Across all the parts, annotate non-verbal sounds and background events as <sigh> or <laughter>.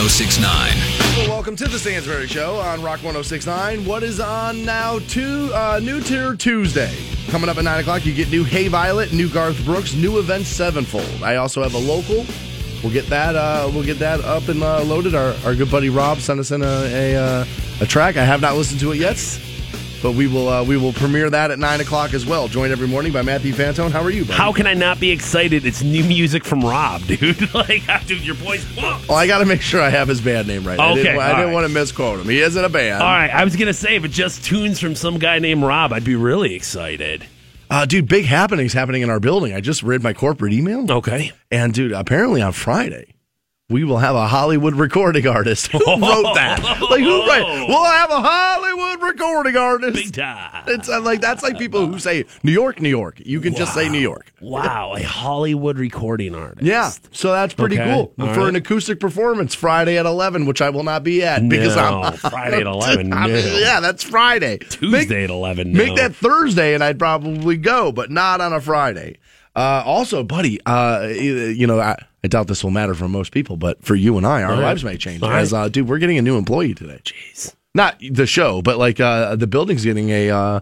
1069. Well, welcome to the Stansbury Show on Rock 1069. What is on now? Two, uh, new Tier Tuesday. Coming up at 9 o'clock, you get new Hey Violet, new Garth Brooks, new Avenged Sevenfold. I also have a local. We'll get that. Uh, we'll get that up and uh, loaded. Our, our good buddy Rob sent us in a a, uh, a track. I have not listened to it yet, but we will uh, we will premiere that at nine o'clock as well. Joined every morning by Matthew Fantone. How are you? Buddy? How can I not be excited? It's new music from Rob, <laughs> dude. like, dude, your boy's. Well, I got to make sure I have his band name right. I Okay, didn't, I didn't right. want to misquote him. He isn't a band. All right, I was gonna say, but just tunes from some guy named Rob, I'd be really excited. Uh, dude, big happenings happening in our building. I just read my corporate email. Okay. And dude, apparently on Friday, we will have a Hollywood recording artist. Who <laughs> wrote that? Like who wrote? We'll have a Hollywood recording artist. Big time. It's uh, like that's like people who say New York, New York. You can just say New York. <laughs> Wow, a Hollywood recording artist. Yeah, so that's pretty Okay, cool all for right. an acoustic performance Friday at eleven, which I will not be at because No, I'm <laughs> Friday at 11, I mean, no. yeah, that's Friday. Tuesday at 11, Make that Thursday, and I'd probably go, but not on a Friday. Uh, also, buddy, uh, you know, I, I doubt this will matter for most people, but for you and I, our right. lives may change. All right. As uh, dude, we're getting a new employee today. Jeez. Not the show, but like uh, the building's getting a uh,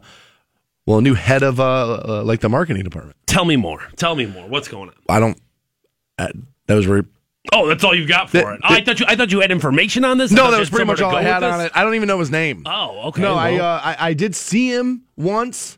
well, a new head of uh, uh, like the marketing department. Tell me more. Tell me more. What's going on? I don't. Uh, that was very. Oh, that's all you've got for The- it. I thought you. I thought you had information on this. No, that was pretty much all I had on it. I don't even know his name. Oh, okay. No, I, uh, I I did see him once.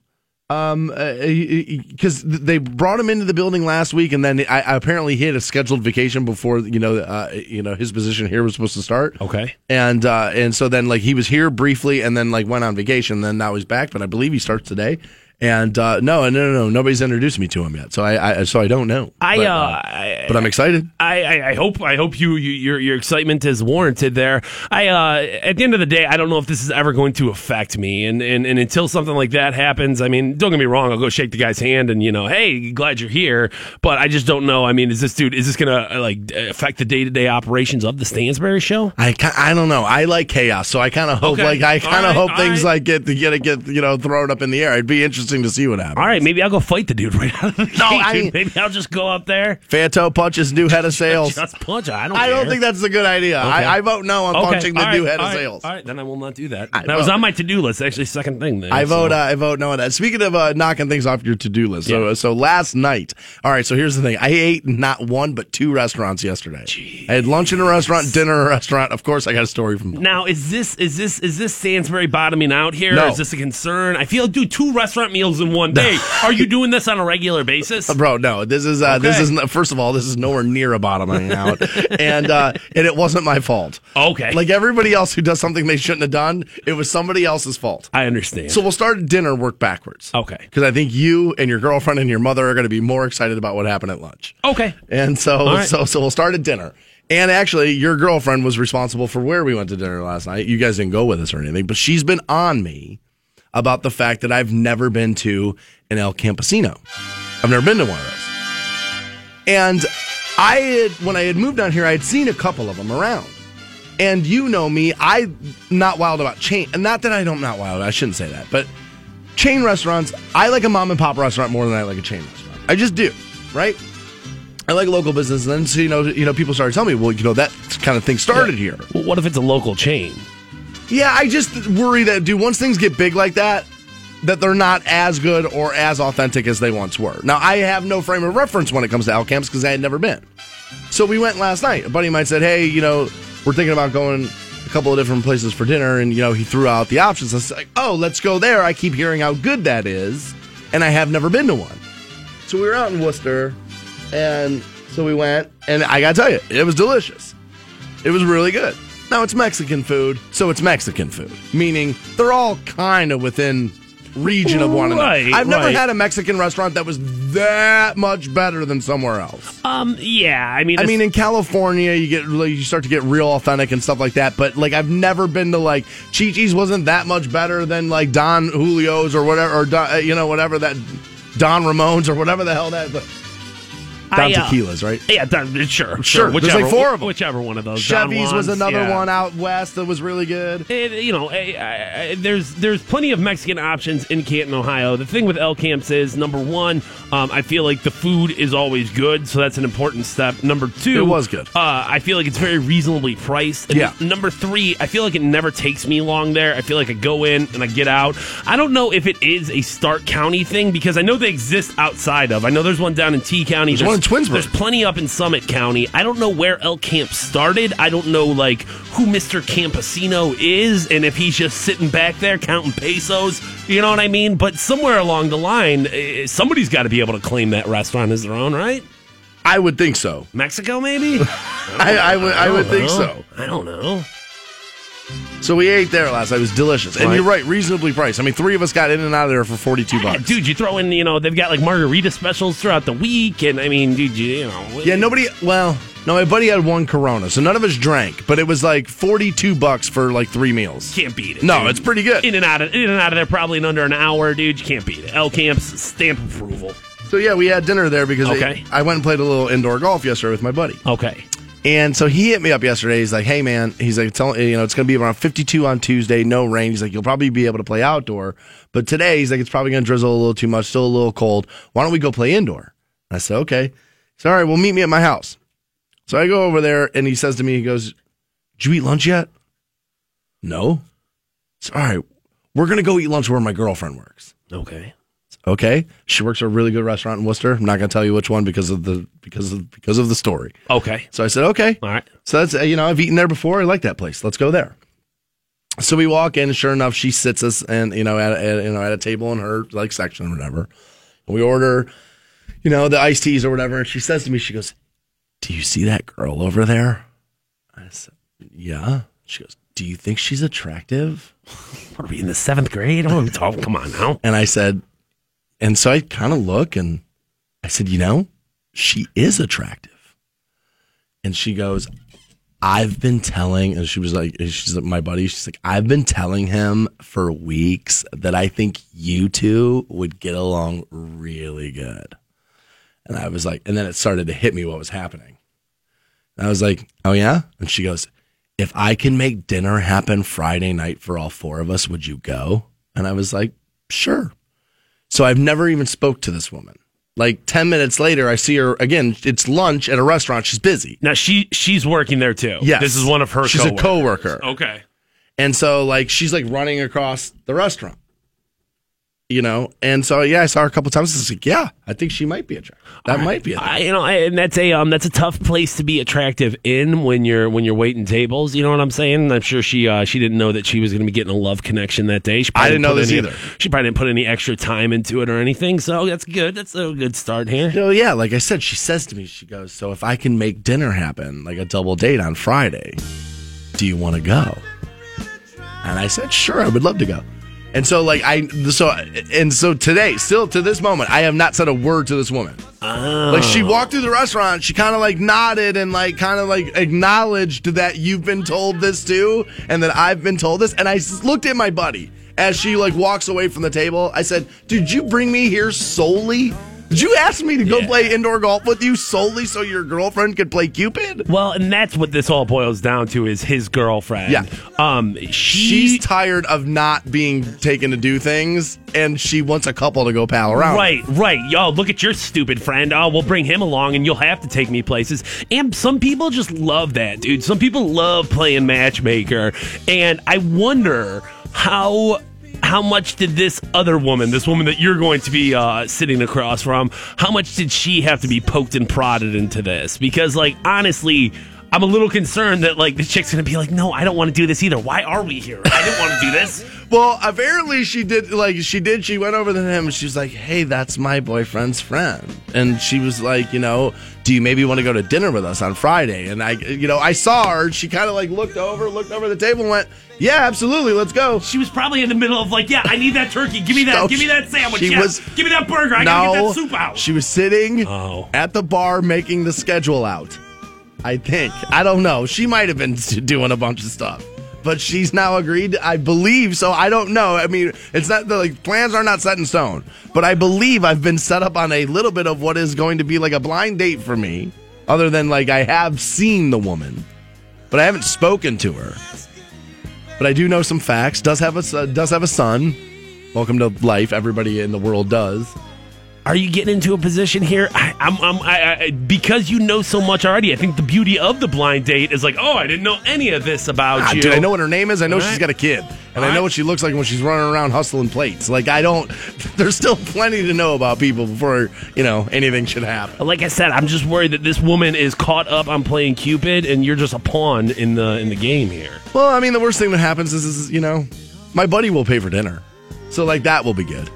Um, because they brought him into the building last week, and then I, I apparently he had a scheduled vacation before you know, uh, you know, his position here was supposed to start. Okay. and uh, and so then like he was here briefly, and then like went on vacation. Then now he's back, but I believe he starts today. And uh, no, no, no, no, nobody's introduced me to him yet, so I, I so I don't know. I, but, uh, I- but I'm excited. I, I, I hope I hope you, you your your excitement is warranted there. I uh, at the end of the day, I don't know if this is ever going to affect me, and, and and until something like that happens, I mean, don't get me wrong, I'll go shake the guy's hand and you know, hey, glad you're here, but I just don't know. I mean, is this dude is this gonna uh, like affect the day to day operations of the Stansbury show? I I don't know. I like chaos, so I kind of hope Okay. like I kind of right, hope things right. like get to get get you know thrown up in the air. It'd be interesting to see what happens. All right, maybe I'll go fight the dude right <laughs> out of the No, gate, I mean- maybe I'll just go up there. Fanto punches new head of <laughs> sales. Just punch. I don't. I don't think that's a good idea. Okay. I, I vote no on Okay, punching the all new head all of right, sales. All right, then I will not do that. I that was on my to do list. Actually, second thing. There, I vote. so- Uh, I vote no on that. Speaking of uh, knocking things off your to do list, so Yeah. so last night. All right. So here's the thing. I ate not one but two restaurants yesterday. I had lunch in a restaurant, dinner in a restaurant. Of course, I got a story from. Now, is this is this is this Stansbury bottoming out here? No. Is this a concern? I feel dude, two restaurant meals in one <laughs> day. Are you doing this on a regular basis? Bro, no. This is uh, this is first of all, this is nowhere near a bottoming out, <laughs> and uh, and it wasn't my fault. Okay, Like everybody else who does something they shouldn't have done, it was somebody else's fault. I understand. So we'll start at dinner, work backwards. Okay. Because I think you and your girlfriend and your mother are going to be more excited about what happened at lunch. okay, And so, right. so, so we'll start at dinner. And actually, your girlfriend was responsible for where we went to dinner last night. You guys didn't go with us or anything, but she's been on me about the fact that I've never been to an El Campesino. I've never been to one of those. And I had, when I had moved down here, I had seen a couple of them around. And you know me, I'm not wild about chain. And not that I don't not wild, I shouldn't say that, but chain restaurants, I like a mom and pop restaurant more than I like a chain restaurant. I just do, right? I like local business, and then so you know, you know, people started telling me, well, you know, that kind of thing started here. Well, what if it's a local chain? Yeah, I just worry that, dude, once things get big like that, that they're not as good or as authentic as they once were. Now, I have no frame of reference when it comes to El Camps because I had never been. So we went last night. A buddy of mine said, hey, you know, we're thinking about going a couple of different places for dinner, and you know, he threw out the options. I was like, oh, let's go there. I keep hearing how good that is, and I have never been to one. So we were out in Wooster, and so we went, and I gotta tell you, it was delicious. It was really good. Now it's Mexican food, so it's Mexican food, meaning they're all kind of within region of one Right, another. I've never right. had a Mexican restaurant that was that much better than somewhere else. Um, yeah, I mean, I mean, in California, you get like, you start to get real authentic and stuff like that. But like, I've never been to like Chi Chi's wasn't that much better than like Don Julio's or whatever, or Don, uh, you know whatever that Don Ramones or whatever the hell that. But Down I, uh, tequilas, right? Yeah, that, sure, Sure, there's Whichever, like four of 'em. Whichever one of those. Chevy's was another yeah. one out west that was really good. It, you know, I, I, I, there's there's plenty of Mexican options in Canton, Ohio. The thing with El Camps is number one, um, I feel like the food is always good, so that's an important step. Number two, It was good. Uh, I feel like it's very reasonably priced. And Yeah. Number three, I feel like it never takes me long there. I feel like I go in and I get out. I don't know if it is a Stark County thing because I know they exist outside of. I know there's one down in T County. There's one in Twinsburg. There's plenty up in Summit County. I don't know where El Camp started. I don't know like who Mr. Campesino is and if he's just sitting back there counting pesos. You know what I mean? But somewhere along the line, eh, somebody's got to be able to claim that restaurant as their own, right? I would think so. Mexico, maybe. <laughs> I, I would I would think so. I don't know. So we ate there last night. It was delicious. And Right. you're right, reasonably priced. I mean, three of us got in and out of there for 42 Yeah, bucks. dude, you throw in, you know, they've got like margarita specials throughout the week, and I mean, dude, you, you know, Yeah, nobody. Well, no, my buddy had one Corona, so none of us drank. But it was like forty-two bucks for like three meals. can't beat it. No, dude. it's pretty good. In and out of in and out of there, probably in under an hour, dude. You can't beat it. El Camp's stamp approval. So yeah, we had dinner there because Okay. I went and played a little indoor golf yesterday with my buddy. Okay. And so he hit me up yesterday. He's like, "Hey man," he's like, "Tell you know it's going to be around 52 on Tuesday, no rain." He's like, "You'll probably be able to play outdoor, but today he's like, it's probably going to drizzle a little too much, still a little cold. Why don't we go play indoor?" I said, "Okay." So all right, well, meet me at my house. So I go over there, and he says to me, he goes, "Did you eat lunch yet?" No. So, all right, we're going to go eat lunch where my girlfriend works. Okay. Okay, she works at a really good restaurant in Wooster. I'm not going to tell you which one because of the because of because of the story. Okay. So I said, okay. All right. So that's you know I've eaten there before. I like that place. Let's go there. So we walk in. Sure enough, she sits us and you know at, at you know at a table in her like section or whatever. And we order, you know, the iced teas or whatever. And she says to me, she goes, "Do you see that girl over there?" I said, "Yeah." She goes, "Do you think she's attractive?" <laughs> What are we in the seventh grade? Oh, come on now. And I said, and so I kind of look and I said, you know, she is attractive. And she goes, I've been telling, and she was like, she's like, my buddy, she's like, I've been telling him for weeks that I think you two would get along really good. And I was like, and then it started to hit me what was happening. And I was like, oh yeah? And she goes, if I can make dinner happen Friday night for all four of us, would you go? And I was like, sure. So I've never even spoke to this woman. Like 10 minutes later, I see her again. It's lunch at a restaurant. She's busy. Now she she's working there too. Yes. This is one of her. She's a coworkers. coworker. Okay. And so like she's like running across the restaurant. You know, and so yeah, I saw her a couple times. It's like, yeah, I think she might be attractive. That might be. A I, you know, I, and that's a um, that's a tough place to be attractive in when you're when you're waiting tables. You know what I'm saying? I'm sure she uh, she didn't know that she was going to be getting a love connection that day. I didn't know this any- either. She probably didn't put any extra time into it or anything. So that's good. That's a good start here. So yeah, like I said, she says to me, she goes, "So if I can make dinner happen, like a double date on Friday, do you want to go?" And I said, "Sure, I would love to go." And so like I so and so today, still to this moment, I have not said a word to this woman. Oh. Like she walked through the restaurant, she kind of like nodded and like kind of like acknowledged that you've been told this too, and that I've been told this. And I looked at my buddy as she like walks away from the table. I said, "Did you bring me here solely? Did you ask me to go Yeah. play indoor golf with you solely so your girlfriend could play Cupid?" Well, and that's what this all boils down to is his girlfriend. Yeah. Um, she, She's tired of not being taken to do things, and she wants a couple to go pal around. Right, right. Yo, look at your stupid friend. Oh, we'll bring him along and you'll have to take me places. And some people just love that, dude. Some people love playing matchmaker. And I wonder how how much did this other woman, this woman that you're going to be uh, sitting across from, how much did she have to be poked and prodded into this? Because, like, honestly, I'm a little concerned that like the chick's gonna be like, no, I don't want to do this either. Why are we here? I didn't want to do this. Well, apparently she did. Like she did. She went over to him and she was like, "Hey, that's my boyfriend's friend." And she was like, "You know, do you maybe want to go to dinner with us on Friday?" And I, you know, I saw her. She kind of like looked over, looked over the table, and went, "Yeah, absolutely, let's go." She was probably in the middle of like, yeah, I need that turkey. Give me that. No, give me that sandwich. she yeah. was- give me that burger. I gotta get that soup out. she was sitting Oh. at the bar making the schedule out. I think. I don't know. She might have been <laughs> doing a bunch of stuff. But she's now agreed. I believe so. I don't know. I mean, it's not the like plans are not set in stone, but I believe I've been set up on a little bit of what is going to be like a blind date for me. Other than like I have seen the woman, but I haven't spoken to her. But I do know some facts. Does have a uh, does have a son. Welcome to life. Everybody in the world does. Are you getting into a position here? I, I'm, I'm I, I, because you know so much already. I think the beauty of the blind date is like, oh, I didn't know any of this about Ah, you. dude, I know what her name is. I know All she's right. got a kid, and I All know right. what she looks like when she's running around hustling plates. Like I don't. <laughs> There's still plenty to know about people before you know anything should happen. Like I said, I'm just worried that this woman is caught up on playing Cupid, and you're just a pawn in the in the game here. Well, I mean, the worst thing that happens is, is you know, my buddy will pay for dinner, so like that will be good.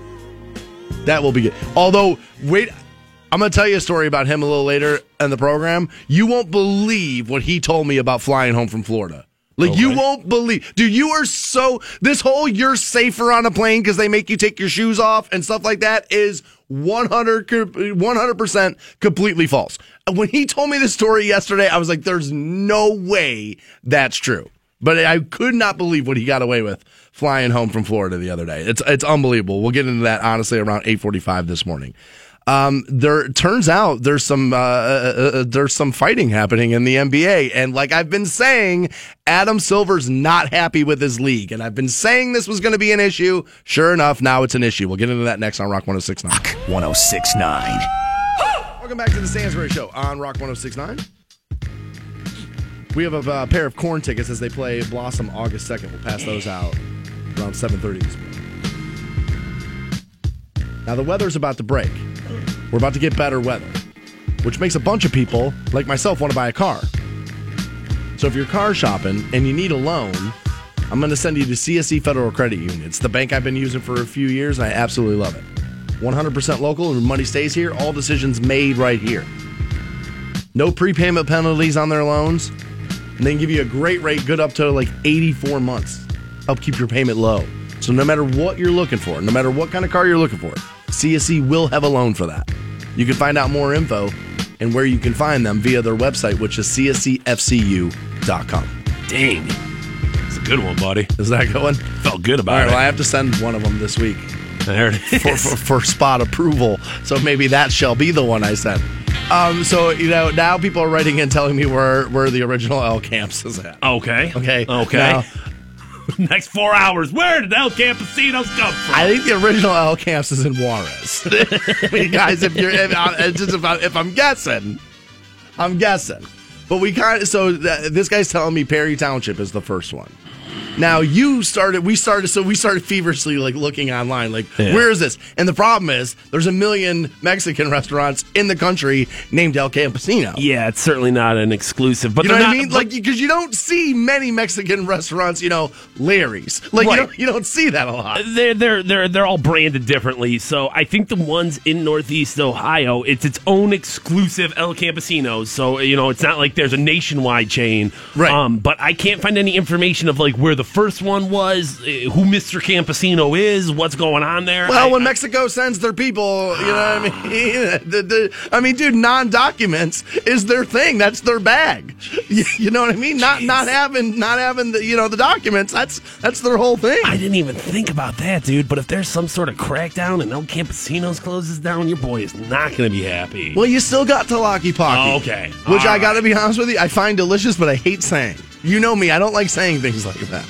That will be good. Although, wait, I'm going to tell you a story about him a little later in the program. You won't believe what he told me about flying home from Florida. Like you won't believe, dude. You are so this whole you're safer on a plane because they make you take your shoes off and stuff like that is 100 percent completely false. When he told me this story yesterday, I was like, "There's no way that's true." But I could not believe what he got away with flying home from Florida the other day. It's it's unbelievable. We'll get into that honestly around 8:45 this morning. Um, there turns out there's some uh, uh, uh, there's some fighting happening in the NBA, and like I've been saying, Adam Silver's not happy with his league, and I've been saying this was going to be an issue. Sure enough, now it's an issue. We'll get into that next on Rock 106.9. 1069. Welcome back to the Stansbury Show on Rock 106.9. We have a uh, pair of Korn tickets as they play Blossom August 2nd. We'll pass those out around 7.30 this morning. Now, the weather's about to break. We're about to get better weather, which makes a bunch of people, like myself, want to buy a car. So if you're car shopping and you need a loan, I'm going to send you to CSE Federal Credit Union. It's the bank I've been using for a few years, and I absolutely love it. 100% local, and money stays here. All decisions made right here. No prepayment penalties on their loans. And they can give you a great rate, good up to like 84 months. Help keep your payment low. So no matter what you're looking for, no matter what kind of car you're looking for, CSE will have a loan for that. You can find out more info and where you can find them via their website, which is csefcu.com. Dang, it's a good one, buddy. Is that going? Felt good about right, it. well, I have to send one of them this week. there it is. for, for, for spot approval. So maybe that shall be the one I sent. Um, so you know now people are writing in telling me where where the original El Camps is at. Okay. Okay. Okay. Now, <laughs> Next four hours, where did El Campesinos come from? I think the original El Camps is in Juarez. <laughs> I mean, guys, if you're if, uh, I, just if, I, if I'm guessing, I'm guessing. But we kind of so th- this guy's telling me Perry Township is the first one. Now you started, we started, so we started feverishly like looking online, like Yeah. where is this? And the problem is, there's a million Mexican <laughs> restaurants in the country named El Campesino. yeah, it's certainly not an exclusive, but You know what I mean? Like, because you don't see many Mexican restaurants, you know, Larry's. Like, you, don't, you don't see that a lot. they're they're they're they're all branded differently. So I think the ones in Northeast Ohio, it's its own exclusive El Campesinos. So you know, it's not like there's a nationwide chain. Right. Um, but I can't find any information of like where the first one was, eh, who Mr. Campesino is, what's going on there. Well, I- when I- Mexico sends their people, you know what I mean? <laughs> The- the- I mean, dude, non-documents is their thing. That's their bag. <laughs> You, you know what I mean? Not not having not having the you know the documents. That's that's their whole thing. I didn't even think about that, dude. But if there's some sort of crackdown and El Campesinos closes down, your boy is not going to be happy. Well, you still got Tlaquepaque. Oh, okay. Which All I got to right. be honest with you, I find delicious, but I hate saying. You know me, I don't like saying things like that.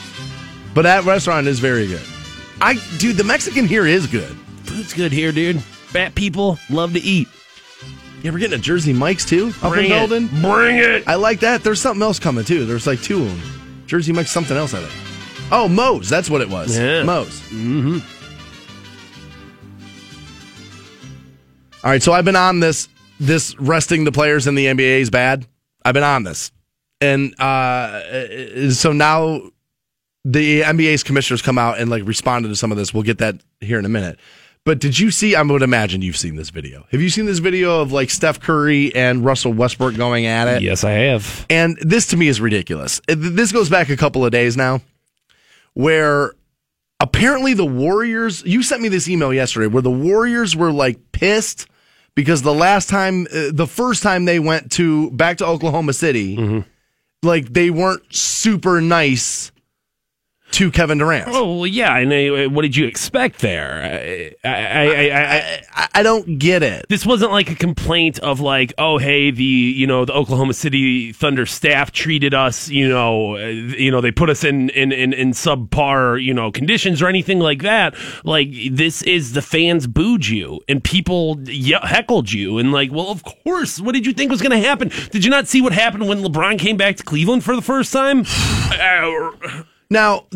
But that restaurant is very good. I, dude, the Mexican here is good. Food's good here, dude. Fat people love to eat. Yeah, we're getting a Jersey Mike's too up Bring in it. Belden. Bring it. I like that. There's something else coming too. There's like two of them. Jersey Mike's something else, I think. Oh, Moe's. That's what it was. Yeah. Moe's. Mm-hmm. All right, so I've been on this this resting the players in the NBA is bad. I've been on this, and uh, so now the NBA's commissioners come out and like responded to some of this. We'll get that here in a minute. But did you see? I would imagine you've seen this video. Have you seen this video of like Steph Curry and Russell Westbrook going at it? Yes, I have. And this to me is ridiculous. This goes back a couple of days now, where apparently the Warriors. You sent me this email yesterday where the Warriors were like pissed because the last time, uh, the first time they went to back to Oklahoma City, like they weren't super nice to Kevin Durant. Oh well, yeah. And uh, what did you expect there? I, I, I, I, I, I don't get it. this wasn't like a complaint of like, oh hey, the you know the Oklahoma City Thunder staff treated us, you know, uh, you know they put us in in in, in subpar you know conditions or anything like that. Like this is the fans booed you and people heckled you and like, well, of course. What did you think was going to happen? Did you not see what happened when LeBron came back to Cleveland for the first time? <sighs> Now,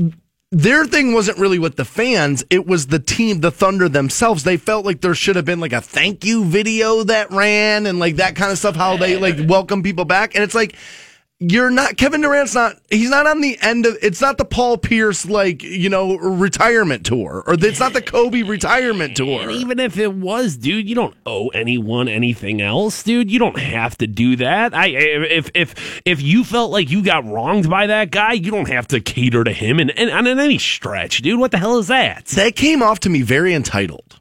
their thing wasn't really with the fans, it was the team, the Thunder themselves. They felt like there should have been like a thank you video that ran and like that kind of stuff, how they like welcome people back. And it's like, you're not Kevin Durant's not he's not on the end of it's not the Paul Pierce like you know retirement tour or it's not the Kobe retirement tour. And even if it was, dude, you don't owe anyone anything else, dude. You don't have to do that. I if if if you felt like you got wronged by that guy, you don't have to cater to him and and in any stretch, dude. What the hell is that? That came off to me very entitled.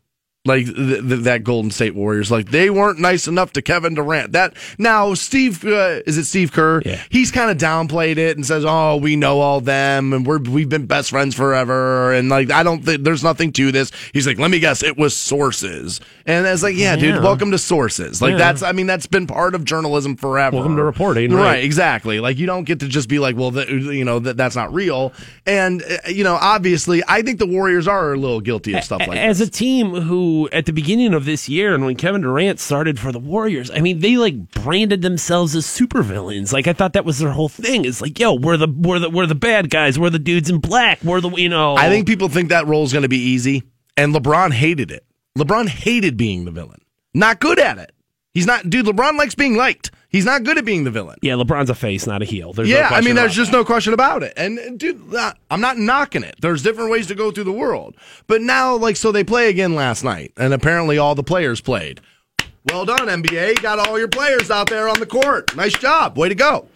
Like th- th- that Golden State Warriors, like they weren't nice enough to Kevin Durant. That now Steve uh, is it Steve Kerr? Yeah. He's kind of downplayed it and says, "Oh, we know all them, and we're we've been best friends forever." And like I don't think there's nothing to this. He's like, "Let me guess, it was sources." And it's like, yeah, Yeah. dude, welcome to sources. Like Yeah. that's I mean that's been part of journalism forever. Welcome to reporting, right? right. Exactly. Like you don't get to just be like, well, you know that that's not real. And uh, you know, obviously, I think the Warriors are a little guilty of stuff like As a team who, at the beginning of this year, and when Kevin Durant started for the Warriors, I mean, they like branded themselves as supervillains. Like I thought that was their whole thing. It's like, yo, we're the we're the we're the bad guys. We're the dudes in black. We're the you know. I think people think that role is going to be easy, and LeBron hated it. LeBron hated being the villain. Not good at it. He's not, dude. LeBron likes being liked. He's not good at being the villain. Yeah, LeBron's a face, not a heel. There's no Yeah, I mean, there's just no question about it. And dude, uh, I'm not knocking it. There's different ways to go through the world. But now, like, so they play again last night, and apparently all the players played. Well done, NBA. Got all your players out there on the court. Nice job. Way to go.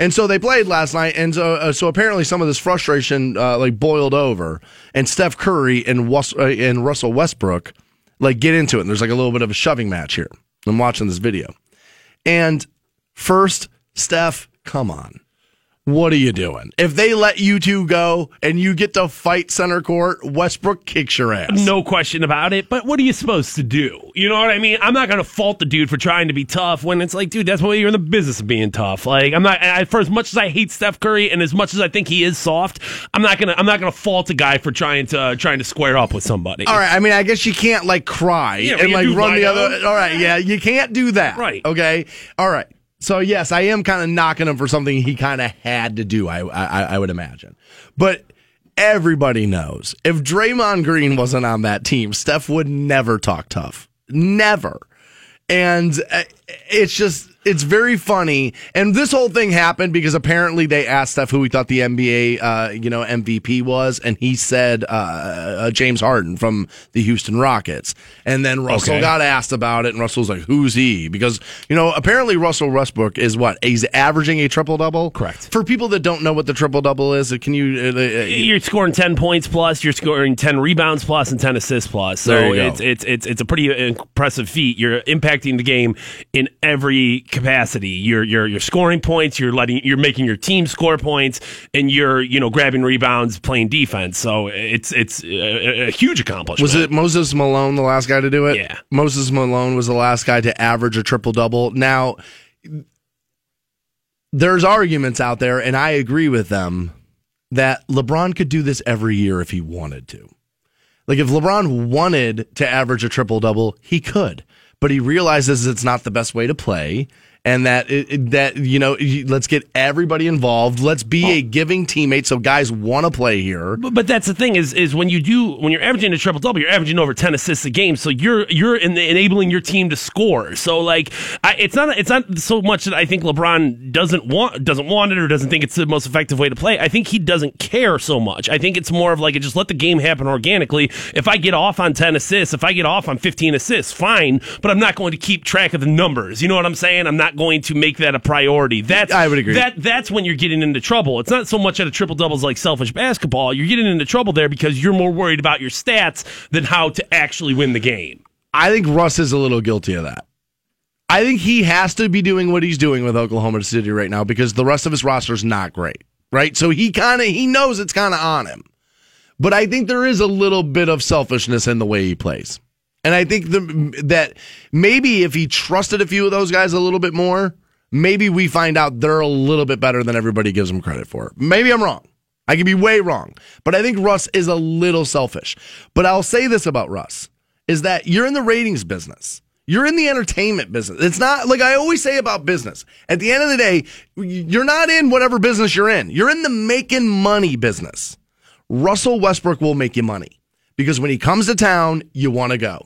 And so they played last night, and so uh, so apparently some of this frustration uh, like boiled over, and Steph Curry and uh, and Russell Westbrook like get into it. And there's like a little bit of a shoving match here. I'm watching this video, and first, Steph, come on. What are you doing? If they let you two go and you get to fight center court, Westbrook kicks your ass. No question about it. But what are you supposed to do? You know what I mean? I'm not going to fault the dude for trying to be tough when it's like, dude, that's why you're in the business of being tough. Like, I'm not. I, for as much as I hate Steph Curry and as much as I think he is soft, I'm not gonna. I'm not gonna fault a guy for trying to trying to square up with somebody. All right, I mean, I guess you can't like cry Yeah, and like run the other. down. All right, yeah, you can't do that. Right. Okay. All right. So yes, I am kind of knocking him for something he kind of had to do. I, I I would imagine, but everybody knows if Draymond Green wasn't on that team, Steph would never talk tough. Never. And uh, it's just it's very funny. And this whole thing happened because apparently they asked Steph who he thought the NBA, uh, you know, MVP was, and he said uh, uh, James Harden from the Houston Rockets. And then Russell Okay. got asked about it, and Russell's like, "Who's he?" Because you know, apparently Russell Westbrook is what he's averaging a triple double. Correct. For people that don't know what the triple double is, can you? Uh, uh, You're scoring ten points plus. You're scoring ten rebounds plus and ten assists plus. So There you go. it's it's it's it's a pretty impressive feat. You're impacting the game in every capacity. You're you're you're scoring points. You're letting you're making your team score points, and you're you know grabbing rebounds, playing defense. So it's it's a, a huge accomplishment. Was it Moses Malone the last guy to do it? Yeah. Moses Malone was the last guy to average a triple double. Now, there's arguments out there, and I agree with them, that LeBron could do this every year if he wanted to. Like, if LeBron wanted to average a triple double, he could, but he realizes it's not the best way to play. And that that you know, let's get everybody involved. Let's be a giving teammate, so guys want to play here. But, but that's the thing is is when you do when you're averaging a triple double, you're averaging over ten assists a game. So you're you're in enabling your team to score. So like I, it's not it's not so much that I think LeBron doesn't want doesn't want it or doesn't think it's the most effective way to play. I think he doesn't care so much. I think it's more of like just let the game happen organically. If I get off on ten assists, if I get off on fifteen assists, fine. But I'm not going to keep track of the numbers. You know what I'm saying? I'm not going to make that a priority. That's I would agree. That that's when you're getting into trouble. It's not so much that a triple doubles like selfish basketball. You're getting into trouble there because you're more worried about your stats than how to actually win the game. I think Russ is a little guilty of that. I think he has to be doing what he's doing with Oklahoma City right now because the rest of his roster is not great, right? So he kind of he knows it's kind of on him. But I think there is a little bit of selfishness in the way he plays. And I think the, that maybe if he trusted a few of those guys a little bit more, maybe we find out they're a little bit better than everybody gives them credit for. Maybe I'm wrong. I could be way wrong. But I think Russ is a little selfish. But I'll say this about Russ is that you're in the ratings business. You're in the entertainment business. It's not like I always say about business. At the end of the day, you're not in whatever business you're in. You're in the making money business. Russell Westbrook will make you money because when he comes to town, you want to go.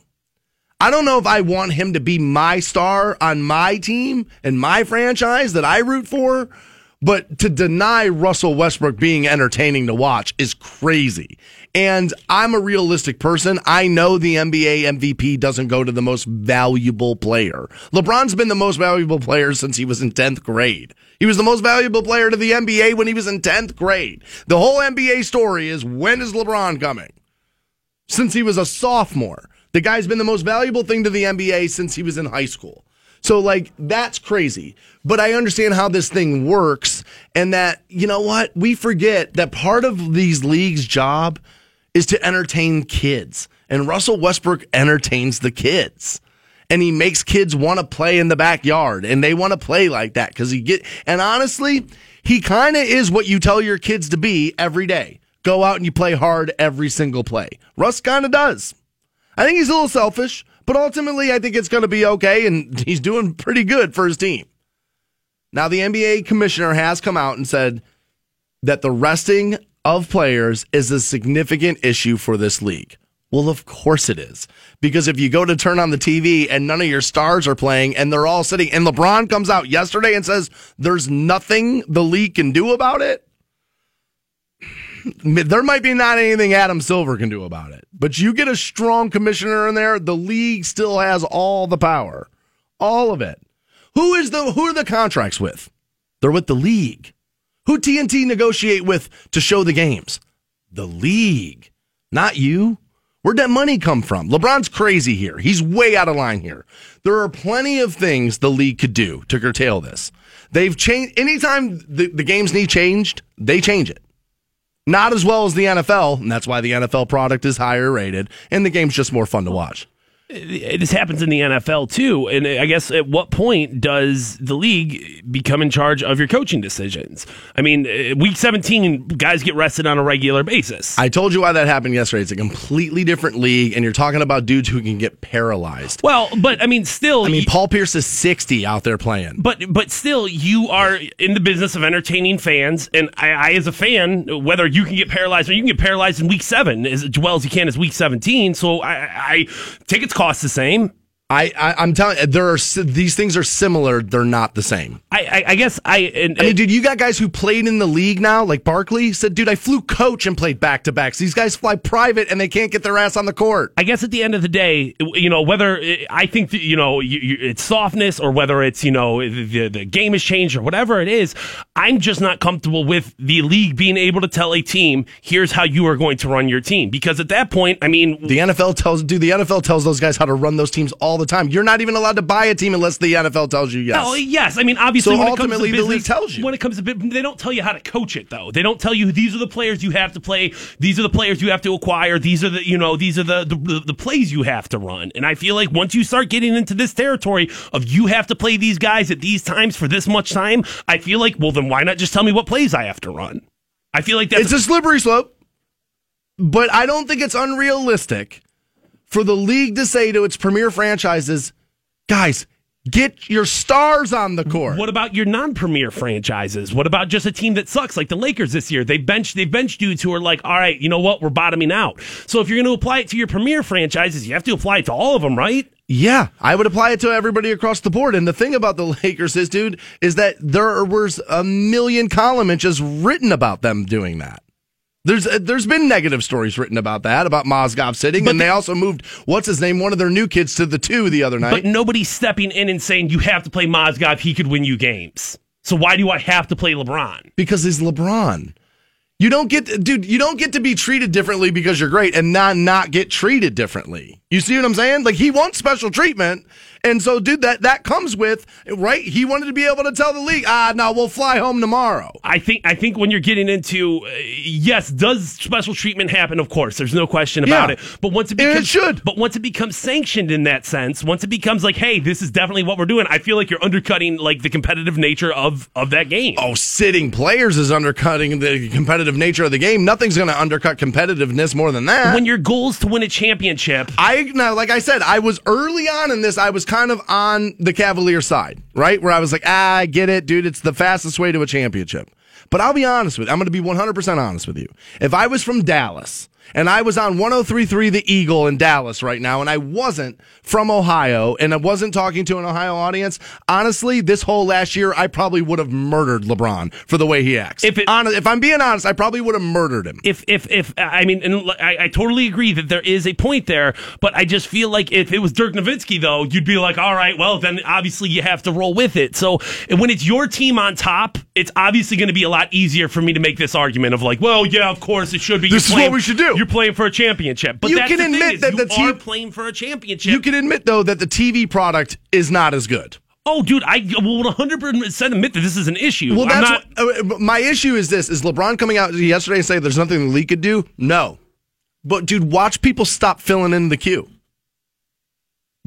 I don't know if I want him to be my star on my team and my franchise that I root for, but to deny Russell Westbrook being entertaining to watch is crazy. And I'm a realistic person. I know the NBA MVP doesn't go to the most valuable player. LeBron's been the most valuable player since he was in 10th grade. He was the most valuable player to the NBA when he was in 10th grade. The whole NBA story is when is LeBron coming? Since he was a sophomore. The guy's been the most valuable thing to the NBA since he was in high school. So, like, that's crazy. But I understand how this thing works and that, you know what? We forget that part of these leagues' job is to entertain kids. And Russell Westbrook entertains the kids. And he makes kids want to play in the backyard and they want to play like that because he get, and honestly, he kind of is what you tell your kids to be every day. Go out and you play hard every single play. Russ kind of does. I think he's a little selfish, but ultimately, I think it's going to be okay, and <laughs> he's doing pretty good for his team. Now, the NBA commissioner has come out and said that the resting of players is a significant issue for this league. Well, of course it is. Because if you go to turn on the TV and none of your stars are playing and they're all sitting, and LeBron comes out yesterday and says there's nothing the league can do about it, <laughs> there might be not anything Adam Silver can do about it. But you get a strong commissioner in there, the league still has all the power. All of it. Who is the who are the contracts with? They're with the league. Who TNT negotiate with to show the games? The league. Not you. Where'd that money come from? LeBron's crazy here. He's way out of line here. There are plenty of things the league could do to curtail this. They've changed anytime the, the games need changed, they change it. Not as well as the NFL, and that's why the NFL product is higher rated, and the game's just more fun to watch this happens in the NFL too. And I guess at what point does the league become in charge of your coaching decisions? I mean, uh, week 17, guys get rested on a regular basis. I told you why that happened yesterday. It's a completely different league, and you're talking about dudes who can get paralyzed. Well, but I mean, still. I mean, Paul Pierce is 60 out there playing. But but still, you are in the business of entertaining fans. And I, I as a fan, whether you can get paralyzed or you can get paralyzed in week seven as well as you can as week 17. So I, I tickets cost the same. I, I am telling you, there are these things are similar. They're not the same. I I, I guess I. And, I mean, dude, you got guys who played in the league now, like Barkley said, dude, I flew coach and played back to backs. These guys fly private and they can't get their ass on the court. I guess at the end of the day, you know, whether I think that, you know you, you, it's softness or whether it's you know the the game has changed or whatever it is, I'm just not comfortable with the league being able to tell a team, here's how you are going to run your team, because at that point, I mean, the NFL tells, dude, the NFL tells those guys how to run those teams all the the time. You're not even allowed to buy a team unless the NFL tells you yes. Oh, yes. I mean, obviously, so ultimately, business, the league tells you. When it comes to they don't tell you how to coach it, though. They don't tell you these are the players you have to play. These are the players you have to acquire. These are the you know these are the the, the plays you have to run. And I feel like once you start getting into this territory of you have to play these guys at these times for this much time, I feel like well then why not just tell me what plays I have to run? I feel like that's it's a slippery slope, but I don't think it's unrealistic for the league to say to its premier franchises guys, get your stars on the court. What about your non-premier franchises? What about just a team that sucks, like the Lakers this year? They bench they bench dudes who are like, all right, you know what, we're bottoming out. So if you're going to apply it to your premier franchises, you have to apply it to all of them, right? Yeah, I would apply it to everybody across the board. And the thing about the <laughs> Lakers is, dude, is that there was a million column inches written about them doing that. There's uh, there's been negative stories written about that about Mozgov sitting, but and the, they also moved what's his name, one of their new kids to the two the other night. But nobody's stepping in and saying you have to play Mozgov; he could win you games. So why do I have to play LeBron? Because he's LeBron. You don't get, dude. You don't get to be treated differently because you're great, and not not get treated differently. You see what I'm saying? Like he wants special treatment, and so, dude, that that comes with right. He wanted to be able to tell the league, ah, no, we'll fly home tomorrow. I think I think when you're getting into uh, yes, does special treatment happen? Of course, there's no question about Yeah. it. But once it And becomes it should. but once it becomes sanctioned in that sense, once it becomes like, hey, this is definitely what we're doing, I feel like you're undercutting like the competitive nature of of that game. Oh, sitting players is undercutting the competitive nature of the game. Nothing's going to undercut competitiveness more than that. When your goal is to win a championship, I now, like I said, I was early on in this. I was kind of on the Cavalier side, right? Where I was like, ah, I get it, dude. It's the fastest way to a championship. But I'll be honest with you. I'm going to be 100% honest with you. If I was from Dallas and I was on 1033 The Eagle in Dallas right now and I wasn't from Ohio and I wasn't talking to an Ohio audience, honestly, this whole last year, I probably would have murdered LeBron for the way he acts. If it- Hon- if I'm being honest, I probably would have murdered him. if if if I mean, and I, I totally agree that there is a point there, but I just feel like if it was Dirk Nowitzki, though, you'd be like, all right, well, then obviously you have to roll with it. So when it's your team on top, it's obviously going to be a lot easier for me to make this argument of like, well, yeah, of course it should be. This is what we should do. You're playing for a championship, but You that's can the thing admit that you the are playing for a championship. You can admit, though, that the TV product is not as good. oh, dude, I will 100 percent admit that this is an issue. Well, that's not. what, uh, my issue is this: is LeBron coming out yesterday and saying there's nothing the league could do? No, but dude, watch people stop filling in the Q.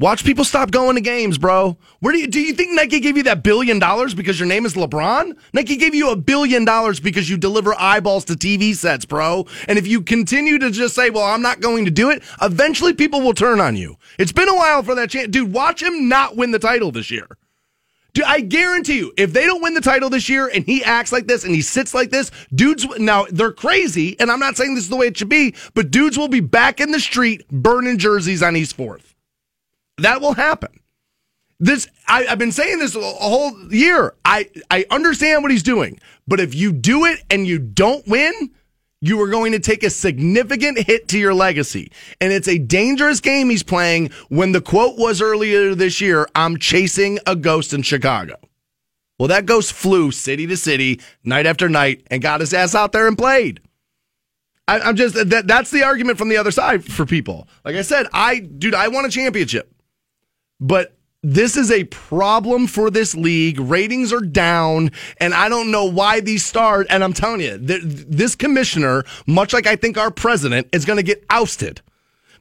Watch people stop going to games, bro. Where do you do you think Nike gave you that billion dollars because your name is LeBron? Nike gave you a billion dollars because you deliver eyeballs to TV sets, bro. And if you continue to just say, "Well, I'm not going to do it," eventually people will turn on you. It's been a while for that chance, dude. Watch him not win the title this year. Dude, I guarantee you, if they don't win the title this year and he acts like this and he sits like this, dudes, now they're crazy, and I'm not saying this is the way it should be, but dudes will be back in the street burning jerseys on East 4th. That will happen. This, I, I've been saying this a whole year. I, I understand what he's doing, but if you do it and you don't win, you are going to take a significant hit to your legacy. And it's a dangerous game he's playing when the quote was earlier this year I'm chasing a ghost in Chicago. Well, that ghost flew city to city, night after night, and got his ass out there and played. I, I'm just that that's the argument from the other side for people. Like I said, I dude, I want a championship. But this is a problem for this league. Ratings are down, and I don't know why these stars. And I'm telling you, th- this commissioner, much like I think our president, is going to get ousted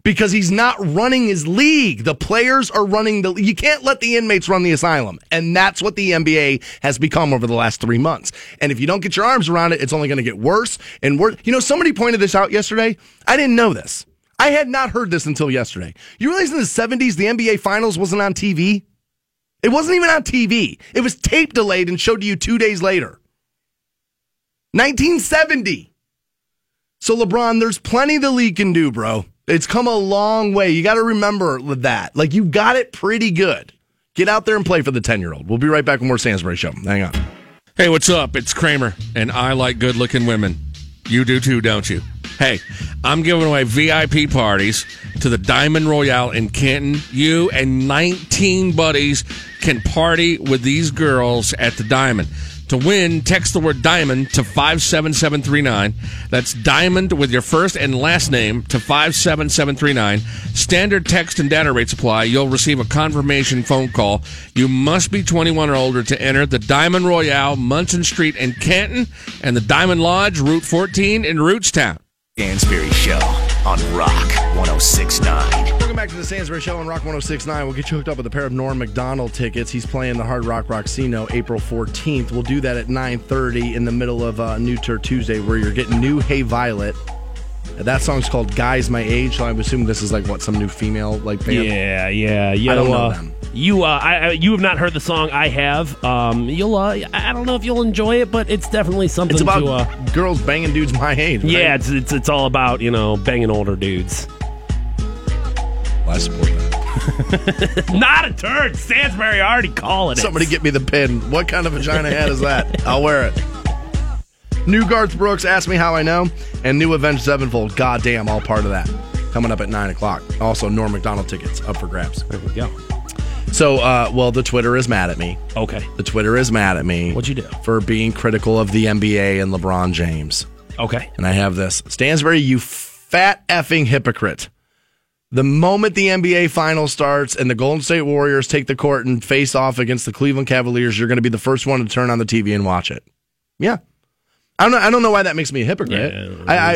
because he's not running his league. The players are running the. You can't let the inmates run the asylum, and that's what the NBA has become over the last three months. And if you don't get your arms around it, it's only going to get worse and worse. You know, somebody pointed this out yesterday. I didn't know this. I had not heard this until yesterday. You realize in the 70s the NBA Finals wasn't on TV? It wasn't even on TV. It was tape delayed and showed to you two days later. 1970. So, LeBron, there's plenty the league can do, bro. It's come a long way. You got to remember that. Like, you got it pretty good. Get out there and play for the 10 year old. We'll be right back with more Stansbury Show. Hang on. Hey, what's up? It's Kramer, and I like good looking women. You do too, don't you? Hey, I'm giving away VIP parties to the Diamond Royale in Canton. You and 19 buddies can party with these girls at the Diamond. To win, text the word diamond to 57739. That's diamond with your first and last name to 57739. Standard text and data rates apply. You'll receive a confirmation phone call. You must be 21 or older to enter the Diamond Royale, Munson Street in Canton, and the Diamond Lodge, Route 14 in Rootstown. Stansbury Show on Rock 1069. Welcome back to the Stansbury Show on Rock 1069. We'll get you hooked up with a pair of Norm Macdonald tickets. He's playing the Hard Rock Rocksino April 14th. We'll do that at 9.30 in the middle of uh, New Tour Tuesday where you're getting New Hey Violet. That song's called Guys My Age, so I'm assuming this is like, what, some new female like band? Yeah, yeah, you I don't know uh, them. You, uh, I, you have not heard the song. I have. Um, you'll, uh, I don't know if you'll enjoy it, but it's definitely something It's about to. Uh, girls banging dudes my age. right? yeah, it's, it's it's all about you know banging older dudes. Well, I support that. <laughs> Not a turd. Stansbury already calling it. Somebody get me the pin. What kind of vagina hat is that? I'll wear it. New Garth Brooks, Ask Me How I Know, and new Avenged Sevenfold. Goddamn, all part of that. Coming up at 9 o'clock. Also, Norm Macdonald tickets up for grabs. There we go. So, uh, well, the Twitter is mad at me. Okay. The Twitter is mad at me. What'd you do? For being critical of the NBA and LeBron James. Okay. And I have this. Stansbury, you fat effing hypocrite. The moment the NBA final starts and the Golden State Warriors take the court and face off against the Cleveland Cavaliers, you're going to be the first one to turn on the TV and watch it. Yeah. I don't know, I don't know why that makes me a hypocrite. Yeah, I, I.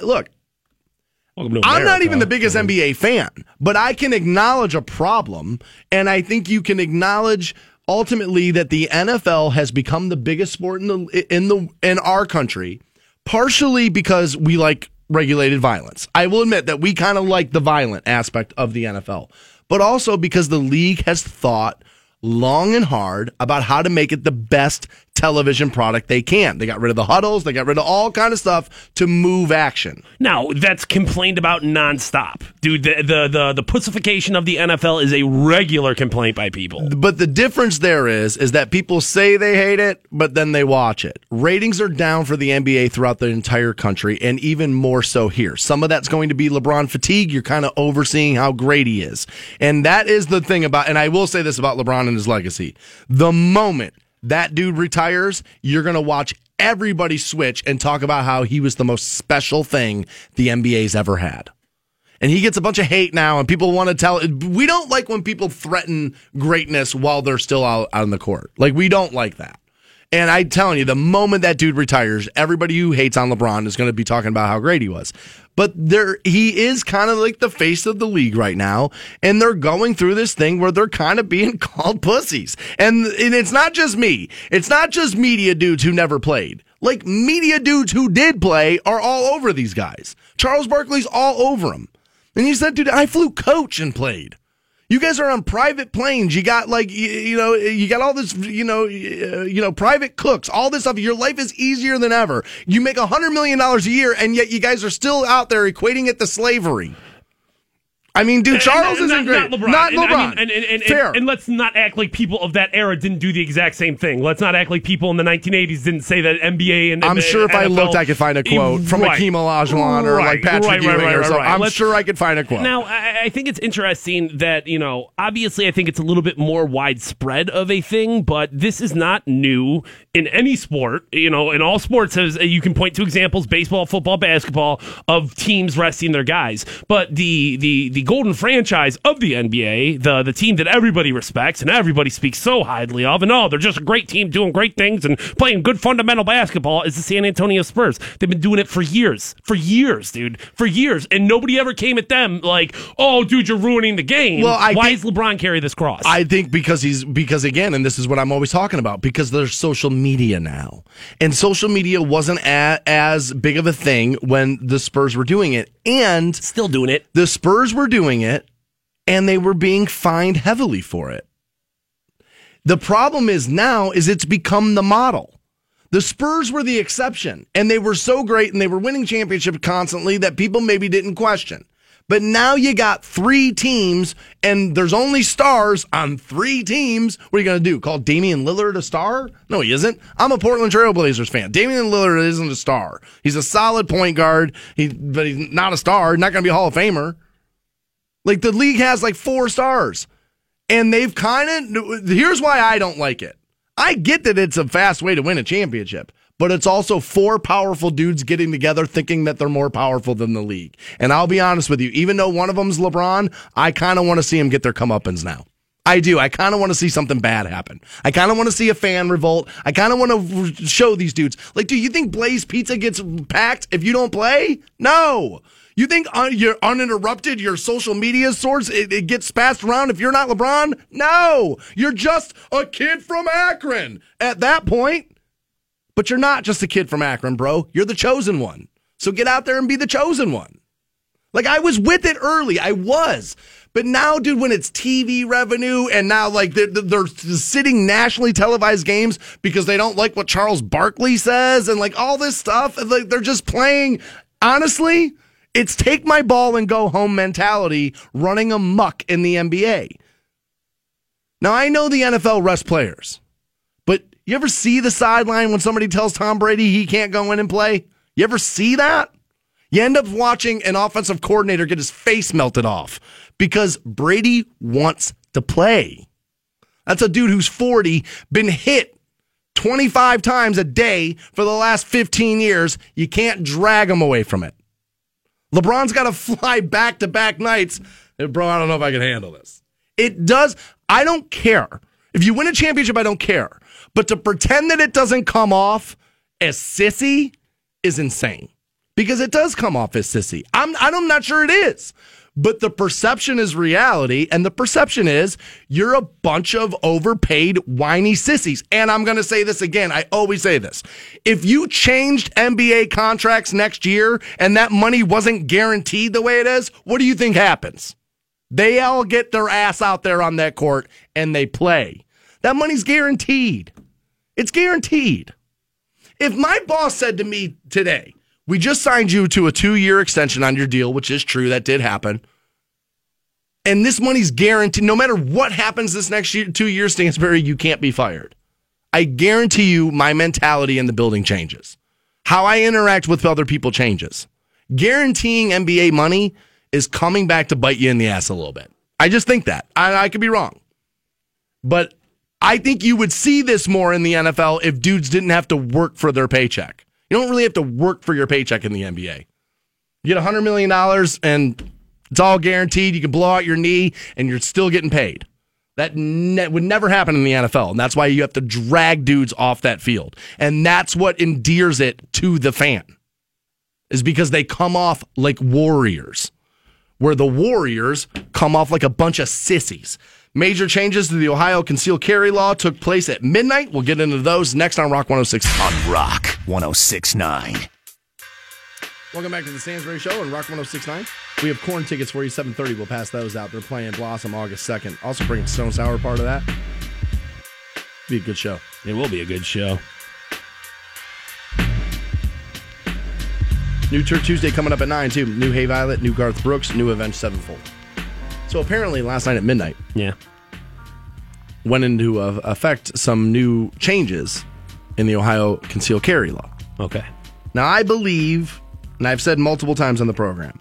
I- look, I'm not even the biggest NBA fan, but I can acknowledge a problem, and I think you can acknowledge ultimately that the NFL has become the biggest sport in the in the in our country, partially because we like regulated violence. I will admit that we kind of like the violent aspect of the NFL, but also because the league has thought long and hard about how to make it the best television product they can. They got rid of the huddles, they got rid of all kind of stuff to move action. Now that's complained about nonstop, dude. The, the the the pussification of the NFL is a regular complaint by people. But the difference there is is that people say they hate it, but then they watch it. Ratings are down for the NBA throughout the entire country, and even more so here. Some of that's going to be LeBron fatigue. You're kind of overseeing how great he is, and that is the thing about. And I will say this about LeBron and his legacy: the moment that dude retires, you're going to watch everybody switch and talk about how he was the most special thing the NBA's ever had. And he gets a bunch of hate now and people want to tell we don't like when people threaten greatness while they're still out, out on the court. Like we don't like that and i'm telling you the moment that dude retires everybody who hates on lebron is going to be talking about how great he was. But there he is kind of like the face of the league right now and they're going through this thing where they're kind of being <laughs> called pussies. And, and it's not just me. It's not just media dudes who never played. Like media dudes who did play are all over these guys. Charles barkley's all over them and you said, dude, I flew coach and played. You guys are on private planes. You got like you, you know you got all this you know uh, you know private cooks, all this stuff. Your life is easier than ever. You make a hundred million dollars a year, and yet you guys are still out there equating it to slavery. I mean, dude, Charles And- isn't and great. Not LeBron. Not And, I LeBron. mean, and, and, and, Fair. And, and let's not act like people of that era didn't do the exact same thing. Let's not act like people in the 1980s didn't say that NBA and I'm and sure if I looked, I could find a quote from Right. Akeem Olajuwon or Right, like Patrick right, Ewing right, or something. I'm Let's- sure I could find a quote. Now, I, I think it's interesting that, you know, obviously I think it's a little bit more widespread of a thing, but this is not new in any sport. You know, in all sports, as you can point to examples, baseball, football, basketball, of teams resting their guys. But the the the golden franchise of the NBA, the the team that everybody respects and everybody speaks so highly of, and oh, they're just a great team doing great things and playing good fundamental basketball, is the San Antonio Spurs. They've been doing it for years, for years, dude, for years, and nobody ever came at them like, oh, dude, you're ruining the game. Well, I why think- does LeBron carry this cross? I think because he's because again, and this is what I'm always talking about, because there's social media now, and social media wasn't a, as big of a thing when the Spurs were doing it, and Still doing it. the Spurs were doing it, and they were being fined heavily for it. The problem is now is it's become the model. The Spurs were the exception, and they were so great and they were winning championships constantly that people maybe didn't question. But now you got three teams, and there's only stars on three teams. What are you going to do? Call Damian Lillard a star? No, he isn't. I'm a Portland Trailblazers fan. Damian Lillard isn't a star. He's a solid point guard, he, but he's not a star. Not going to be a Hall of Famer. Like the league has like four stars. And they've kind of here's why I don't like it. I get that it's a fast way to win a championship, but it's also four powerful dudes getting together thinking that they're more powerful than the league. And I'll be honest with you, even though one of them's LeBron, I kind of want to see him get their comeuppance now. I do. I kind of want to see something bad happen. I kind of want to see a fan revolt. I kind of want to show these dudes. Like, do you think Blaze Pizza gets packed if you don't play? No. You think uh, you're uninterrupted, your social media source, it, it gets passed around if you're not LeBron? No. You're just a kid from Akron at that point. But you're not just a kid from Akron, bro. You're the chosen one. So get out there and be the chosen one. Like I was with it early. I was. But now, dude, when it's TV revenue and now like they're, they're sitting nationally televised games because they don't like what Charles Barkley says and like all this stuff, like they're just playing. Honestly, it's take my ball and go home mentality running amuck in the NBA. Now I know the NFL rest players, you ever see the sideline when somebody tells Tom Brady he can't go in and play? You ever see that? You end up watching an offensive coordinator get his face melted off because Brady wants to play. That's a dude who's 40, been hit 25 times a day for the last 15 years. You can't drag him away from it. LeBron's got to <laughs> fly back to back nights. Bro, I don't know if I can handle this. It does. I don't care. If you win a championship, I don't care. But to pretend that it doesn't come off as sissy is insane because it does come off as sissy. I'm, I'm not sure it is. But the perception is reality, and the perception is you're a bunch of overpaid, whiny sissies. And I'm going to say this again. I always say this. If you changed NBA contracts next year and that money wasn't guaranteed the way it is, what do you think happens? They all get their ass out there on that court and they play. That money's guaranteed. It's guaranteed. If my boss said to me today, we just signed you to a two year extension on your deal, which is true. That did happen. And this money's guaranteed. No matter what happens this next year, two years, Stansbury, you can't be fired. I guarantee you my mentality in the building changes. How I interact with other people changes. Guaranteeing NBA money is coming back to bite you in the ass a little bit. I just think that. I, I could be wrong. But I think you would see this more in the NFL if dudes didn't have to work for their paycheck. You don't really have to work for your paycheck in the NBA. You get $100 million and it's all guaranteed. You can blow out your knee and you're still getting paid. That ne- would never happen in the NFL. And that's why you have to drag dudes off that field. And that's what endears it to the fan, is because they come off like warriors, where the Warriors come off like a bunch of sissies. Major changes to the Ohio concealed carry law took place at midnight. We'll get into those next on Rock 106. On Rock 1069. Welcome back to the Stansbury Show on Rock 1069. We have Korn tickets for you, 730. We'll pass those out. They're playing Blossom August 2nd. Also bringing Stone Sour part of that. Be a good show. It will be a good show. New Tour Tuesday coming up at 9, too. New Hey Violet, new Garth Brooks, new Avenged Sevenfold. So apparently, last night at midnight, Yeah. went into uh, effect some new changes in the Ohio concealed carry law. Okay. Now, I believe, and I've said multiple times on the program,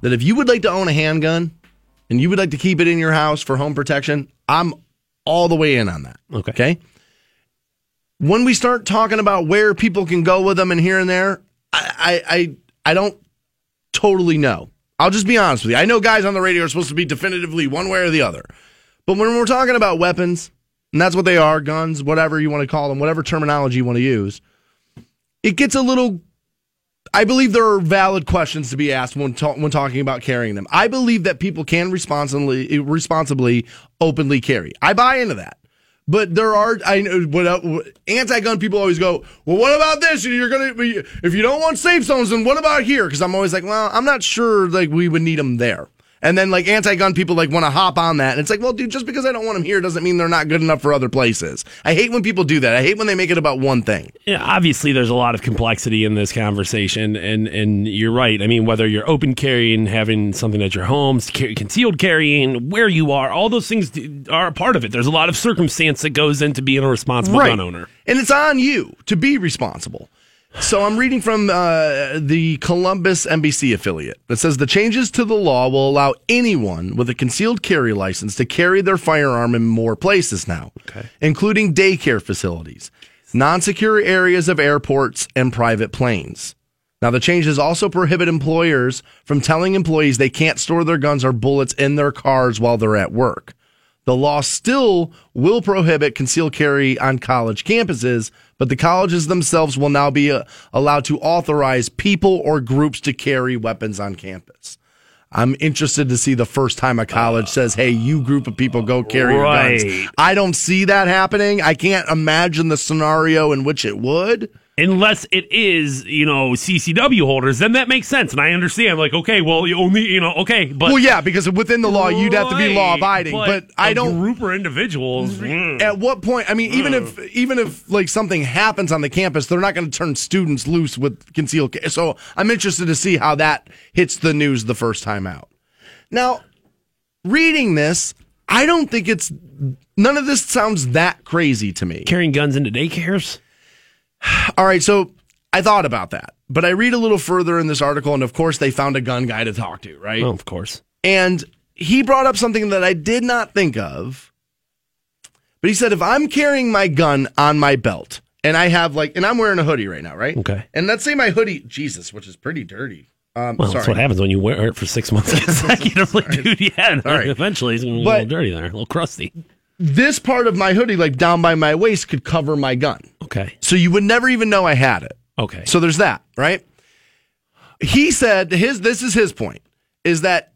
that if you would like to own a handgun and you would like to keep it in your house for home protection, I'm all the way in on that. Okay. Okay. When we start talking about where people can go with them and here and there, I, I, I, I don't totally know. I'll just be honest with you. I know guys on the radio are supposed to be definitively one way or the other. But when we're talking about weapons, and that's what they are guns, whatever you want to call them, whatever terminology you want to use it gets a little. I believe there are valid questions to be asked when ta- when talking about carrying them. I believe that people can responsibly responsibly openly carry. I buy into that. But there are I know what anti-gun people always go. Well, what about this? You're gonna if you don't want safe zones, then what about here? Because I'm always like, well, I'm not sure like we would need them there. And then like anti-gun people like want to hop on that, and it's like, well, dude, just because I don't want them here doesn't mean they're not good enough for other places. I hate when people do that. I hate when they make it about one thing. Yeah, obviously there's a lot of complexity in this conversation, and and you're right. I mean, whether you're open carrying, having something at your home, concealed carrying, where you are, all those things are a part of it. There's a lot of circumstance that goes into being a responsible gun owner. And it's on you to be responsible. So I'm reading from uh, the Columbus NBC affiliate that says the changes to the law will allow anyone with a concealed carry license to carry their firearm in more places now, Okay. including daycare facilities, non-secure areas of airports, and private planes. Now, the changes also prohibit employers from telling employees they can't store their guns or bullets in their cars while they're at work. The law still will prohibit concealed carry on college campuses, but the colleges themselves will now be uh, allowed to authorize people or groups to carry weapons on campus. I'm interested to see the first time a college says, "Hey, you group of people go carry your guns." I don't see that happening. I can't imagine the scenario in which it would. Unless it is, you know, CCW holders, then that makes sense, and I understand. Like, okay, well, you only, you know, okay, but Well, yeah, because within the law, you'd have to be law abiding. But, I a don't. group or individuals. mm. At what point? I mean, even if even if like something happens on the campus, they're not going to turn students loose with concealed. So I'm interested to see how that hits the news the first time out. Now, reading this, I don't think it's none of this sounds that crazy to me. carrying guns into daycares. All right, so I thought about that, but I read a little further in this article, and of course, they found a gun guy to talk to, right? Oh, of course. And he brought up something that I did not think of. But he said if I'm carrying my gun on my belt and I have like, and I'm wearing a hoodie right now, right? Okay. And let's say my hoodie, Jesus, which is pretty dirty. Um, Well, sorry. that's what happens when you wear it for six months <laughs> consecutively, <laughs> dude. Yeah, All right. eventually it's gonna be a little dirty there, a little crusty. This part of my hoodie, like down by my waist, could cover my gun. Okay, So you would never even know I had it. okay. So there's that, right? He said his this is his point is that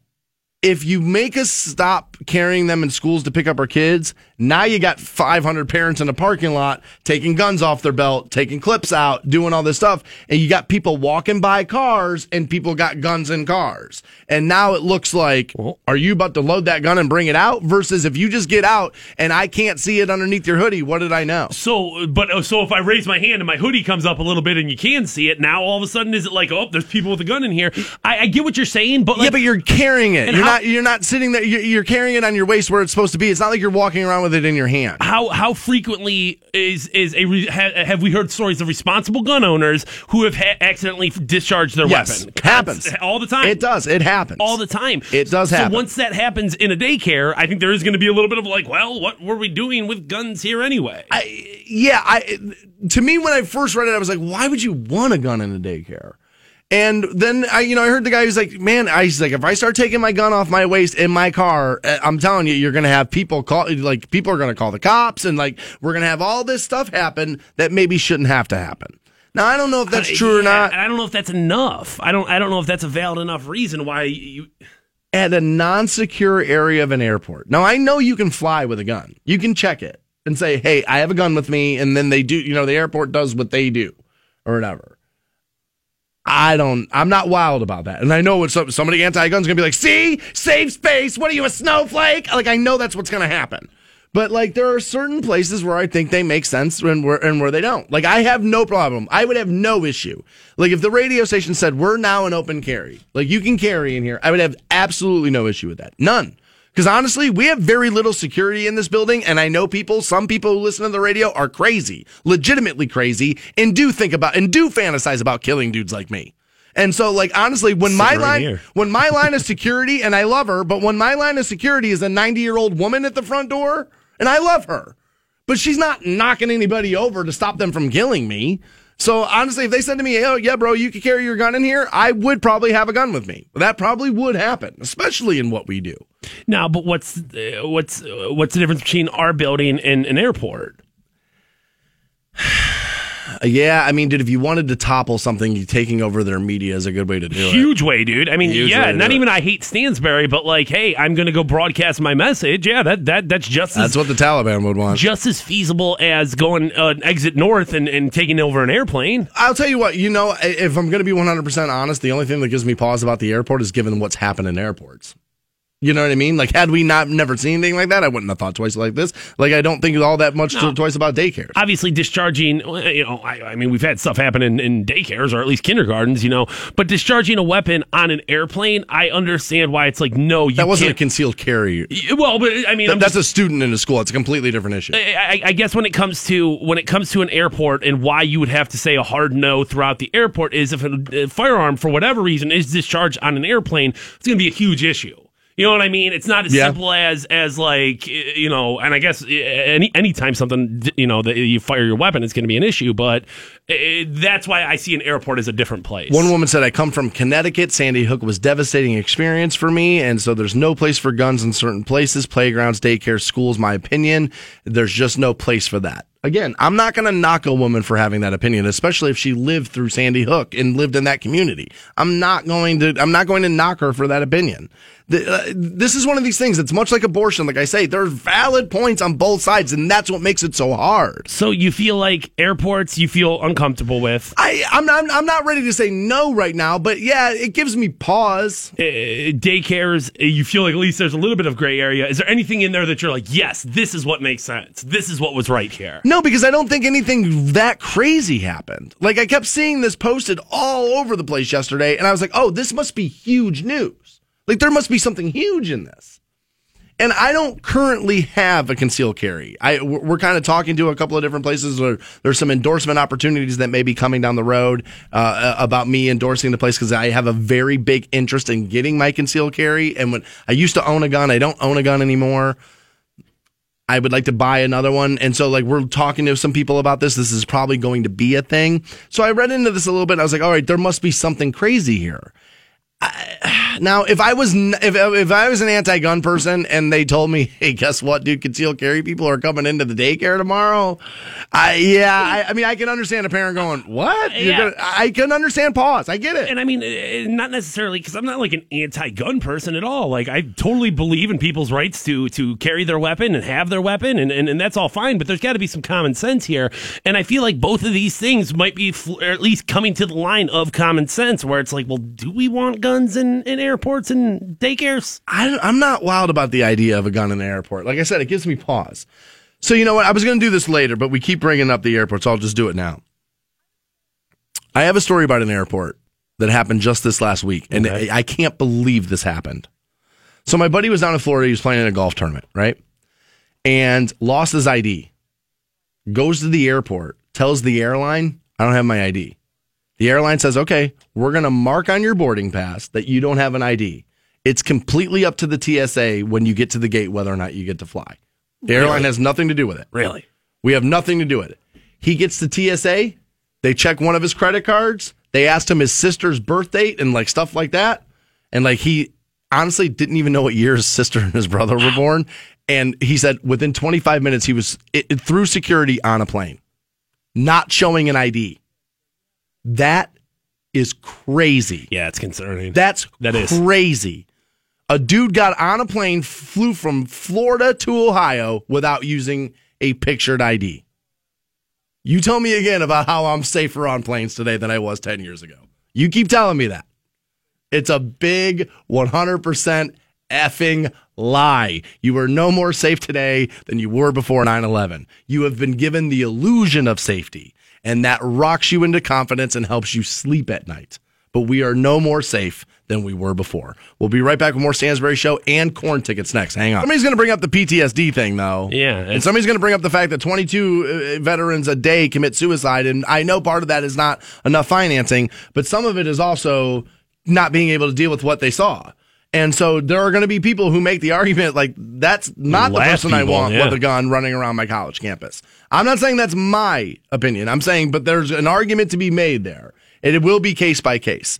if you make a stop carrying them in schools to pick up our kids, now you got 500 parents in a parking lot taking guns off their belt, taking clips out, doing all this stuff, and you got people walking by cars and people got guns in cars. And now it looks like Well- are you about to load that gun and bring it out versus if you just get out and I can't see it underneath your hoodie, what did I know? So, but uh, so if I raise my hand and my hoodie comes up a little bit and you can see it, now all of a sudden is it like, oh, there's people with a gun in here? I, I get what you're saying, but like, yeah, but you're carrying it. You're how- not. You're not sitting there. You're, you're carrying it on your waist where it's supposed to be. It's not like you're walking around with it in your hand. how how frequently is is a re, ha, have we heard stories of responsible gun owners who have ha- accidentally discharged their Yes, weapon? happens Const- all the time. It does. It happens all the time. It does so happen. once that happens in a daycare, I think there is going to be a little bit of like, well, what were we doing with guns here anyway? I, yeah. I. To me, when I first read it, I was like, why would you want a gun in a daycare? And then I, you know, I heard the guy who's like, man, I was like, if I start taking my gun off my waist in my car, uh, I'm telling you, you're gonna have people call, like, people are gonna call the cops, and like, we're gonna have all this stuff happen that maybe shouldn't have to happen. Now, I don't know if that's true or Yeah, not. and I don't know if that's enough. I don't. I don't know if that's a valid enough reason why you. at a non-secure area of an airport. Now I know you can fly with a gun. You can check it and say, "Hey, I have a gun with me," and then they do. You know, the airport does what they do, or whatever. I don't. I'm not wild about that, and I know what some, somebody anti-gun's gonna be like. See, save space. What are you, a snowflake? Like I know that's what's gonna happen. But like there are certain places where I think they make sense and where and where they don't. Like I have no problem. I would have no issue. Like if the radio station said we're now an open carry, like you can carry in here, I would have absolutely no issue with that. None. Because honestly, we have very little security in this building, and I know people, some people who listen to the radio are crazy, legitimately crazy, and do think about and do fantasize about killing dudes like me. And so, like honestly, when my right line, here. when my <laughs> line of security, and I love her, but when my line of security is a 90 year old woman at the front door, and I love her, but she's not knocking anybody over to stop them from killing me. So honestly, if they said to me, "Oh yeah, bro, you could carry your gun in here," I would probably have a gun with me. That probably would happen, especially in what we do. Now, but what's uh, what's uh, what's the difference between our building and an airport? Yeah, I mean, dude, if you wanted to topple something, taking over their media is a good way to do it. Huge way, dude. I mean, Huge yeah, not even I hate Stansbury, but like, hey, I'm going to go broadcast my message. Yeah, that that that's just That's as what the Taliban would want. just as feasible as going uh, exit north and, and taking over an airplane. I'll tell you what, you know, if I'm going to be 100% honest, the only thing that gives me pause about the airport is given what's happened in airports. You know what I mean? Like, had we not never seen anything like that, I wouldn't have thought twice like this. Like, I don't think all that much No. twice about daycares. Obviously, discharging, uh, you know, I, I mean, we've had stuff happen in, in daycares or at least kindergartens, you know, but discharging a weapon on an airplane, I understand why it's like, no, you that wasn't a can't. concealed carry. well, but I mean, I'm That's just, a student in a school. It's a completely different issue. I, I guess when it comes to when it comes to an airport and why you would have to say a hard no throughout the airport is if a, a firearm for whatever reason is discharged on an airplane, it's going to be a huge issue. You know what I mean? It's not as Yeah. simple as as like you know, and I guess any anytime something you know that you fire your weapon, it's going to be an issue. But eh, that's why I see an airport as a different place. One woman said, I come from Connecticut. Sandy Hook was devastating experience for me. And so there's no place for guns in certain places, playgrounds, daycare, schools, my opinion. There's just no place for that. Again, I'm not going to knock a woman for having that opinion, especially if she lived through Sandy Hook and lived in that community. I'm not going to, I'm not going to knock her for that opinion. The, uh, this is one of these things. It's much like abortion. Like I say, there are valid points on both sides, and that's what makes it so hard. So you feel like airports you feel uncomfortable with. I, I'm not, I'm not ready to say no right now, but yeah, it gives me pause. uh, daycares, uh, you feel like at least there's a little bit of gray area. Is there anything in there that you're like, yes, this is what makes sense. This is what was right here. No, because I don't think anything that crazy happened. Like I kept seeing this posted all over the place yesterday, and I was like, "Oh, this must be huge news. Like there must be something huge in this." And I don't currently have a concealed carry. I we're kind of talking to a couple of different places where there's some endorsement opportunities that may be coming down the road uh, about me endorsing the place because I have a very big interest in getting my concealed carry. And when I used to own a gun, I don't own a gun anymore. I would like to buy another one. And so, like, we're talking to some people about this. This is probably going to be a thing. So I read into this a little bit. I was like, all right, there must be something crazy here. I, <sighs> now, if I was if if I was an anti-gun person and they told me, "Hey, guess what, dude? Concealed carry people are coming into the daycare tomorrow," I yeah, I, I mean, I can understand a parent going, "What?" You're Yeah. gonna, I can understand pause. I get it. And I mean, eh, not necessarily because I'm not like an anti-gun person at all. Like I totally believe in people's rights to to carry their weapon and have their weapon, and and, and that's all fine. But there's got to be some common sense here. And I feel like both of these things might be, fl- or at least coming to the line of common sense, where it's like, well, do we want guns in, in airports and daycares? I, I'm not wild about the idea of a gun in the airport. Like I said, it gives me pause. So you know what? I was going to do this later, but we keep bringing up the airport, so I'll just do it now. I have a story about an airport that happened just this last week, and Okay. I can't believe this happened. So my buddy was down in Florida. He was playing in a golf tournament, right? And lost his ID. Goes to the airport, tells the airline, "I don't have my ID." The airline says, okay, we're going to mark on your boarding pass that you don't have an ID. It's completely up to the TSA when you get to the gate whether or not you get to fly. The airline has nothing to do with it. Really? We have nothing to do with it. He gets to TSA, they check one of his credit cards, they asked him his sister's birth date and like stuff like that. And like he honestly didn't even know what year his sister and his brother were born. And he said within 25 minutes, he was it, it- through security on a plane, not showing an ID. That is crazy. Yeah, it's concerning. That's That is. crazy. A dude got on a plane, flew from Florida to Ohio without using a pictured ID. You tell me again about how I'm safer on planes today than I was 10 years ago. You keep telling me that. It's a big 100% effing lie. You are no more safe today than you were before 9 11. You have been given the illusion of safety, and that rocks you into confidence and helps you sleep at night. But we are no more safe than we were before. We'll be right back with more Stansbury Show and Korn tickets next. Hang on. Somebody's going to bring up the PTSD thing, though. Yeah, And somebody's going to bring up the fact that 22 uh, veterans a day commit suicide. And I know part of that is not enough financing, but some of it is also not being able to deal with what they saw. And so there are going to be people who make the argument like that's not the Laugh person I want yeah. with a gun running around my college campus. I'm not saying that's my opinion. I'm saying, but there's an argument to be made there, and it will be case by case.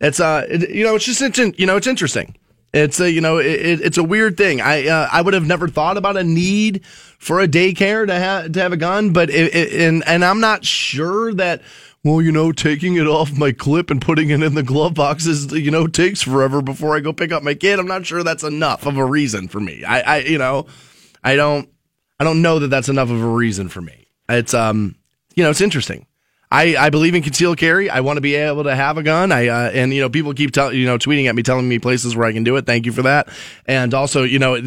It's uh, it, you know, it's just it's, you know, it's interesting. It's a you know, it, it- it's a weird thing. I uh, I would have never thought about a need for a daycare to have to have a gun, but it, it, and and I'm not sure that. Well, you know, taking it off my clip and putting it in the glove box is, you know, takes forever before I go pick up my kid. I'm not sure that's enough of a reason for me. I, I, you know, I don't, I don't know that that's enough of a reason for me. It's, um, you know, it's interesting. I, I believe in concealed carry. I want to be able to have a gun. I uh, and you know people keep tell, you know tweeting at me, telling me places where I can do it. Thank you for that. And also, you know,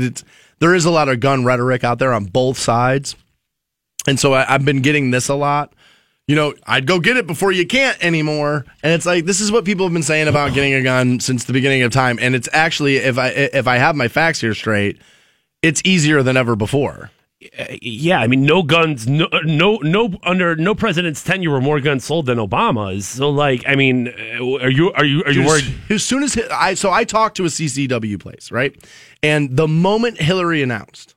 there is a lot of gun rhetoric out there on both sides, and so I, I've been getting this a lot. You know, I'd go get it before you can't anymore. And it's like this is what people have been saying about getting a gun since the beginning of time. And it's actually, if I if I have my facts here straight, it's easier than ever before. yeah, I mean, no guns, no, no, no, under no president's tenure were more guns sold than Obama's. So, like, I mean, uh, are you, are you, are you worried? As soon as I so I talked to a CCW place, right? And the moment Hillary announced,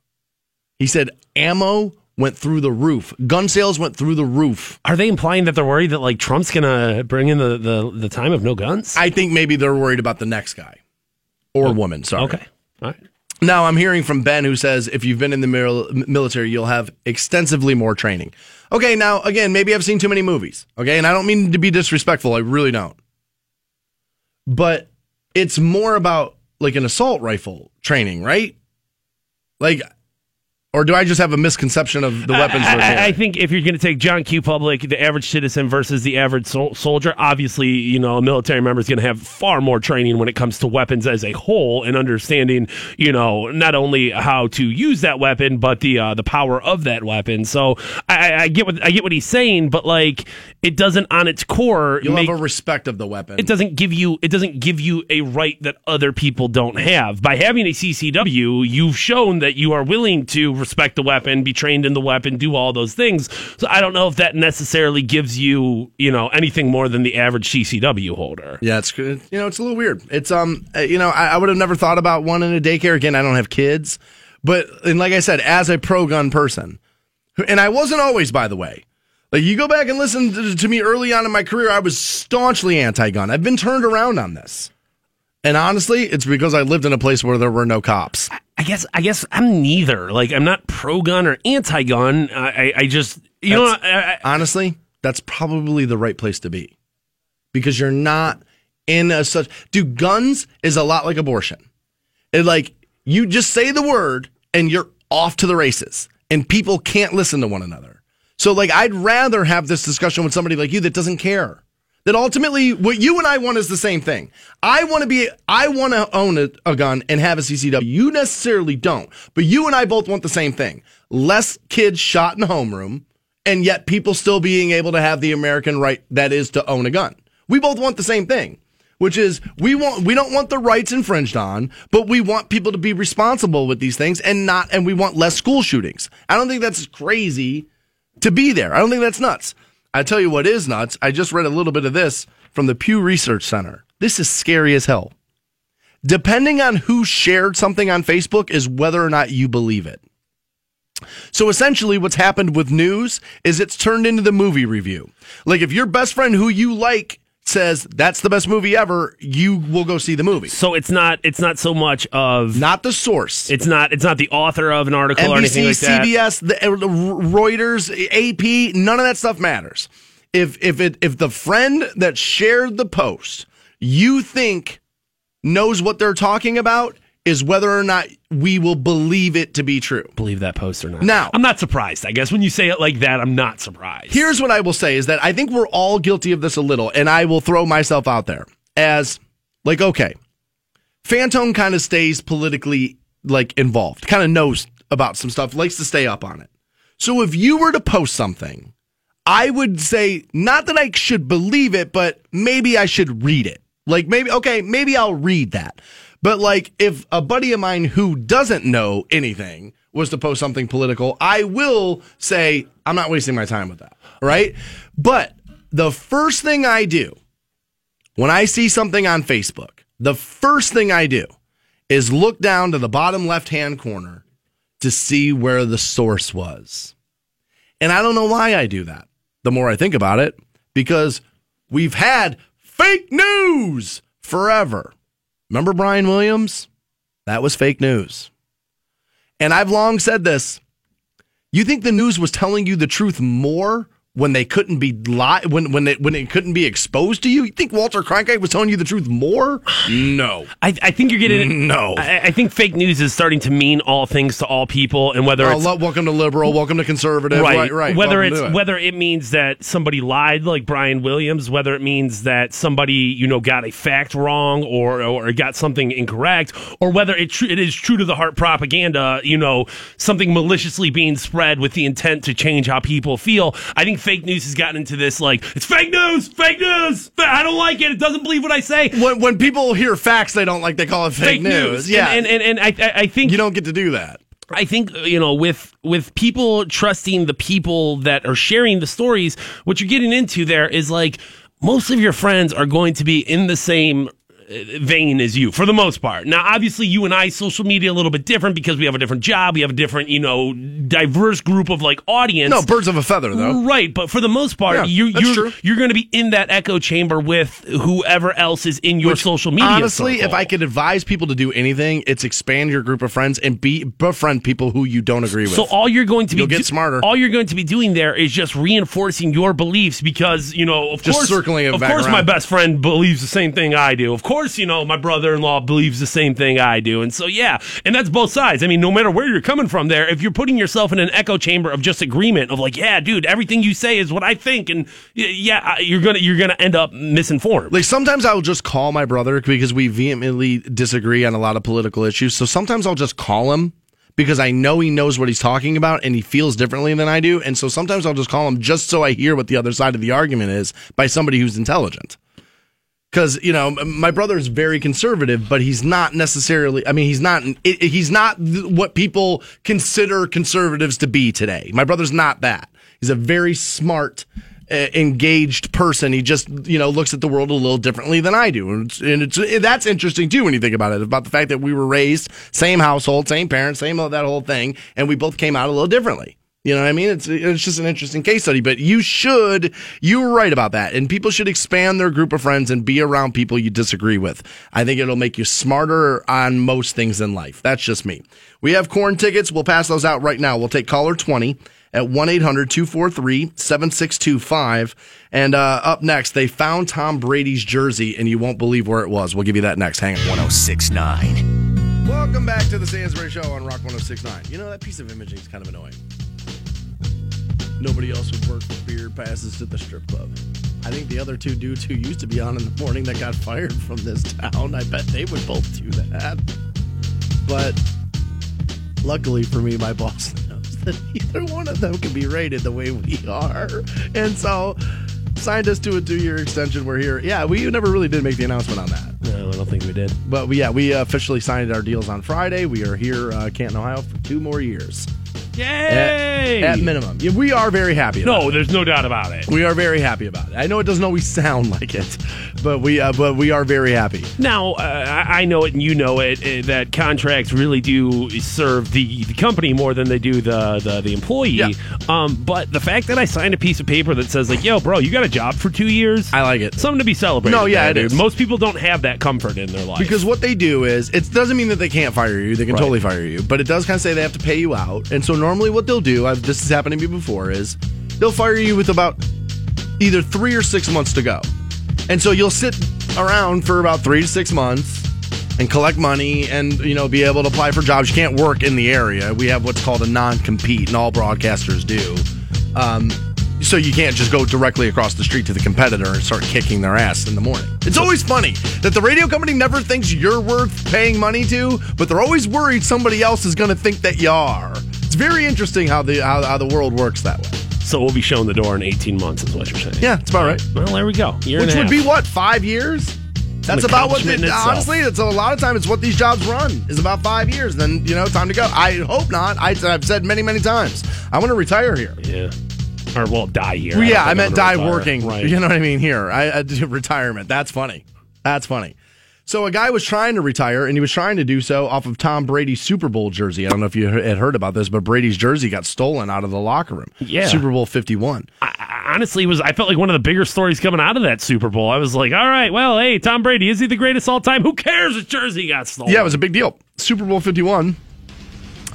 he said ammo went through the roof. Gun sales went through the roof. Are they implying that they're worried that like Trump's gonna bring in the the, the time of no guns? I think maybe they're worried about the next guy or oh, woman. Sorry. okay, all right. Now I'm hearing from Ben who says if you've been in the military, you'll have extensively more training. Okay, now again, maybe I've seen too many movies. Okay, and I don't mean to be disrespectful. I really don't. But it's more about like an assault rifle training, right? Like, or do I just have a misconception of the weapons? I, I- I think if you're going to take John Q. Public, the average citizen versus the average sol- soldier, obviously, you know, a military member is going to have far more training when it comes to weapons as a whole and understanding, you know, not only how to use that weapon but the uh, the power of that weapon. So I, I- get what I get what he's saying, but like it doesn't on its core You'll have a respect of the weapon. it doesn't give you it doesn't give you a right that other people don't have. By having a CCW, you've shown that you are willing to respect the weapon, be trained in the weapon, do all those things. So I don't know if that necessarily gives you, you know, anything more than the average CCW holder. Yeah, it's you know it's a little weird. It's um uh, you know I, I would have never thought about one in a daycare again. I don't have kids, But and like I said, as a pro gun person, and I wasn't always, by the way. Like you go back and listen to, to me early on in my career, I was staunchly anti-gun. I've been turned around on this, and honestly, it's because I lived in a place where there were no cops. I guess I guess I'm neither. Like I'm not pro gun or anti gun. I, I, just you That's- know I, I, honestly, that's probably the right place to be because you're not in a such. Dude, guns is a lot like abortion. It like you just say the word and you're off to the races, and people can't listen to one another. So like, I'd rather have this discussion with somebody like you that doesn't care. That ultimately, what you and I want is the same thing. I want to be, I want to own a, a gun and have a CCW. You necessarily don't, but you and I both want the same thing: less kids shot in the homeroom, and yet people still being able to have the American right that is to own a gun. We both want the same thing, which is we want we don't want the rights infringed on, but we want people to be responsible with these things and not and we want less school shootings. I don't think that's crazy to be there. I don't think that's nuts. I tell you what is nuts. I just read a little bit of this from the Pew Research Center. This is scary as hell. Depending on who shared something on Facebook is whether or not you believe it. So essentially, what's happened with news is it's turned into the movie review. Like if your best friend who you like says that's the best movie ever, you will go see the movie. so it's not it's not so much of Not the source. it's not it's not the author of an article or anything like that. CBS, the, uh, Reuters, AP, none of that stuff matters. If if it if the friend that shared the post you think knows what they're talking about is whether or not we will believe it to be true. Believe that post or not? Now- I'm not surprised. I guess when you say it like that, I'm not surprised. Here's what I will say is that I think we're all guilty of this a little, and I will throw myself out there as like, okay, Fantone kind of stays politically like involved, kind of knows about some stuff, likes to stay up on it. So if you were to post something, I would say not that I should believe it, but maybe I should read it. Like maybe okay, maybe I'll read that. But like if a buddy of mine who doesn't know anything was to post something political, I will say I'm not wasting my time with that. Right? But the first thing I do when I see something on Facebook, the first thing I do is look down to the bottom left-hand corner to see where the source was. And I don't know why I do that. The more I think about it, because we've had fake news forever. Remember Brian Williams? That was fake news. And I've long said this. You think the news was telling you the truth more when they couldn't be li- when when it when it couldn't be exposed to you? You think Walter Cronkite was telling you the truth more? No. I, I think you're getting No. I, I think fake news is starting to mean all things to all people, and whether Oh, it's lo- welcome to liberal, welcome to conservative, right, right. Whether welcome it's it. whether it means that somebody lied like Brian Williams, whether it means that somebody you know got a fact wrong or or got something incorrect, or whether it tr- it is true to the heart propaganda, you know, something maliciously being spread with the intent to change how people feel. I think fake news has gotten into this like it's fake news, fake news. I don't like it. It doesn't believe what I say. when when people hear facts they don't like, they call it fake, news. Yeah, and and, and, and I I think you don't get to do that. I think you know with with people trusting the people that are sharing the stories, what you're getting into there is like most of your friends are going to be in the same vein as you for the most part. Now, obviously, you and I, social media a little bit different because we have a different job, we have a different you know diverse group of like audience. No, birds of a feather though. Right, but for the most part, Yeah, you, you're true. you're going to be in that echo chamber with whoever else is in your social media. Honestly, if. I could advise people to do anything, it's expand your group of friends and be befriend people who you don't agree with. So all you're going to be You'll get smarter. All you're going to be doing there is just reinforcing your beliefs because you know, of Just course, circling it of course, my best friend believes the same thing I do. Of course, you know, my brother-in-law believes the same thing I do, and so yeah, and that's both sides. I mean, no matter where you're coming from, there, if you're putting yourself in an echo chamber of just agreement of like, yeah, dude, everything you say is what I think, and yeah, you're gonna you're gonna end up misinformed. Like sometimes I will just call my brother because we vehemently disagree on a lot of political issues. So sometimes I'll just call him because I know he knows what he's talking about and he feels differently than I do. And so sometimes I'll just call him just so I hear what the other side of the argument is by somebody who's intelligent. Because you know my brother is very conservative, but he's not necessarily. I mean, he's not. He's not what people consider conservatives to be today. My brother's not that. He's a very smart uh, engaged person. He just, you know, looks at the world a little differently than I do. And, it's, and it's, that's interesting too when you think about it, about the fact that we were raised same household, same parents, same that whole thing, and we both came out a little differently. You know what I mean? It's it's just an interesting case study, but you should you were right about that. And people should expand their group of friends and be around people you disagree with. I think it'll make you smarter on most things in life. That's just me. We have Korn tickets. We'll pass those out right now. We'll take caller 20 at 1-800-243-7625. And uh, up next, they found Tom Brady's jersey and you won't believe where it was. We'll give you that next. Hang on. 1069. Welcome back to the Stansbury Show on Rock 1069. You know, that piece of imaging is kind of annoying. Nobody else would work for beard passes to the strip club. I think the other two dudes who used to be on in the morning that got fired from this town, I bet they would both do that. But luckily for me, my boss <laughs> knows that neither one of them can be rated the way we are. And so signed us to a two year extension. We're here. Yeah, we never really did make the announcement on that. No, I don't think we did. But we, yeah, we officially signed our deals on Friday. We are here, uh, Canton, Ohio, for two more years. Yay! At, at minimum. Yeah, we are very happy about no, it. there's no doubt about it. We are very happy about it. I know it doesn't always <laughs> sound like it, but we uh, but we are very happy. Now, uh, I I know it and you know it uh, that contracts really do serve the, the company more than they do the the, the employee. Yeah. Um, but the fact that I signed a piece of paper that says like, "Yo, bro, you got a job for two years," I like it. something to be celebrated. No, yeah, there, it dude. is. Most people don't have that comfort in their life Because what they do is, it doesn't mean that they can't fire you. They can Right. totally fire you, but it does kind of say they have to pay you out. And so normally, what they'll do, I've, this has happened to me before, is they'll fire you with about either three or six months to go. And so you'll sit around for about three to six months and collect money and you know be able to apply for jobs. You can't work in the area. We have what's called a non-compete, and all broadcasters do. Um, so you can't just go directly across the street to the competitor and start kicking their ass in the morning. It's always funny that the radio company never thinks you're worth paying money to, but they're always worried somebody else is going to think that you are. Very interesting how the how, how the world works that way. so we'll be shown the door in 18 months, is what you're saying. Yeah, it's about right. Well, there we go. Year Which and a would half. be what five years? That's about what. accomplishment The, in itself. honestly, it's a lot of time. It's what these jobs run is about five years. Then you know, time to go. I hope not. I, I've said many, many times. I want to retire here. Yeah. Or well, die here. Well, yeah, I I'm meant die retire. working. Right. You know what I mean? Here, I, I do <laughs> retirement. That's funny. That's funny. So a guy was trying to retire, and he was trying to do so off of Tom Brady's Super Bowl jersey. I don't know if you had heard about this, but Brady's jersey got stolen out of the locker room. Yeah. Super Bowl Fifty One. Honestly was I felt like one of the bigger stories coming out of that Super Bowl. I was like, all right, well, hey, Tom Brady, is he the greatest all time? Who cares? If his jersey got stolen. Yeah, it was a big deal. Super Bowl 51.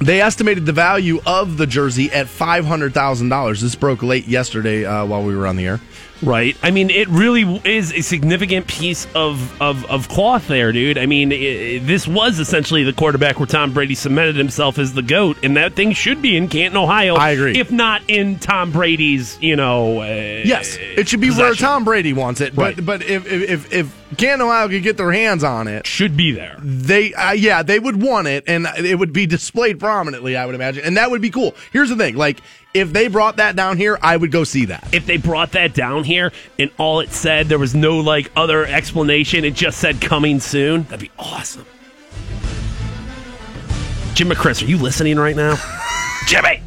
They estimated the value of the jersey at $500,000. This broke late yesterday uh, while we were on the air. Right. I mean, it really is a significant piece of of, of cloth there, dude. I mean, i this was essentially the quarterback where Tom Brady cemented himself as the goat, and that thing should be in Canton, Ohio. I agree. If not in Tom Brady's, you know, uh, Yes, it should be where. Tom Brady wants it. But Right. but if if if, if Canton, Ohio could get their hands on it, should be there. they uh, yeah they would want it, and it would be displayed prominently. I would imagine, and that would be cool. Here's the thing: like if they brought that down here, I would go see that. if they brought that down here and all it said there was no like other explanation it just said coming soon that'd be awesome jim mccris are you listening right now <laughs> jimmy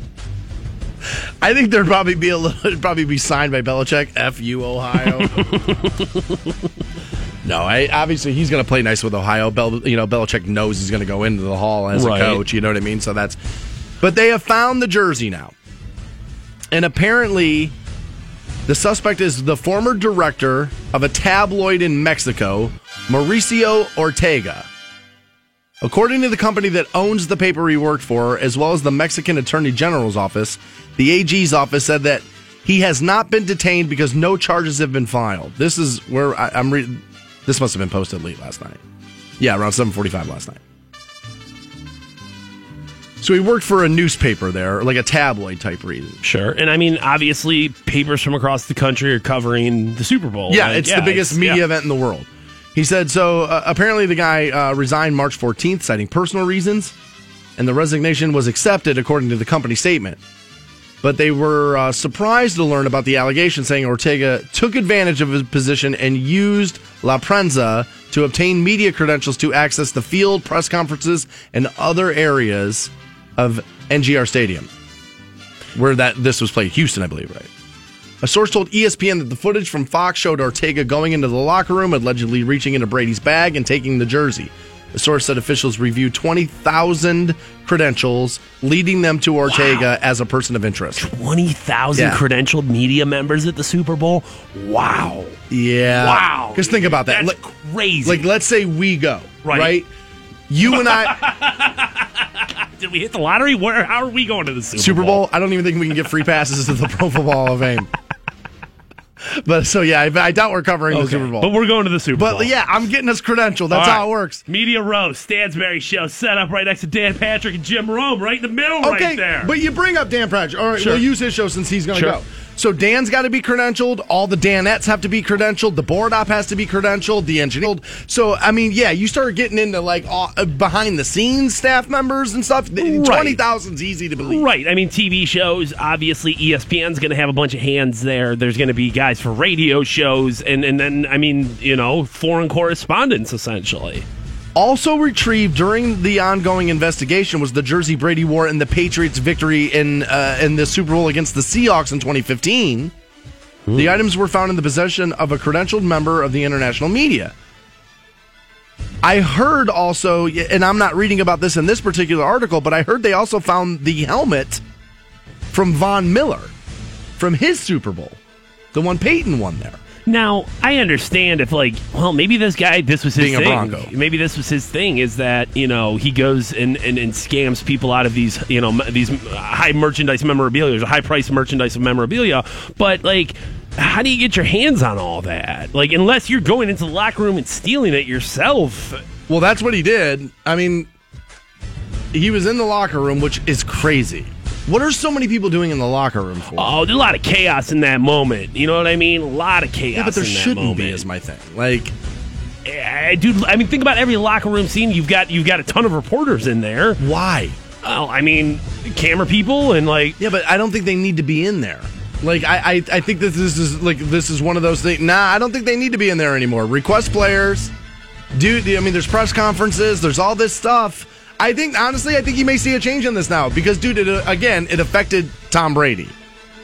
I think there'd probably be a little, <laughs> it'd probably be signed by Belichick, F you, Ohio. <laughs> no, I, obviously he's going to play nice with Ohio. Bel, you know, Belichick knows he's going to go into the hall as Right. a coach. You know what I mean? So that's, but they have found the jersey now, and apparently, the suspect is the former director of a tabloid in Mexico, Mauricio Ortega. According to the company that owns the paper he worked for, as well as the Mexican Attorney General's office, the AG's office said that he has not been detained because no charges have been filed. This is where I, I'm reading. This must have been posted late last night. Yeah, around 7:45 last night. So he worked for a newspaper there, like a tabloid type read. sure and i mean obviously papers from across the country are covering the super bowl Yeah, Like, it's the biggest it's- media yeah. event in the world. He said so. Uh, apparently, the guy uh, resigned March 14th, citing personal reasons, and the resignation was accepted according to the company statement. But they were uh, surprised to learn about the allegation, saying Ortega took advantage of his position and used La Prensa to obtain media credentials to access the field, press conferences, and other areas of NRG Stadium, where that this was played, Houston, I believe, right? A source told ESPN that the footage from Fox showed Ortega going into the locker room, allegedly reaching into Brady's bag and taking the jersey. The source said officials reviewed 20,000 credentials, leading them to Ortega as a person of interest. 20,000 Yeah. credentialed media members at the Super Bowl. Wow. Yeah. Wow. Because think about that. That's Like- crazy. Like, let's say we go, Right. right? You and I, <laughs> Did we hit the lottery? Where? How are we going to the Super, Super Bowl, I don't even think we can get free passes to the Pro Football Hall of Fame. But so, yeah, I, I doubt we're covering the Super Bowl. But we're going to the Super But Bowl. But yeah, I'm getting us credentialed. That's All how it works. Media Row, Stansbury Show, set up right next to Dan Patrick and Jim Rome, right in the middle, Okay, right there. but you bring up Dan Patrick. All right, Sure. we'll use his show since he's going to Sure. go. So Dan's got to be credentialed. All the Danettes have to be credentialed. The board op has to be credentialed. The engineer. So I mean, yeah, you start getting into like all, uh, behind the scenes staff members and stuff. Right. Twenty thousand's easy to believe. Right. I mean, TV shows, obviously, ESPN's going to have a bunch of hands there. There's going to be guys for radio shows, and, and then, I mean, you know, foreign correspondents, essentially. Also retrieved during the ongoing investigation was the jersey Brady wore in the Patriots' victory in uh, in the Super Bowl against the Seahawks in 2015. The items were found in the possession of a credentialed member of the international media. I heard also, and I'm not reading about this in this particular article, but I heard they also found the helmet from Von Miller from his Super Bowl, the one Peyton won there. Now, I understand if, like, well, maybe this guy, this was his Being a thing. Bronco. Maybe this was his thing is that, you know, he goes and, and, and scams people out of these, you know, m- these uh, high merchandise memorabilia, high price merchandise of memorabilia. But, like, how do you get your hands on all that? Like, unless you're going into the locker room and stealing it yourself. Well, that's what he did. I mean, he was in the locker room, which is crazy. What are so many people doing in the locker room for? Oh, there's a lot of chaos in that moment. You know what I mean? A lot of chaos. yeah, but there shouldn't moment. be, is my thing. Like, Eh, dude. I mean, think about every locker room scene. You've got you've got a ton of reporters in there. why? Oh, I mean, camera people and like Yeah, but I don't think they need to be in there. Like, I, I, I think that this is like this is one of those things. Nah, I don't think they need to be in there anymore. Request players, dude. I mean, there's press conferences. There's all this stuff. I think honestly, I think you may see a change in this now because, dude, it, uh, again, it affected Tom Brady.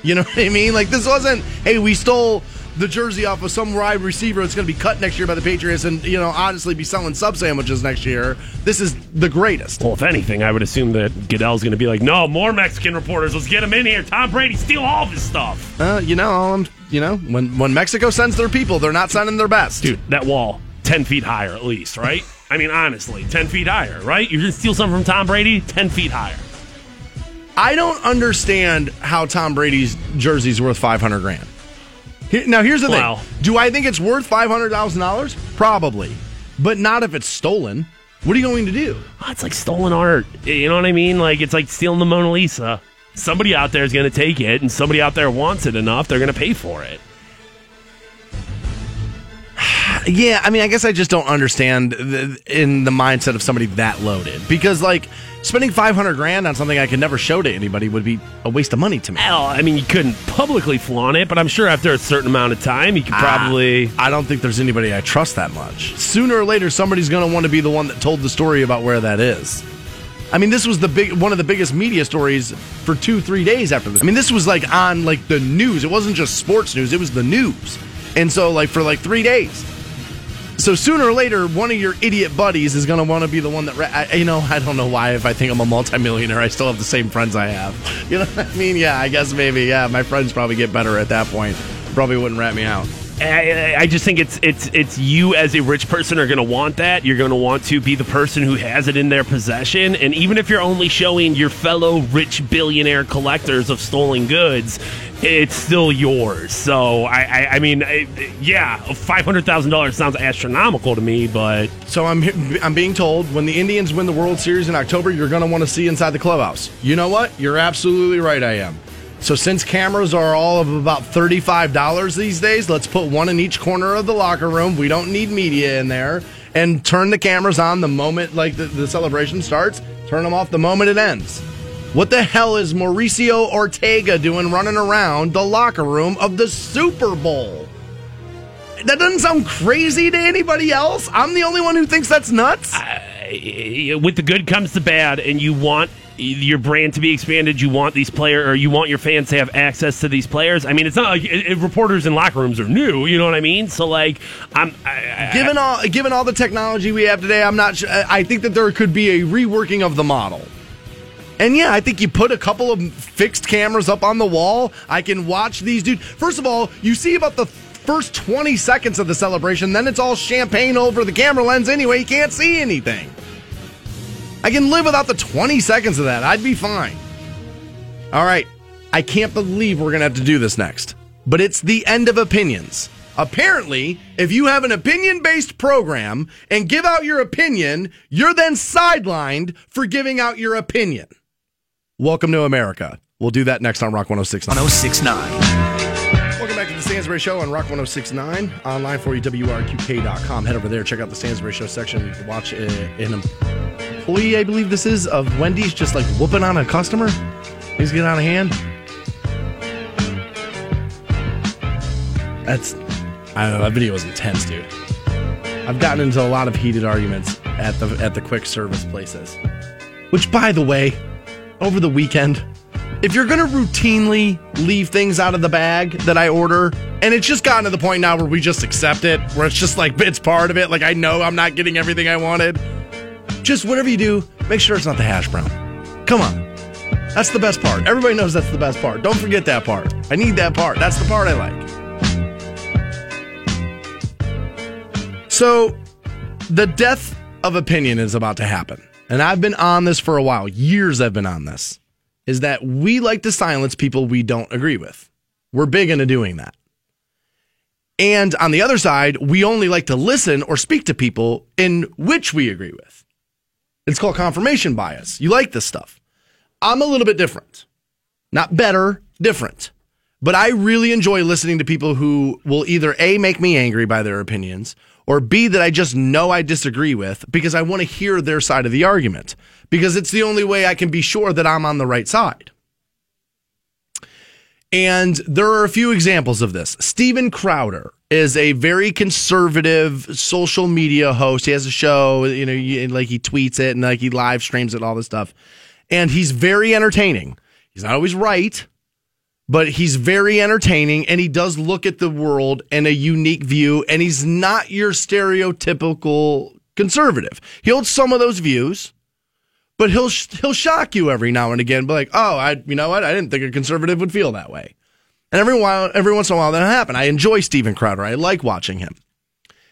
You know <laughs> what I mean? Like this wasn't, hey, we stole the jersey off of some wide receiver that's going to be cut next year by the Patriots and, you know, honestly be selling sub sandwiches next year. This is the greatest. Well, if anything, I would assume that Goodell's going to be like, no, more Mexican reporters. Let's get them in here. Tom Brady, steal all of his stuff. Uh, you know, um, you know, when when Mexico sends their people, they're not sending their best. Dude, that wall, 10 feet higher at least, right? I mean, honestly, 10 feet higher, right? You're going to steal something from Tom Brady, 10 feet higher. I don't understand how Tom Brady's jersey's worth 500 grand. Now, here's the Wow. thing. Do I think it's worth $500,000? Probably. But not if it's stolen. What are you going to do? Oh, it's like stolen art. You know what I mean? Like, it's like stealing the Mona Lisa. Somebody out there is going to take it, and somebody out there wants it enough, they're going to pay for it. <sighs> Yeah, I mean, I guess I just don't understand the, in the mindset of somebody that loaded because, like, spending five hundred grand on something I could never show to anybody would be a waste of money to me. Well, I mean, you couldn't publicly flaunt it, but I'm sure after a certain amount of time, you could probably. I don't think there's anybody I trust that much. Sooner or later, somebody's going to want to be the one that told the story about where that is. I mean, this was the big one of the biggest media stories for two, three days after this. I mean, this was like on like the news. It wasn't just sports news; it was the news. And so, like for like three days. So sooner or later, one of your idiot buddies is going to want to be the one that, ra- I, you know, I don't know why. If I think I'm a multimillionaire, I still have the same friends I have. <laughs> You know what I mean? Yeah, I guess maybe. Yeah, my friends probably get better at that point. Probably wouldn't rat me out. I, I just think it's it's it's you as a rich person are going to want that. You're going to want to be the person who has it in their possession, and even if you're only showing your fellow rich billionaire collectors of stolen goods, it's still yours. So I I, I mean, I, yeah, five hundred thousand dollars sounds astronomical to me, but So I'm I'm being told when the Indians win the World Series in October, you're going to want to see inside the clubhouse. You know what? You're absolutely right. I am. So since cameras are all of about thirty-five dollars these days, let's put one in each corner of the locker room. We don't need media in there, and turn the cameras on the moment like the, the celebration starts. Turn them off the moment it ends. What the hell is Mauricio Ortega doing running around the locker room of the Super Bowl? That doesn't sound crazy to anybody else. I'm the only one who thinks that's nuts. I- with the good comes the bad, and you want your brand to be expanded. You want these players, or you want your fans to have access to these players. I mean, it's not like it, it- reporters in locker rooms are new. You know what I mean? So like, I'm I, I, Given all given all the technology we have today, I'm not. su- I think that there could be a reworking of the model. And yeah, I think you put a couple of fixed cameras up on the wall. I can watch these dudes. First of all, you see about the first 20 seconds of the celebration, then it's all champagne over the camera lens anyway. You can't see anything. I can live without the 20 seconds of that. I'd be fine. All right. I can't believe we're going to have to do this next. But it's the end of opinions. Apparently, if you have an opinion based program and give out your opinion, you're then sidelined for giving out your opinion. Welcome to America. We'll do that next on Rock 1069. 1069. Welcome back to the Stansbury Show on Rock 1069. Online for you, WRQK.com. Head over there, check out the Stansbury Show section. You can watch an employee, I believe this is, of Wendy's just like whooping on a customer. Things get out of hand. That's, I don't know, that video was intense, dude. I've gotten into a lot of heated arguments at the at the quick service places. Which, by the way, over the weekend, if you're gonna routinely leave things out of the bag that I order, and it's just gotten to the point now where we just accept it, where it's just like it's part of it. Like I know I'm not getting everything I wanted. Just whatever you do, make sure it's not the hash brown. Come on. That's the best part. Everybody knows that's the best part. Don't forget that part. I need that part. That's the part I like. So, the death of opinion is about to happen. And I've been on this for a while. Years I've been on this. Is that we like to silence people we don't agree with. We're big into doing that. And on the other side, we only like to listen or speak to people in which we agree with. It's called confirmation bias. You like this stuff. I'm a little bit different. Not better, different. But I really enjoy listening to people who will either A, make me angry by their opinions, or B, that I just know I disagree with because I want to hear their side of the argument because it's the only way I can be sure that I'm on the right side. And there are a few examples of this. Steven Crowder is a very conservative social media host. He has a show, you know, like he tweets it and like he live streams it, all this stuff. And he's very entertaining. He's not always right, but he's very entertaining and he does look at the world in a unique view. And he's not your stereotypical conservative. He holds some of those views, but he'll he'll shock you every now and again. Be like, oh, I you know what? I didn't think a conservative would feel that way. And every while, every once in a while, that'll happen. I enjoy Steven Crowder. I like watching him.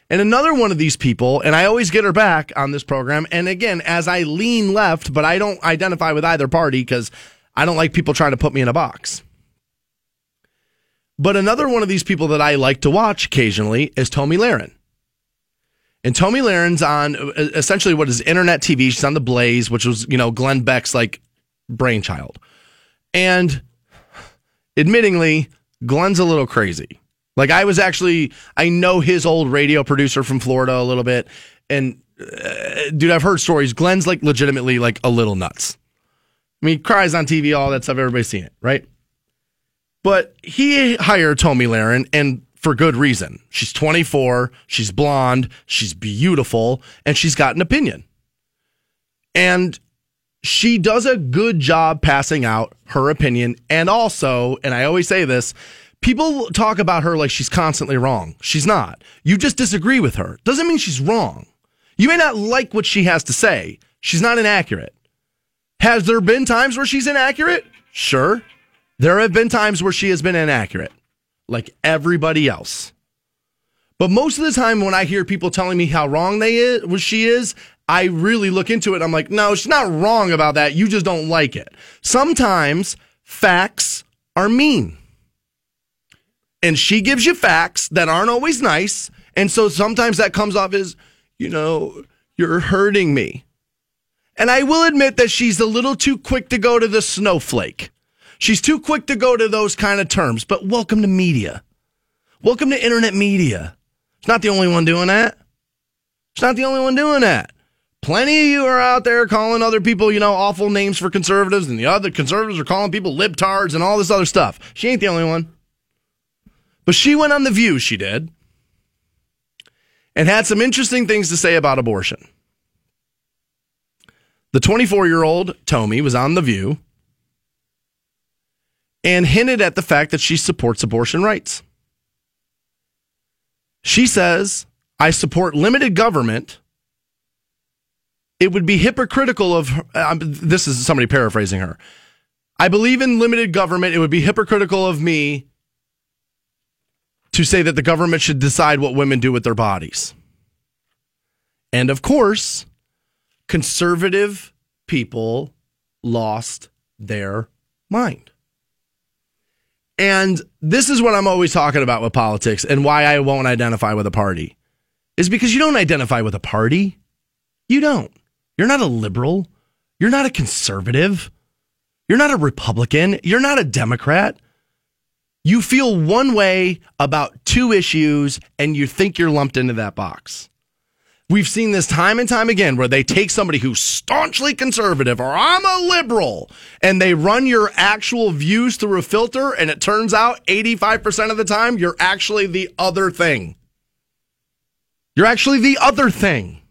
And another one of these people, and I always get her back on this program. And again, as I lean left, but I don't identify with either party because I don't like people trying to put me in a box. But another one of these people that I like to watch occasionally is Tomi Lahren. And Tomi Lahren's on uh, essentially what is internet TV. She's on The Blaze, which was, you know, Glenn Beck's like brainchild. And admittingly, Glenn's a little crazy. Like I was actually, I know his old radio producer from Florida a little bit. And uh, dude, I've heard stories. Glenn's like legitimately like a little nuts. I mean, cries on TV, all that stuff. Everybody's seen it, right? But he hired Tomi Lahren, and for good reason. She's 24, she's blonde, she's beautiful, and she's got an opinion. And she does a good job passing out her opinion. And also, and I always say this, people talk about her like she's constantly wrong. She's not. You just disagree with her. Doesn't mean she's wrong. You may not like what she has to say. She's not inaccurate. Has there been times where she's inaccurate? Sure. There have been times where she has been inaccurate, like everybody else. But most of the time, when I hear people telling me how wrong they is, she is, I really look into it. I'm like, no, she's not wrong about that. You just don't like it. Sometimes facts are mean. And she gives you facts that aren't always nice. And so sometimes that comes off as, you know, you're hurting me. And I will admit that she's a little too quick to go to the snowflake. She's too quick to go to those kind of terms. But welcome to media. Welcome to internet media. It's not the only one doing that. It's not the only one doing that. Plenty of you are out there calling other people, you know, awful names for conservatives, and the other conservatives are calling people libtards and all this other stuff. She ain't the only one. But she went on The View, she did, and had some interesting things to say about abortion. The 24 year old Tomi was on The View and hinted at the fact that she supports abortion rights. She says, I support limited government. It would be hypocritical of um, this is somebody paraphrasing her. I believe in limited government. It would be hypocritical of me to say that the government should decide what women do with their bodies. And of course, conservative people lost their mind. And this is what I'm always talking about with politics and why I won't identify with a party is because you don't identify with a party. You don't. You're not a liberal. You're not a conservative. You're not a Republican. You're not a Democrat. You feel one way about two issues and you think you're lumped into that box. We've seen this time and time again where they take somebody who's staunchly conservative or I'm a liberal and they run your actual views through a filter and it turns out 85% of the time you're actually the other thing. You're actually the other thing.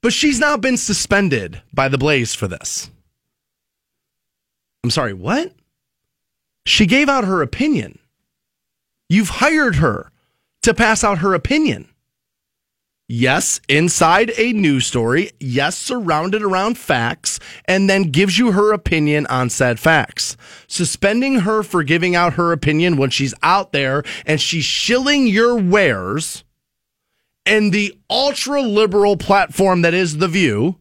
But she's now been suspended by the Blaze for this. I'm sorry, what? She gave out her opinion. You've hired her to pass out her opinion. Yes, inside a news story. Yes, surrounded around facts, and then gives you her opinion on said facts. Suspending her for giving out her opinion when she's out there and she's shilling your wares and the ultra liberal platform that is The View.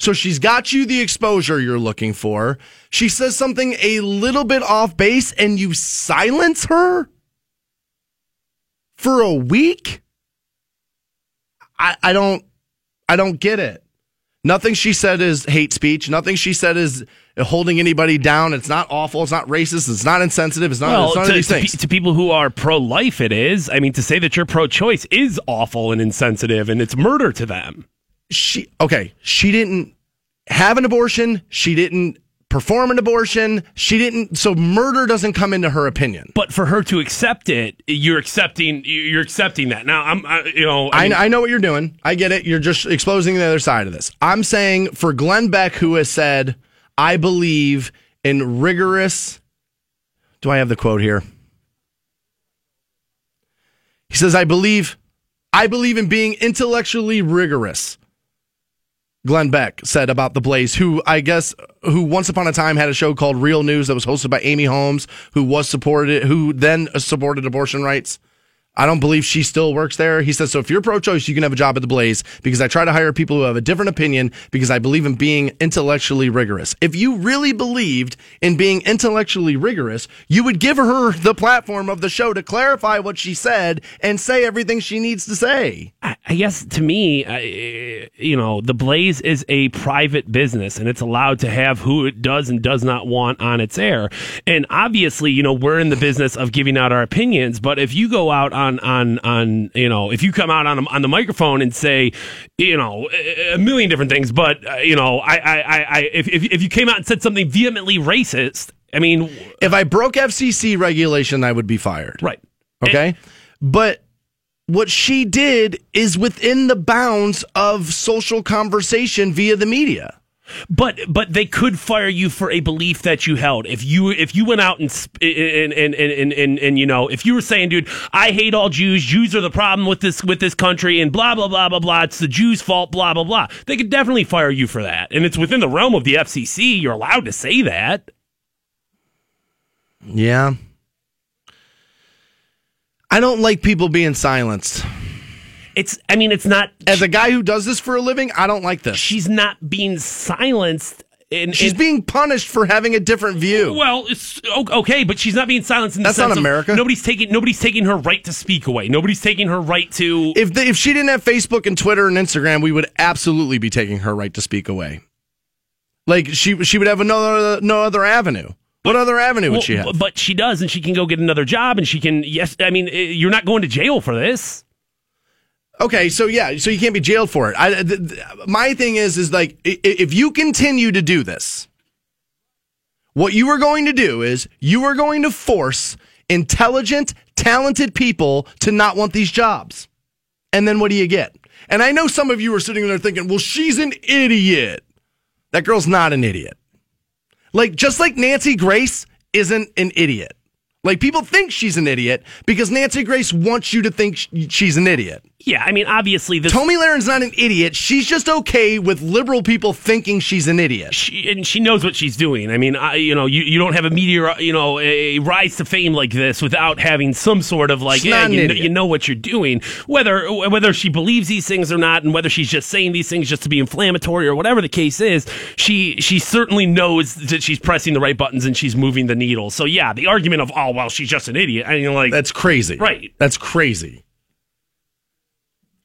So she's got you the exposure you're looking for. She says something a little bit off base and you silence her for a week? I, I don't I don't get it. Nothing she said is hate speech. Nothing she said is holding anybody down. It's not awful. It's not racist. It's not insensitive. It's not, well, it's none to, of these to things. pe- to people who are pro-life, it is. I mean, to say that you're pro-choice is awful and insensitive, and it's murder to them. she okay, she didn't have an abortion. She didn't perform an abortion. She didn't so murder doesn't come into her opinion. But for her to accept it, you're accepting. You're accepting that. Now, I'm. I, you know, I I, I know what you're doing. I get it. You're just exposing the other side of this. I'm saying for Glenn Beck, who has said, I believe in rigorous. Do I have the quote here? He says, I believe, I believe in being intellectually rigorous. Glenn Beck said about the Blaze, who I guess who once upon a time had a show called Real News that was hosted by Amy Holmes, who was supported, who then supported abortion rights. I don't believe she still works there. He says, so if you're pro choice, you can have a job at the Blaze because I try to hire people who have a different opinion because I believe in being intellectually rigorous. If you really believed in being intellectually rigorous, you would give her the platform of the show to clarify what she said and say everything she needs to say. I I guess to me, I, you know, the Blaze is a private business and it's allowed to have who it does and does not want on its air. And obviously, you know, we're in the business of giving out our opinions. But if you go out on on on you know, if you come out on on the microphone and say, you know, a million different things, but uh, you know, I I I, I if, if if you came out and said something vehemently racist, I mean, If I broke FCC regulation, I would be fired. right? Okay. But what she did is within the bounds of social conversation via the media. But but they could fire you for a belief that you held. If you if you went out and and and and and, and, you know if you were saying, dude, I hate all Jews. Jews are the problem with this with this country, and blah blah blah blah blah. It's the Jews' fault. Blah blah blah. They could definitely fire you for that, and it's within the realm of the FCC. You're allowed to say that. Yeah. I don't like people being silenced. It's I mean it's not. As a guy who does this for a living, I don't like this. she's not being silenced. And, She's and- being punished for having a different view. Well, it's okay, but she's not being silenced in the That's sense not of America. Nobody's taking nobody's taking her right to speak away. Nobody's taking her right to. If the, if she didn't have Facebook and Twitter and Instagram, we would absolutely be taking her right to speak away. Like she she would have another no other avenue. What other avenue would Well, she have? But she does, and she can go get another job, and she can. Yes, I mean, eh, you're not going to jail for this. Okay, so yeah, so you can't be jailed for it. I, th- th- my thing is, is like if you continue to do this, what you are going to do is you are going to force intelligent, talented people to not want these jobs, and then what do you get? And I know some of you are sitting there thinking, well, she's an idiot. That girl's not an idiot. Like, just like Nancy Grace isn't an idiot. Like, people think she's an idiot because Nancy Grace wants you to think sh- she's an idiot. Yeah, I mean, obviously, this. Tomi Lahren's not an idiot. She's just okay with liberal people thinking she's an idiot. she, and she knows what she's doing. I mean, I, you know, you, you don't have a meteor, you know, a rise to fame like this without having some sort of like, yeah, you, you know what you're doing. Whether whether she believes these things or not, and whether she's just saying these things just to be inflammatory or whatever the case is, she she certainly knows that she's pressing the right buttons and she's moving the needle. So yeah, the argument of oh well, she's just an idiot. I mean, like That's crazy. Right. That's crazy.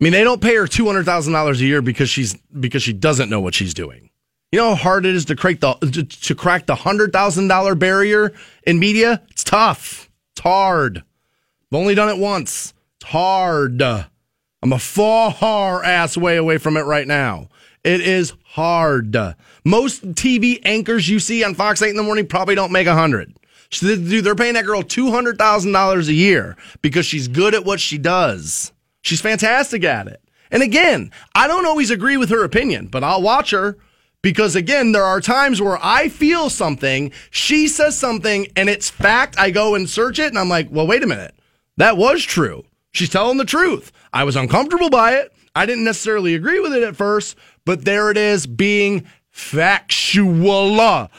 I mean, they don't pay her two hundred thousand dollars a year because she's because she doesn't know what she's doing. You know how hard it is to crack the to, to crack the hundred thousand dollar barrier in media. It's tough. It's hard. I've only done it once. It's hard. I'm a far ass way away from it right now. It is hard. Most TV anchors you see on Fox 8 in the morning probably don't make a hundred. Dude, they're paying that girl $200,000 a year because she's good at what she does. She's fantastic at it. And again, I don't always agree with her opinion, but I'll watch her because again, there are times where I feel something, she says something, and it's fact. I go and search it, and I'm like, well, wait a minute. That was true. She's telling the truth. I was uncomfortable by it. I didn't necessarily agree with it at first, but there it is being factual.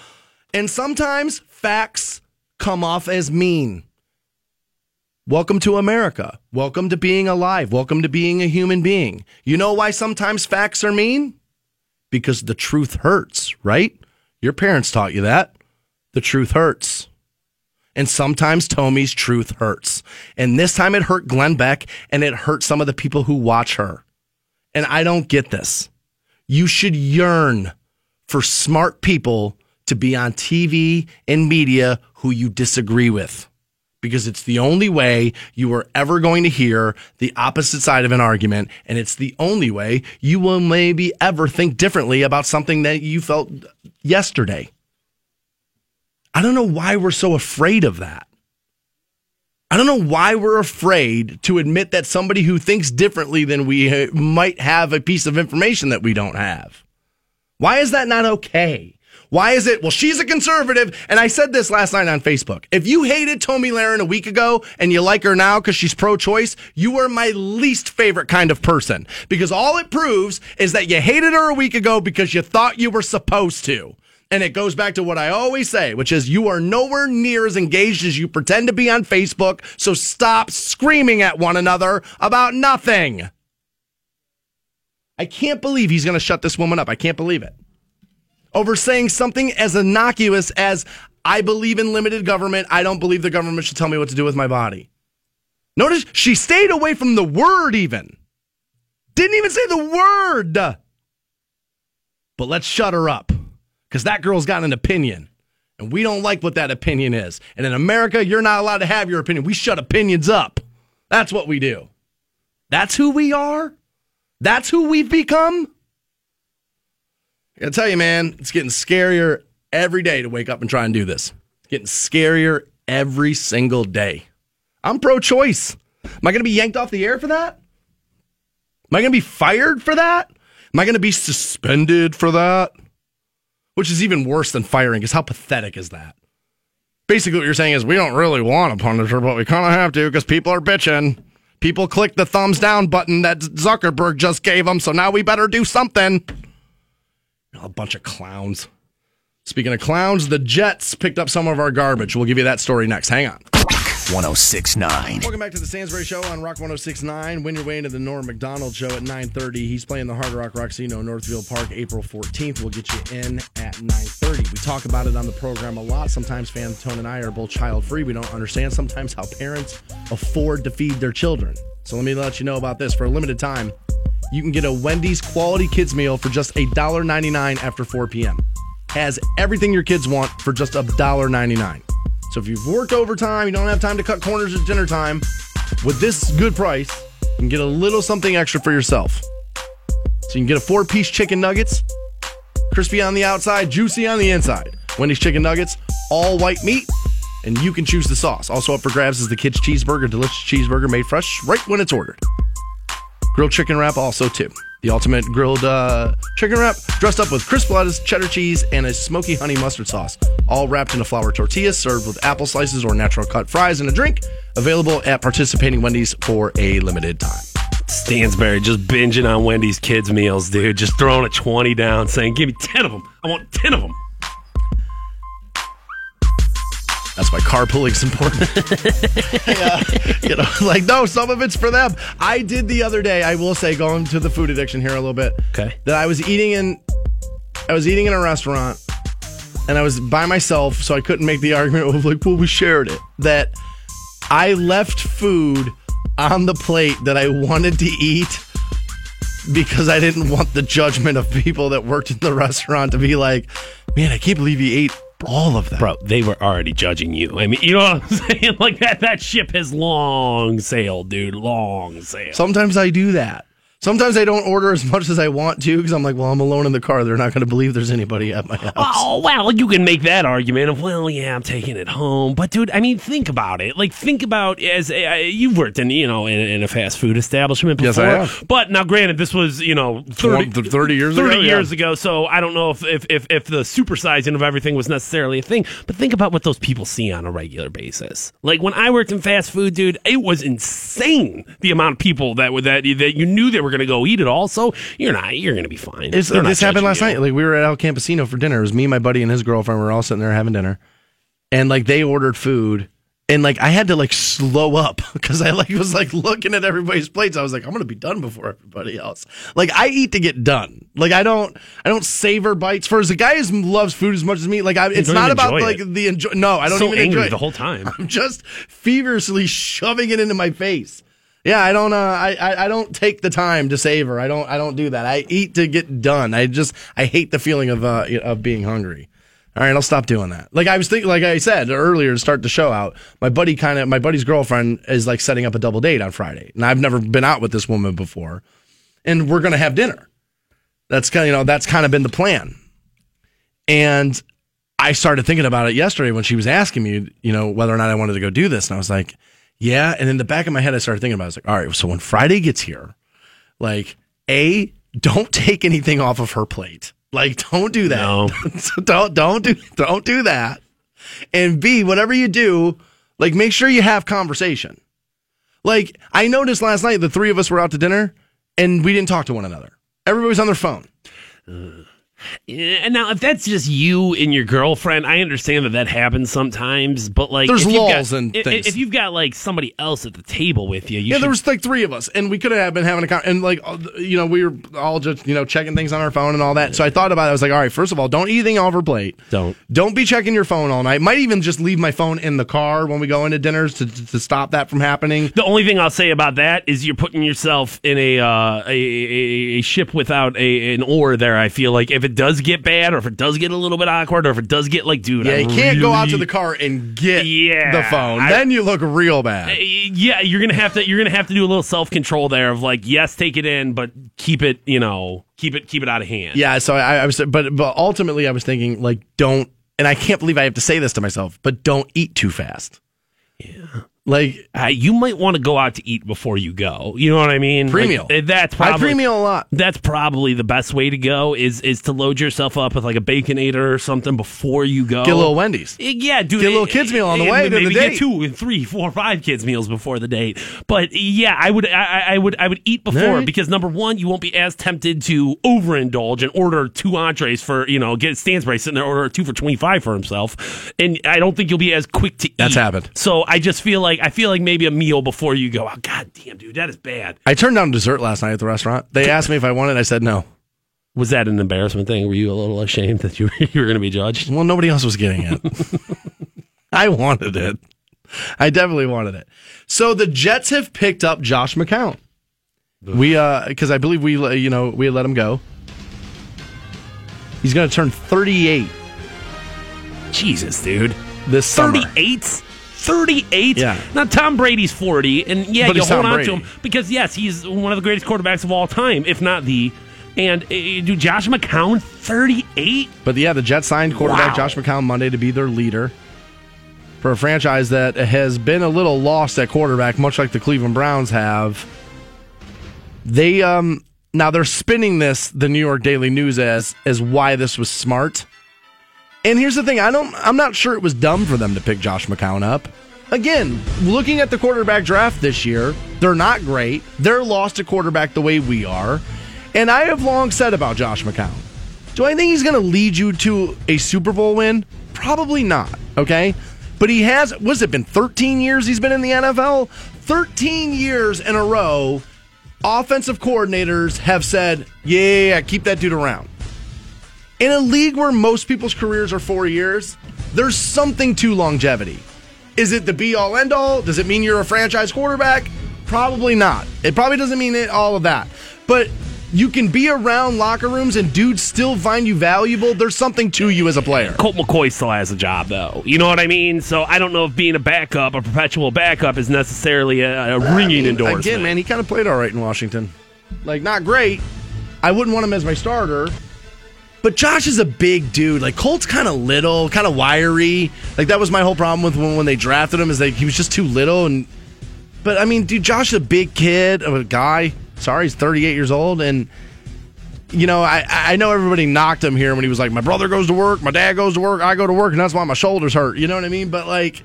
And sometimes facts come off as mean. Welcome to America. Welcome to being alive. Welcome to being a human being. You know why sometimes facts are mean? Because the truth hurts, right? Your parents taught you that. The truth hurts. And sometimes Tomi's truth hurts. And this time it hurt Glenn Beck and it hurt some of the people who watch her. And I don't get this. You should yearn for smart people to be on TV and media who you disagree with because it's the only way you are ever going to hear the opposite side of an argument. And it's the only way you will maybe ever think differently about something that you felt yesterday. I don't know why we're so afraid of that. I don't know why we're afraid to admit that somebody who thinks differently than we uh, might have a piece of information that we don't have. Why is that not okay? Why is it? Well, she's a conservative. And I said this last night on Facebook. If you hated Tomi Lahren a week ago and you like her now because she's pro choice, you are my least favorite kind of person because all it proves is that you hated her a week ago because you thought you were supposed to. And it goes back to what I always say, which is you are nowhere near as engaged as you pretend to be on Facebook. So stop screaming at one another about nothing. I can't believe he's going to shut this woman up. I can't believe it. Over saying something as innocuous as, I believe in limited government. I don't believe the government should tell me what to do with my body. Notice she stayed away from the word, even. Didn't even say the word. But let's shut her up because that girl's got an opinion. And we don't like what that opinion is. And in America, you're not allowed to have your opinion. We shut opinions up. That's what we do. That's who we are. That's who we've become. I gotta tell you, man, it's getting scarier every day to wake up and try and do this. It's getting scarier every single day. I'm pro choice. Am I gonna be yanked off the air for that? Am I gonna be fired for that? Am I gonna be suspended for that? Which is even worse than firing, because how pathetic is that? Basically, what you're saying is we don't really want a punish her, but we kind of have to because people are bitching. People click the thumbs down button that Zuckerberg just gave them, so now we better do something. A bunch of clowns. Speaking of clowns, the Jets picked up some of our garbage. We'll give you that story next. Hang on. 1069. Welcome back to the Stansbury Show on Rock 1069. Win your way into the Norm Macdonald Show at 9.30. He's playing the Hard Rock Rocksino Northfield Park April 14th. We'll get you in at 9.30. We talk about it on the program a lot. Sometimes Fantone and I are both child-free. We don't understand sometimes how parents afford to feed their children. So let me let you know about this. For a limited time, you can get a Wendy's quality kids meal for just $1.99 after 4 p.m. Has everything your kids want for just $1.99. So if you've worked overtime, you don't have time to cut corners at dinner time, with this good price, you can get a little something extra for yourself. So you can get a four piece chicken nuggets, crispy on the outside, juicy on the inside. Wendy's chicken nuggets, all white meat, and you can choose the sauce. Also up for grabs is the kids' cheeseburger, delicious cheeseburger made fresh right when it's ordered. Grilled chicken wrap also too. The ultimate grilled uh, chicken wrap, dressed up with crisp lettuce, cheddar cheese, and a smoky honey mustard sauce. All wrapped in a flour tortilla, served with apple slices or natural cut fries and a drink. Available at participating Wendy's for a limited time. Stansbury just binging on Wendy's kids' meals, dude. Just throwing a 20 down, saying, give me 10 of them. I want 10 of them. That's why carpooling's important. yeah, <laughs> <laughs> you know, like no, some of it's for them. I did the other day. I will say, going to the food addiction here a little bit. Okay. That I was eating in, I was eating in a restaurant, and I was by myself, so I couldn't make the argument of like, well, we shared it. That I left food on the plate that I wanted to eat because I didn't want the judgment of people that worked in the restaurant to be like, man, I can't believe you ate all of them. Bro, they were already judging you. I mean, you know what I'm <laughs> saying? Like that that ship has long sailed, dude. Long sailed. Sometimes I do that. Sometimes I don't order as much as I want to because I'm like, well, I'm alone in the car. They're not going to believe there's anybody at my house. Oh, well, you can make that argument of, well, yeah, I'm taking it home. But, dude, I mean, think about it. Like, think about as uh, you've worked in, you know, in, in, a fast food establishment before. Yes, I have. But now, granted, this was, you know, 30, 30 years 30 ago, years yeah. ago. So I don't know if, if, if, if the supersizing of everything was necessarily a thing. But think about what those people see on a regular basis. Like, when I worked in fast food, dude, it was insane the amount of people that, would, that, that you knew they were going to go eat it all. So you're not, you're going to be fine. This happened last you. night. Like we were at El Campesino for dinner. It was me, my buddy, and his girlfriend. We were all sitting there having dinner, and like they ordered food, and like I had to like slow up <laughs> because I like was like looking at everybody's plates. I was like, I'm gonna be done before everybody else. Like I eat to get done. Like I don't, I don't savor bites. For as a guy who loves food as much as me, like I, it's don't about like it. the enjoy. No, I don't so even angry enjoy it. the whole time. <laughs> I'm just feverishly shoving it into my face. Yeah, I don't. Uh, I, I don't take the time to savor. I don't. I don't do that. I eat to get done. I just. I hate the feeling of uh of being hungry. All right, I'll stop doing that. Like I was thinking, like I said earlier to start the show out, my buddy kind of, my buddy's girlfriend is like setting up a double date on Friday, and I've never been out with this woman before, and we're gonna have dinner. That's kind of, you know, that's kind of been the plan. And I started thinking about it yesterday when she was asking me, you know, whether or not I wanted to go do this. And I was like, yeah. And in the back of my head, I started thinking about it. I was like, all right, so when Friday gets here, like, A, don't take anything off of her plate. Like, don't do that. No. <laughs> don't, don't do, don't do that. And B, whatever you do, like, make sure you have conversation. Like, I noticed last night the three of us were out to dinner and we didn't talk to one another. Everybody's on their phone. Yeah, And now, if that's just you and your girlfriend, I understand that that happens sometimes. But like, There's if you've got, and if, things. If you've got like somebody else at the table with you, you Yeah, should, there was like three of us, and we could have been having a con- and like you know we were all just you know checking things on our phone and all that. So I thought about it. I was like, all right, first of all, don't eat anything off her plate. Don't. don't be checking your phone all night. Might even just leave my phone in the car when we go into dinners to to, to stop that from happening. The only thing I'll say about that is you're putting yourself in a uh, a, a, a ship without a, an oar. There, I feel like if it does get bad, or if it does get a little bit awkward, or if it does get like, dude, Yeah, I you can't go out to the car and get Yeah, the phone. I- then you look real bad. Uh, yeah, you're gonna have to you're gonna have to do a little self control there of like, yes, take it in, but keep it, you know, keep it keep it out of hand. Yeah, so I, I was, but but ultimately I was thinking like, don't, and I can't believe I have to say this to myself, but don't eat too fast. Yeah, like Uh, you might want to go out to eat before you go. You know what I mean? Pre-meal. Like, uh, that's I probably pre-meal a lot. That's probably the best way to go. Is is to load yourself up with like a baconator or something before you go. Get a little Wendy's. Uh, Yeah, dude. Get a little uh, kids meal on the way to the maybe date. Get two, three, four, five kids meals before the date. But yeah, I would, I, I- I would, I would eat before right. because number one, you won't be as tempted to overindulge and order two entrees for you know get Stansbury sitting there order two for twenty five for himself, and I don't think you'll be as quick to eat. That's happened. So I just feel like I feel like maybe a meal before you go. Oh, God damn, dude, that is bad. I turned down dessert last night at the restaurant. They asked me if I wanted. I said no. Was that an embarrassment thing? Were you a little ashamed that you <laughs> you were going to be judged? Well, nobody else was getting it. <laughs> I wanted it. I definitely wanted it. So the Jets have picked up Josh McCown. We uh because I believe we you know we let him go. He's going to turn 38 Jesus, dude. this summer. 38? 38? Yeah. Now, Tom Brady's 40, and yeah, But you hold Tom on Brady. to him because, yes, he's one of the greatest quarterbacks of all time, if not the. And uh, do Josh McCown 38? But yeah, the Jets signed quarterback Wow. Josh McCown Monday to be their leader for a franchise that has been a little lost at quarterback, much like the Cleveland Browns have. They um now they're spinning this the New York Daily News as as why this was smart. And here's the thing, I don't I'm not sure it was dumb for them to pick Josh McCown up. Again, looking at the quarterback draft this year, they're not great. They're lost to quarterback the way we are. And I have long said about Josh McCown. Do I think he's going to lead you to a Super Bowl win? Probably not, okay? But he has, what's it been, 13 years he's been in the NFL? 13 years in a row, offensive coordinators have said, yeah, keep that dude around. In a league where most people's careers are four years, there's something to longevity. Is it the be all end all? Does it mean you're a franchise quarterback? Probably not. It probably doesn't mean it, all of that. But you can be around locker rooms and dudes still find you valuable. There's something to you as a player. Colt McCoy still has a job, though. You know what I mean? So I don't know if being a backup, a perpetual backup, is necessarily a, a ringing endorsement. Again, man, he kind of played all right in Washington. Like, not great. I wouldn't want him as my starter. But Josh is a big dude. Like Colt's kind of little, kind of wiry. Like that was my whole problem with when, when they drafted him is that he was just too little. And but I mean, dude, Josh is a big kid, of a guy. Sorry, he's 38 years old, and you know, I I know everybody knocked him here when he was like, my brother goes to work, my dad goes to work, I go to work, and that's why my shoulders hurt. You know what I mean? But like.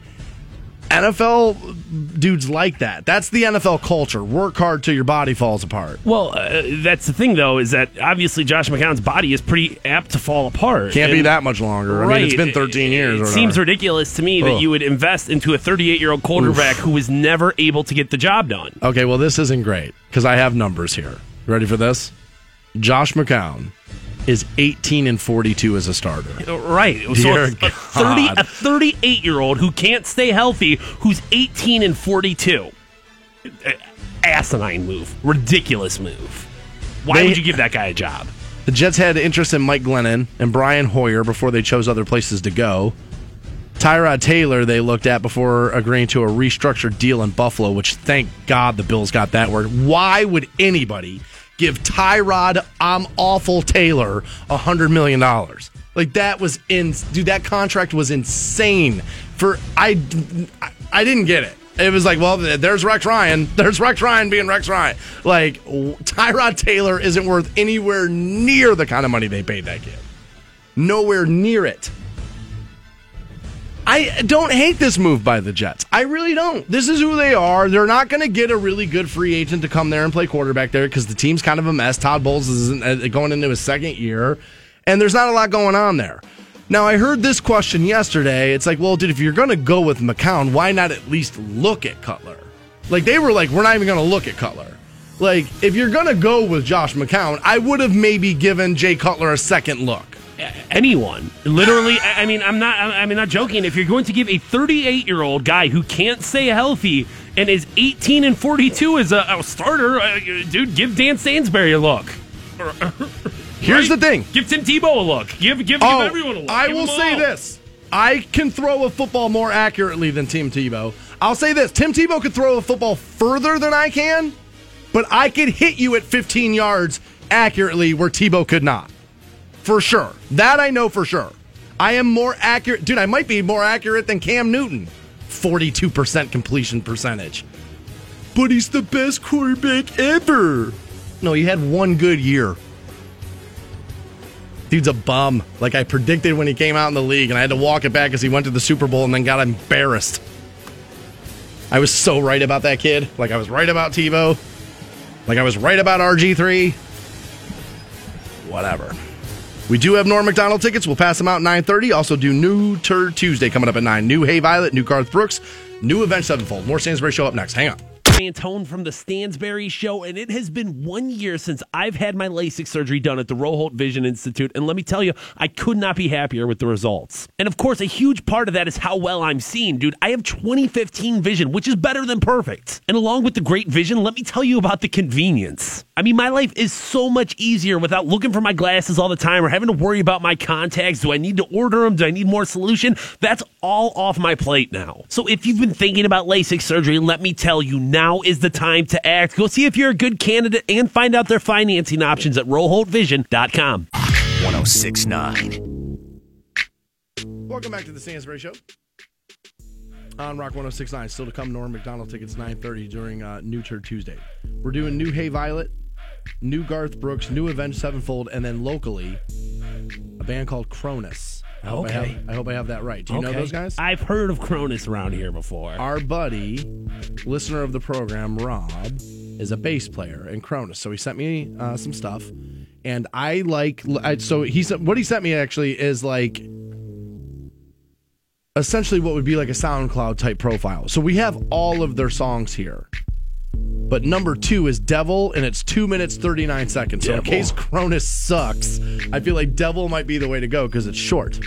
NFL dudes like that. That's the NFL culture. Work hard till your body falls apart. Well, uh, that's the thing, though, is that obviously Josh McCown's body is pretty apt to fall apart. Can't And- be that much longer. I mean, it's been 13 years. It or seems whatever. ridiculous to me that you would invest into a 38 year old quarterback who was never able to get the job done. Okay, well, this isn't great because I have numbers here. Ready for this? Josh McCown is 18 and 42 as a starter. Right. So Dear it's a 30 a 38 year old who can't stay healthy who's 18 and 42. Uh, Asinine move. Ridiculous move. Why They- would you give that guy a job? The Jets had interest in Mike Glennon and Brian Hoyer before they chose other places to go. Tyrod Taylor they looked at before agreeing to a restructured deal in Buffalo, which thank God the Bills got that word. Why would anybody give Tyrod I'm awful Taylor a hundred million dollars? Like that was in dude, that contract was insane. For I I didn't get it. It was like, well, there's Rex Ryan. <laughs> There's Rex Ryan being Rex Ryan. Like Tyrod Taylor isn't worth anywhere near the kind of money they paid that kid. Nowhere near it. I don't hate this move by the Jets. I really don't. This is who they are. They're not going to get a really good free agent to come there and play quarterback there because the team's kind of a mess. Todd Bowles is uh, going into his second year, and there's not a lot going on there. Now, I heard this question yesterday. It's like, well, dude, if you're going to go with McCown, why not at least look at Cutler? Like, they were like, we're not even going to look at Cutler. Like, if you're going to go with Josh McCown, I would have maybe given Jay Cutler a second look. Anyone. Literally, I mean, I'm not. I mean, not joking. If you're going to give a 38 year old guy who can't stay healthy and is 18 and 42 as a, a starter, uh, dude, give Dan Stansbury a look. <laughs> Here's Right? the thing. Give Tim Tebow a look. Give give, give Oh, everyone a look. I Give will say all. this. I can throw a football more accurately than Tim Tebow. I'll say this. Tim Tebow could throw a football further than I can, but I could hit you at 15 yards accurately where Tebow could not. For sure. That I know for sure. I am more accurate. Dude, I might be more accurate than Cam Newton. 42% completion percentage. But he's the best quarterback ever. No, he had one good year. Dude's a bum. Like I predicted when he came out in the league, and I had to walk it back as he went to the Super Bowl and then got embarrassed. I was so right about that kid. Like I was right about Tebow. Like I was right about RG3. Whatever. We do have Norm Macdonald tickets. We'll pass them out at 9.30. Also do New Tur Tuesday coming up at 9. New Hey Violet, New Garth Brooks, New Avenged Sevenfold. More Stansbury Show up next. Hang on. Antone from the Stansbury Show, and it has been one year since I've had my LASIK surgery done at the Roholt Vision Institute. And let me tell you, I could not be happier with the results. And of course, a huge part of that is how well I'm seeing, dude. I have 2015 vision, which is better than perfect. And along with the great vision, let me tell you about the convenience. I mean, my life is so much easier without looking for my glasses all the time or having to worry about my contacts. Do I need to order them? Do I need more solution? That's all off my plate now. So if you've been thinking about LASIK surgery, let me tell you, now is the time to act. Go see if you're a good candidate and find out their financing options at roholtvision.com. 1069. Welcome back to the Stansbury Show. On Rock 1069, still to come, Norm Macdonald tickets 930 during uh, New Tur Tuesday. We're doing New Hey Violet, New Garth Brooks, New Avenged Sevenfold, and then locally, a band called Cronus. I hope, I, Okay. have, I hope I have that right. Do you know those guys? I've heard of Cronus around here before. Our buddy, listener of the program, Rob, is a bass player in Cronus. So he sent me uh, some stuff, and I like. I, so he said what he sent me actually is like essentially what would be like a SoundCloud type profile. So we have all of their songs here. But number two is Devil, and it's two minutes thirty nine seconds. So in case Cronus sucks, I feel like Devil might be the way to go because it's short.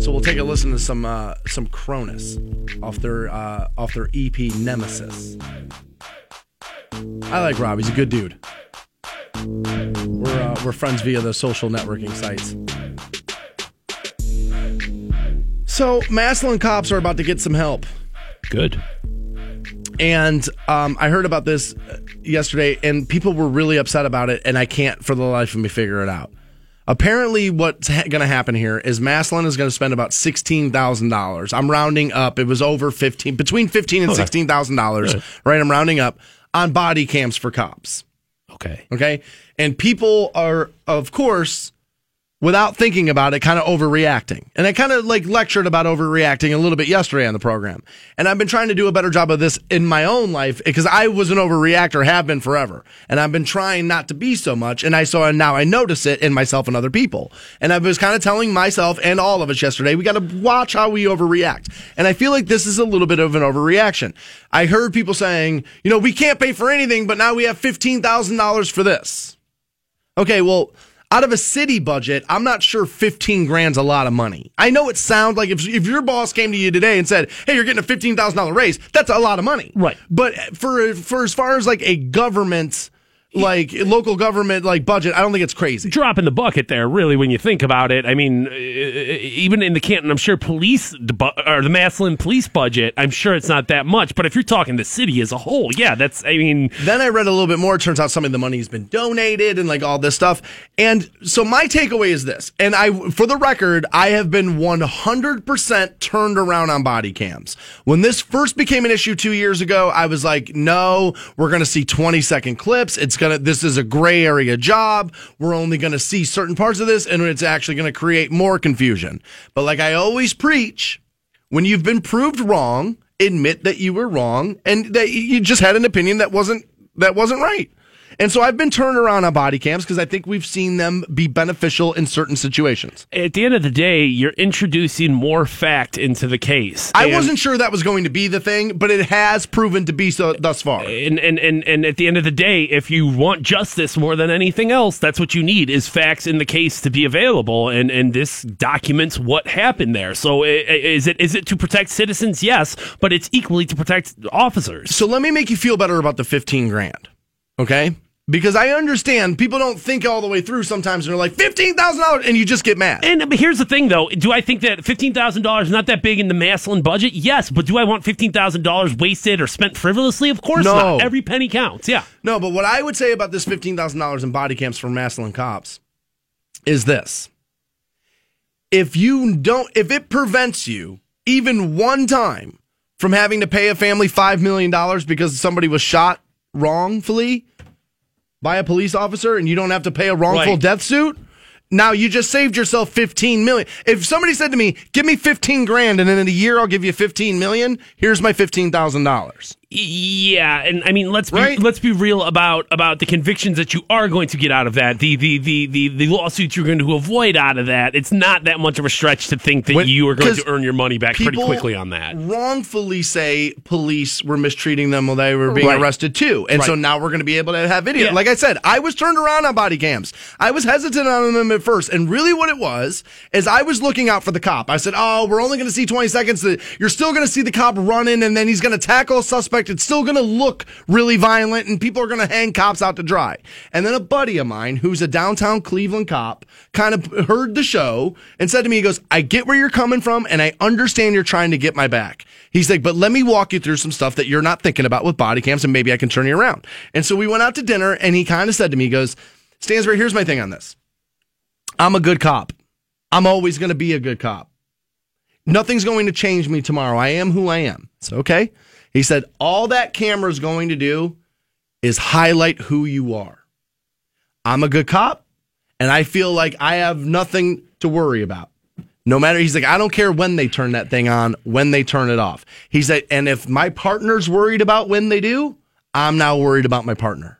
So we'll take a listen to some uh, some Cronus off their uh, off their EP Nemesis. I like Rob; he's a good dude. We're uh, we're friends via the social networking sites. So Massillon cops are about to get some help. Good. And um, I heard about this yesterday, and people were really upset about it, and I can't for the life of me figure it out. Apparently, what's ha- going to happen here is Massillon is going to spend about sixteen thousand dollars. I'm rounding up; it was over fifteen, between fifteen and sixteen thousand dollars. Right, I'm rounding up on body cams for cops. Okay. Okay, and people are, of course, without thinking about it, kind of overreacting. And I kind of like lectured about overreacting a little bit yesterday on the program. And I've been trying to do a better job of this in my own life because I was an overreactor, have been forever. And I've been trying not to be so much. And I saw, and now I notice it in myself and other people. And I was kind of telling myself and all of us yesterday, we got to watch how we overreact. And I feel like this is a little bit of an overreaction. I heard people saying, you know, we can't pay for anything, but now we have $15,000 for this. Okay, well, out of a city budget, I'm not sure 15 grand's a lot of money. I know it sounds like if, if your boss came to you today and said, "Hey, you're getting a $15,000 raise," that's a lot of money. Right. But for for as far as like a government like local government like budget, I don't think it's crazy. drop in the bucket there, really, when you think about it. I mean, uh, even in the Canton, I'm sure police or the Massillon police budget, I'm sure it's not that much. But if you're talking the city as a whole, yeah, that's. I mean, Then I read a little bit more. It turns out some of the money's been donated and like all this stuff. And so my takeaway is this. And I, for the record, I have been 100% turned around on body cams. When this first became an issue two years ago, I was like, no, we're going to see 20 second clips. It's to, this is a gray area job. We're only to see certain parts of this and it's actually to create more confusion. But like I always preach, when you've been proved wrong, admit that you were wrong and that you just had an opinion that wasn't that wasn't right. And so I've been turned around on body cams because I think we've seen them be beneficial in certain situations. at the end of the day, you're introducing more fact into the case. I wasn't sure that was going to be the thing, but it has proven to be so thus far. and, and and and at the end of the day, if you want justice more than anything else, that's what you need is facts in the case to be available, and and this documents what happened there. So is it is it to protect citizens? Yes, but it's equally to protect officers. So let me make you feel better about the 15 grand. Okay? Because I understand people don't think all the way through sometimes and they're like $15,000 and you just get mad. And but here's the thing, though. Do I think that fifteen thousand dollars is not that big in the Massillon budget? Yes, but do I want fifteen thousand dollars wasted or spent frivolously? Of course No. not. Every penny counts. Yeah. No, but what I would say about this $15,000 in body cams for Massillon cops is this. If you don't, if it prevents you even one time from having to pay a family $5 million because somebody was shot wrongfully by a police officer and you don't have to pay a wrongful Right. death suit, now you just saved yourself 15 million. If somebody said to me, "Give me 15 grand and then in a year I'll give you 15 million, here's my $15,000. Yeah, and I mean let's be Right? let's be real about about the convictions that you are going to get out of that. The the the the, the lawsuits you're going to avoid out of that. It's not that much of a stretch to think that When- you are going to earn your money back pretty quickly on that. Wrongfully say police were mistreating them while they were being Right. arrested too, and so now we're going to be able to have video. Yeah. Like I said, I was turned around on body cams. I was hesitant on them at first, and really what it was is I was looking out for the cop. I said, "Oh, we're only going to see 20 seconds. You're still going to see the cop running, and then he's going to tackle a suspect. It's still going to look really violent, and people are going to hang cops out to dry." And then a buddy of mine, who's a downtown Cleveland cop, kind of heard the show and said to me, "He goes, I get where you're coming from, and I understand you're trying to get my back." He's like, "But let me walk you through some stuff that you're not thinking about with body cams, and maybe I can turn you around." And so we went out to dinner, and he kind of said to me, "He goes, Stansbury, here's my thing on this. I'm a good cop. I'm always going to be a good cop. Nothing's going to change me tomorrow. I am who I am. It's okay. He said, all that camera's going to do is highlight who you are. I'm a good cop, and I feel like I have nothing to worry about. No matter, he's like, I don't care when they turn that thing on, when they turn it off. He's like, and if my partner's worried about when they do, I'm now worried about my partner.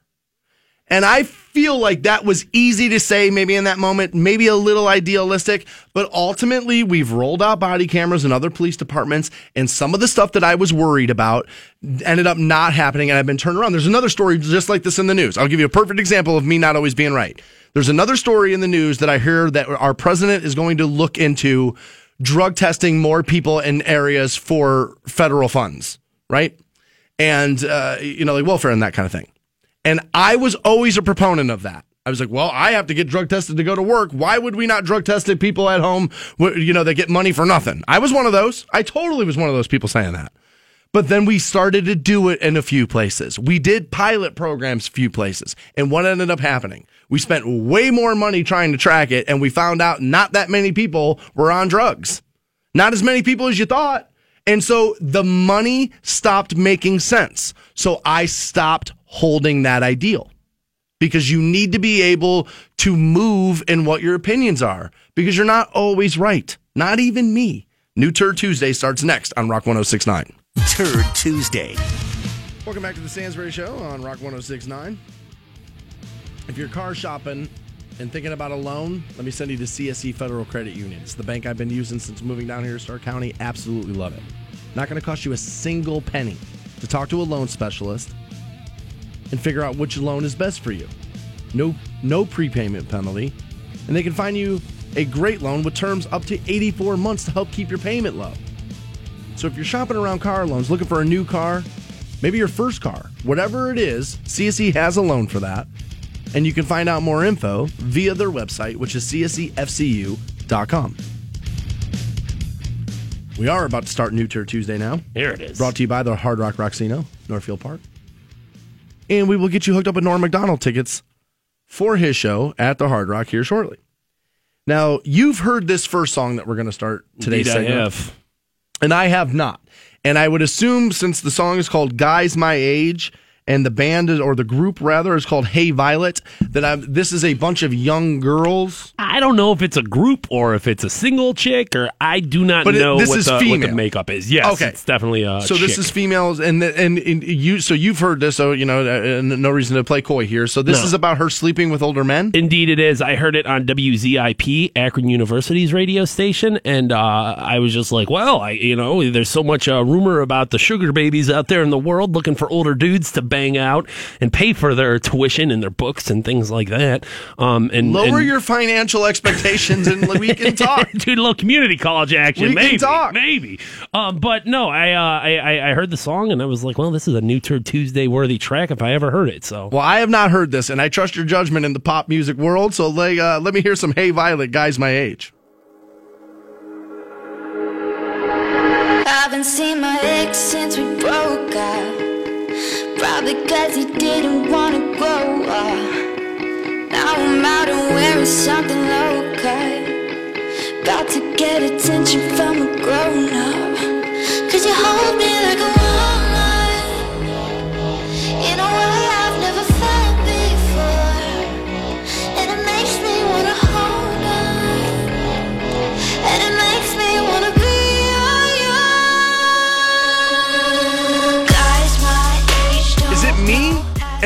And I feel like that was easy to say maybe in that moment, maybe a little idealistic, but ultimately we've rolled out body cameras in other police departments and some of the stuff that I was worried about ended up not happening and I've been turned around. There's another story just like this in the news. I'll give you a perfect example of me not always being right. There's another story in the news that I hear that our president is going to look into drug testing more people in areas for federal funds, right? And, uh, you know, like welfare and that kind of thing. And I was always a proponent of that. I was like, well, I have to get drug tested to go to work. Why would we not drug test people at home, you know, that get money for nothing? I was one of those. I totally was one of those people saying that. But then we started to do it in a few places. We did pilot programs a few places. And what ended up happening? We spent way more money trying to track it, and we found out not that many people were on drugs. Not as many people as you thought. And so the money stopped making sense. So I stopped holding that ideal because you need to be able to move in what your opinions are because you're not always right. Not even me. New Turd Tuesday starts next on Rock 1069. Turd Tuesday. Welcome back to the Stansbury Show on Rock 1069. If you're car shopping and thinking about a loan, let me send you to CSE Federal Credit Union. It's the bank I've been using since moving down here to Stark County. Absolutely love it. Not going to cost you a single penny to talk to a loan specialist and figure out which loan is best for you. No, no prepayment penalty, and they can find you a great loan with terms up to 84 months to help keep your payment low. So if you're shopping around car loans, looking for a new car, maybe your first car, whatever it is, CSE has a loan for that. And you can find out more info via their website, which is csefcu.com. We are about to start New Turd Tuesday now. Here it is. Brought to you by the Hard Rock Rocksino, Northfield Park. And we will get you hooked up with Norm Macdonald tickets for his show at the Hard Rock here shortly. Now, you've heard this first song that we're going to start today's Indeed I have. And I have not. And I would assume since the song is called Guys My Age and the band is, or the group rather is called Hey Violet that I'm, this is a bunch of young girls. I don't know if it's a group or if it's a single chick, or I do not But it- know this what, is the, what the makeup is. Yes, Okay. it's definitely a So this is females and, the, and and you so you've heard this so you know uh, no reason to play coy here. So this No. is about her sleeping with older men. Indeed, it is. I heard it on WZIP, Akron University's radio station, and uh, I was just like, "Well, I, you know, there's so much uh, rumor about the sugar babies out there in the world looking for older dudes to bang out and pay for their tuition and their books and things like that." Um, and Lower and- your financial expectations and we <laughs> can talk. <laughs> Dude, a little community college action, We can maybe, talk. maybe. Um, but no, I, uh, I I I heard the song and I was like, well, this is a new Turd Tuesday worthy track if I ever heard it. So Well, I have not heard this, and I trust your judgment in the pop music world. So let, uh, let me hear some Hey Violet, guys my age. I Haven't seen my ex since we broke up. Probably cause he didn't wanna grow up. Now I'm out and wearing something low cut. About to get attention from a grown up. Cause you hold me like a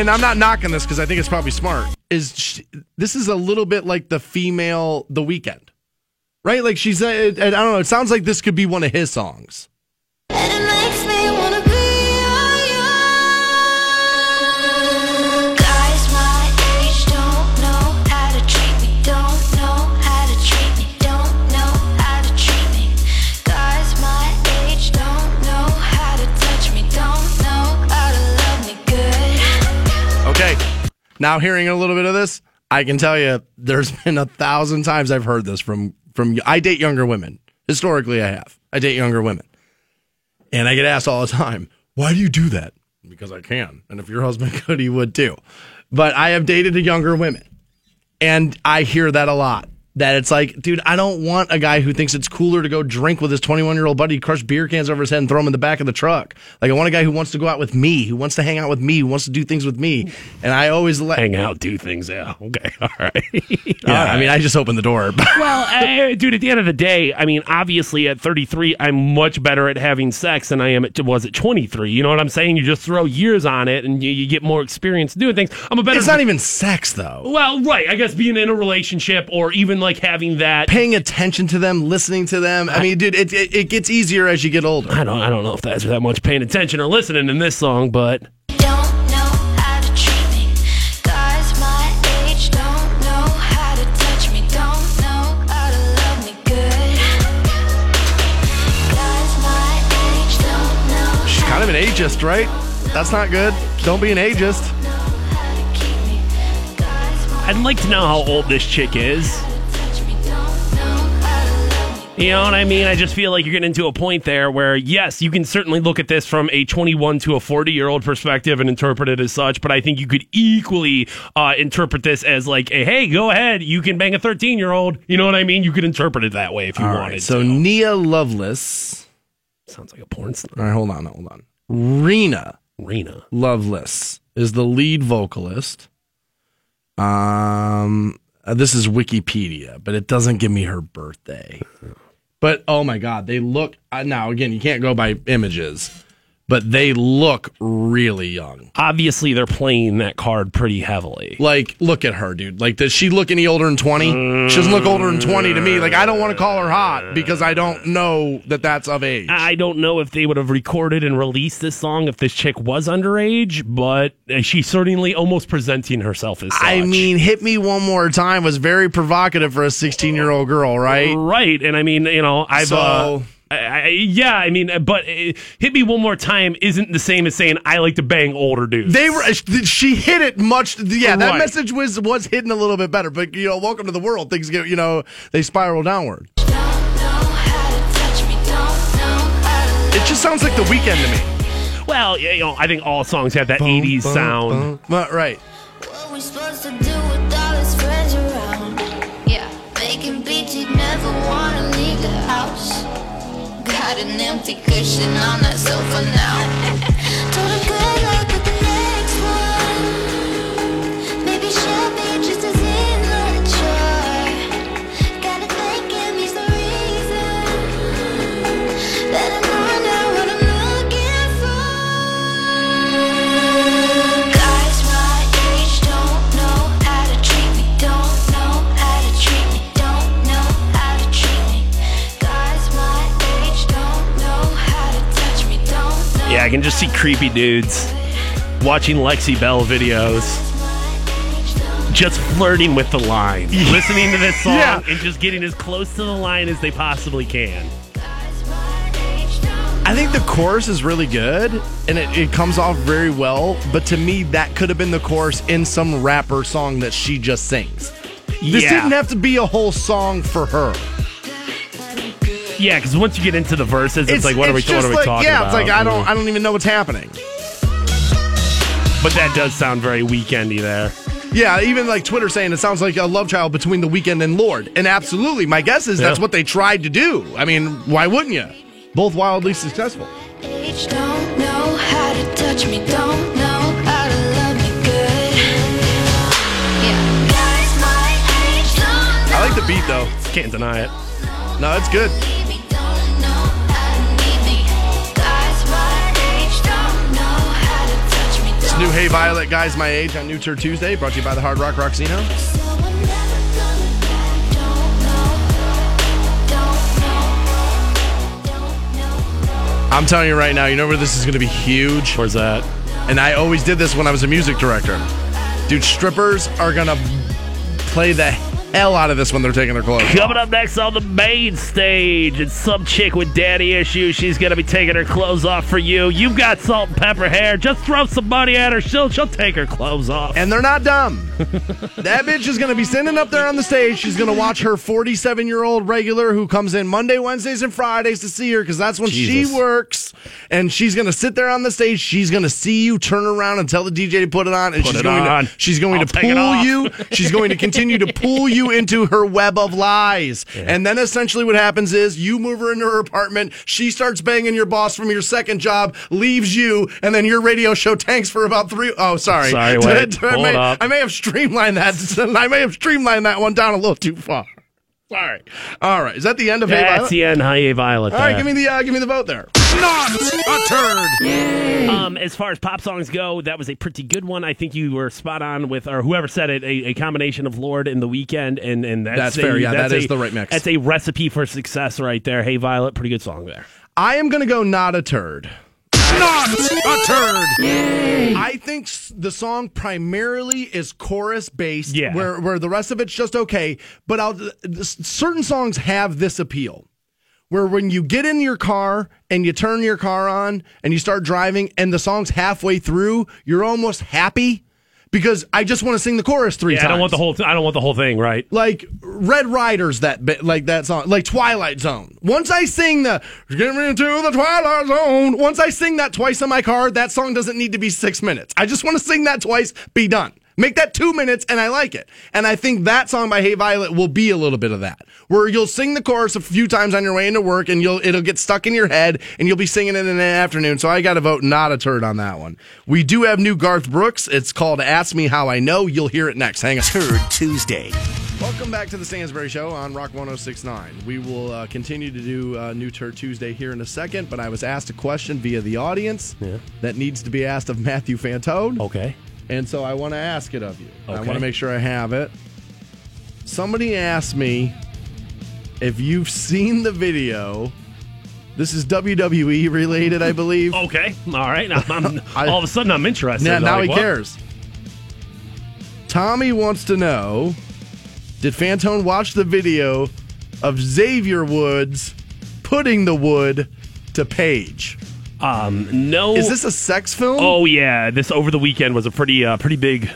And I'm not knocking this because I think it's probably smart. Is sh this is a little bit like the female The Weeknd, right? Like she's, uh, I don't know. It sounds like this could be one of his songs. Now hearing a little bit of this, I can tell you there's <laughs> been a thousand times I've heard this from from I date younger women. Historically I have. I date younger women. And I get asked all the time, "Why do you do that?" Because I can. And if your husband <laughs> could, he would too. But I have dated younger women. And I hear that a lot. That it's like, dude, I don't want a guy who thinks it's cooler to go drink with his 21 year old buddy, crush beer cans over his head and throw them in the back of the truck. Like, I want a guy who wants to go out with me, who wants to hang out with me, who wants to do things with me. And I always let. Hang out, do things. Yeah. Okay. <laughs> All right. Yeah, I mean, I just opened the door. <laughs> well, uh, dude, at the end of the day, I mean, obviously at 33, I'm much better at having sex than I am at was at 23. You know what I'm saying? You just throw years on it and you, you get more experience doing things. I'm a better. it's not even sex, though. Well, right. I guess being in a relationship or even like having that. Paying attention to them, listening to them. I mean, dude, it, it, it gets easier as you get older. I don't. I don't know if that's that much paying attention or listening in this song, but Don't know how to treat me. Guys my age don't know how to touch me. Don't know how to love me good. Guys my age don't know She's kind of an ageist, right? That's not good. Don't be an ageist. how to keep me. Guys my I'd like to know how old this chick is. You know what I mean? I just feel like you're getting to a point there where, yes, you can certainly look at this from a 21 to a 40 year old perspective and interpret it as such, but I think you could equally uh, interpret this as like, a, hey, go ahead, you can bang a 13 year old. You know what I mean? You could interpret it that way if you All wanted right, so to. Nia Lovelace. Sounds like a porn star. All right, hold on, hold on. Rena Rena. Lovelis is the lead vocalist. Um, uh, this is Wikipedia, but it doesn't give me her birthday. But oh my god, they look uh, now again. You can't go by images, but they look really young. Obviously, they're playing that card pretty heavily. Like, look at her, dude. Like, does she look any older than twenty? She doesn't look older than twenty to me. Like, I don't want to call her hot because I don't know that that's of age. I don't know if they would have recorded and released this song if this chick was underage, but uh, she's certainly almost presenting herself as such. I mean, hit me one more time was very provocative for a sixteen-year-old girl, right? Right, and I mean, you know, I've. So- uh, I, I, yeah, I mean, but uh, hit me one more time isn't the same as saying I like to bang older dudes. They were. She hit it much. Yeah, that Right. message was was hidden a little bit better. But you know, welcome to the world. Things get you know they spiral downward. Don't know how to touch me. Don't know It just sounds like the Weeknd to me. well, you know, I think all songs have that '80s sound. Well, right. Got an empty cushion on that sofa now. <laughs> can just see creepy dudes watching Lexi Belle videos, just flirting with the line, <laughs> listening to this song, Yeah. and just getting as close to the line as they possibly can. I think the chorus is really good and it, it comes off very well. But to me, that could have been the chorus in some rapper song that she just sings. This Yeah. didn't have to be a whole song for her. Yeah, because once you get into the verses, it's, like, what are we, what just are we like, talking yeah, about? it's like I don't, Mhm. I don't even know what's happening. But that does sound very weekendy there. Yeah, even like Twitter saying it sounds like a love child between The Weeknd and Lorde. And absolutely, my guess is that's Yeah. what they tried to do. I mean, why wouldn't you? Both wildly successful. Age don't know how to touch me. Don't know how to love me good. Yeah, guys my age don't I like the beat though. Can't deny it. No, it's good. New Hey Violet Guys My Age on New Turd Tuesday, brought to you by the Hard Rock Rocksino. I'm telling you right now, you know where this is going to be huge? Where's that? And I always did this when I was a music director. Dude, strippers are going to play the hell out of this when they're taking their clothes off. Coming up next on the main stage, it's some chick with daddy issues. She's gonna be taking her clothes off for you. You've got salt and pepper hair. Just throw some money at her. She'll she'll take her clothes off. And they're not dumb. <laughs> that bitch is going to be sitting up there on the stage. She's going to watch her 47 year old regular who comes in Monday, Wednesdays, and Fridays to see her because that's when Jesus. she works. And she's going to sit there on the stage. She's going to see you turn around and tell the DJ to put it on. And Put she's going on. to she's going I'll to pull you. She's going to continue to pull you <laughs> you into her web of lies. And then essentially what happens is you move her into her apartment. She starts banging your boss from your second job, leaves you, and then your radio show tanks for about three oh sorry. Sorry, <laughs> wait. I, may. I may have streamlined that. <laughs> I may have streamlined that one down a little too far. Sorry. All right. Is that the end of Hey That's Violet? the end. Hi, A Violet. All right, there. give me the uh, give me the vote there. Not a turd. Um, as far as pop songs go, that was a pretty good one. I think you were spot on with, or whoever said it, a, a combination of Lorde and The Weeknd, and and that's, That's a- fair. Yeah, that's that is a- the right mix. That's a recipe for success right there. Hey, Violet, pretty good song there. I am gonna go not a turd. Not a turd. I think the song primarily is chorus based, Yeah. where where the rest of it's just okay. But I'll certain songs have this appeal, where when you get in your car and you turn your car on and you start driving, and the song's halfway through, you're almost happy because I just want to sing the chorus three Yeah, times. I don't want the whole. I don't want the whole thing, right? like Red Riders that bit like that song like Twilight Zone. Once I sing the get me into the Twilight Zone, once I sing that twice in my car, that song doesn't need to be 6 minutes. I just want to sing that twice, be done. Make that 2 minutes and I like it. And I think that song by Hey Violet will be a little bit of that. Where you'll sing the chorus a few times on your way into work and you'll it'll get stuck in your head and you'll be singing it in the afternoon. So I got to vote not a turd on that one. We do have new Garth Brooks. It's called Ask Me How I Know. You'll hear it next. Hang on. Turd Tuesday. Welcome back to the Stansbury Show on Rock 1069. We will uh, continue to do uh, New Turd Tuesday here in a second, but I was asked a question via the audience Yeah. that needs to be asked of Matthew Fantone, Okay. And so I want to ask it of you. I want to make sure I have it. Somebody asked me if you've seen the video. This is WWE related, I believe. <laughs> Okay. All right. <laughs> I- all of a sudden, I'm interested. Now, now Like, he what? cares. Tommy wants to know Did Fantone watch the video of Xavier Woods putting the wood to Paige? Um, no. Is this a sex film? Oh yeah, this over the weekend was a pretty uh, pretty big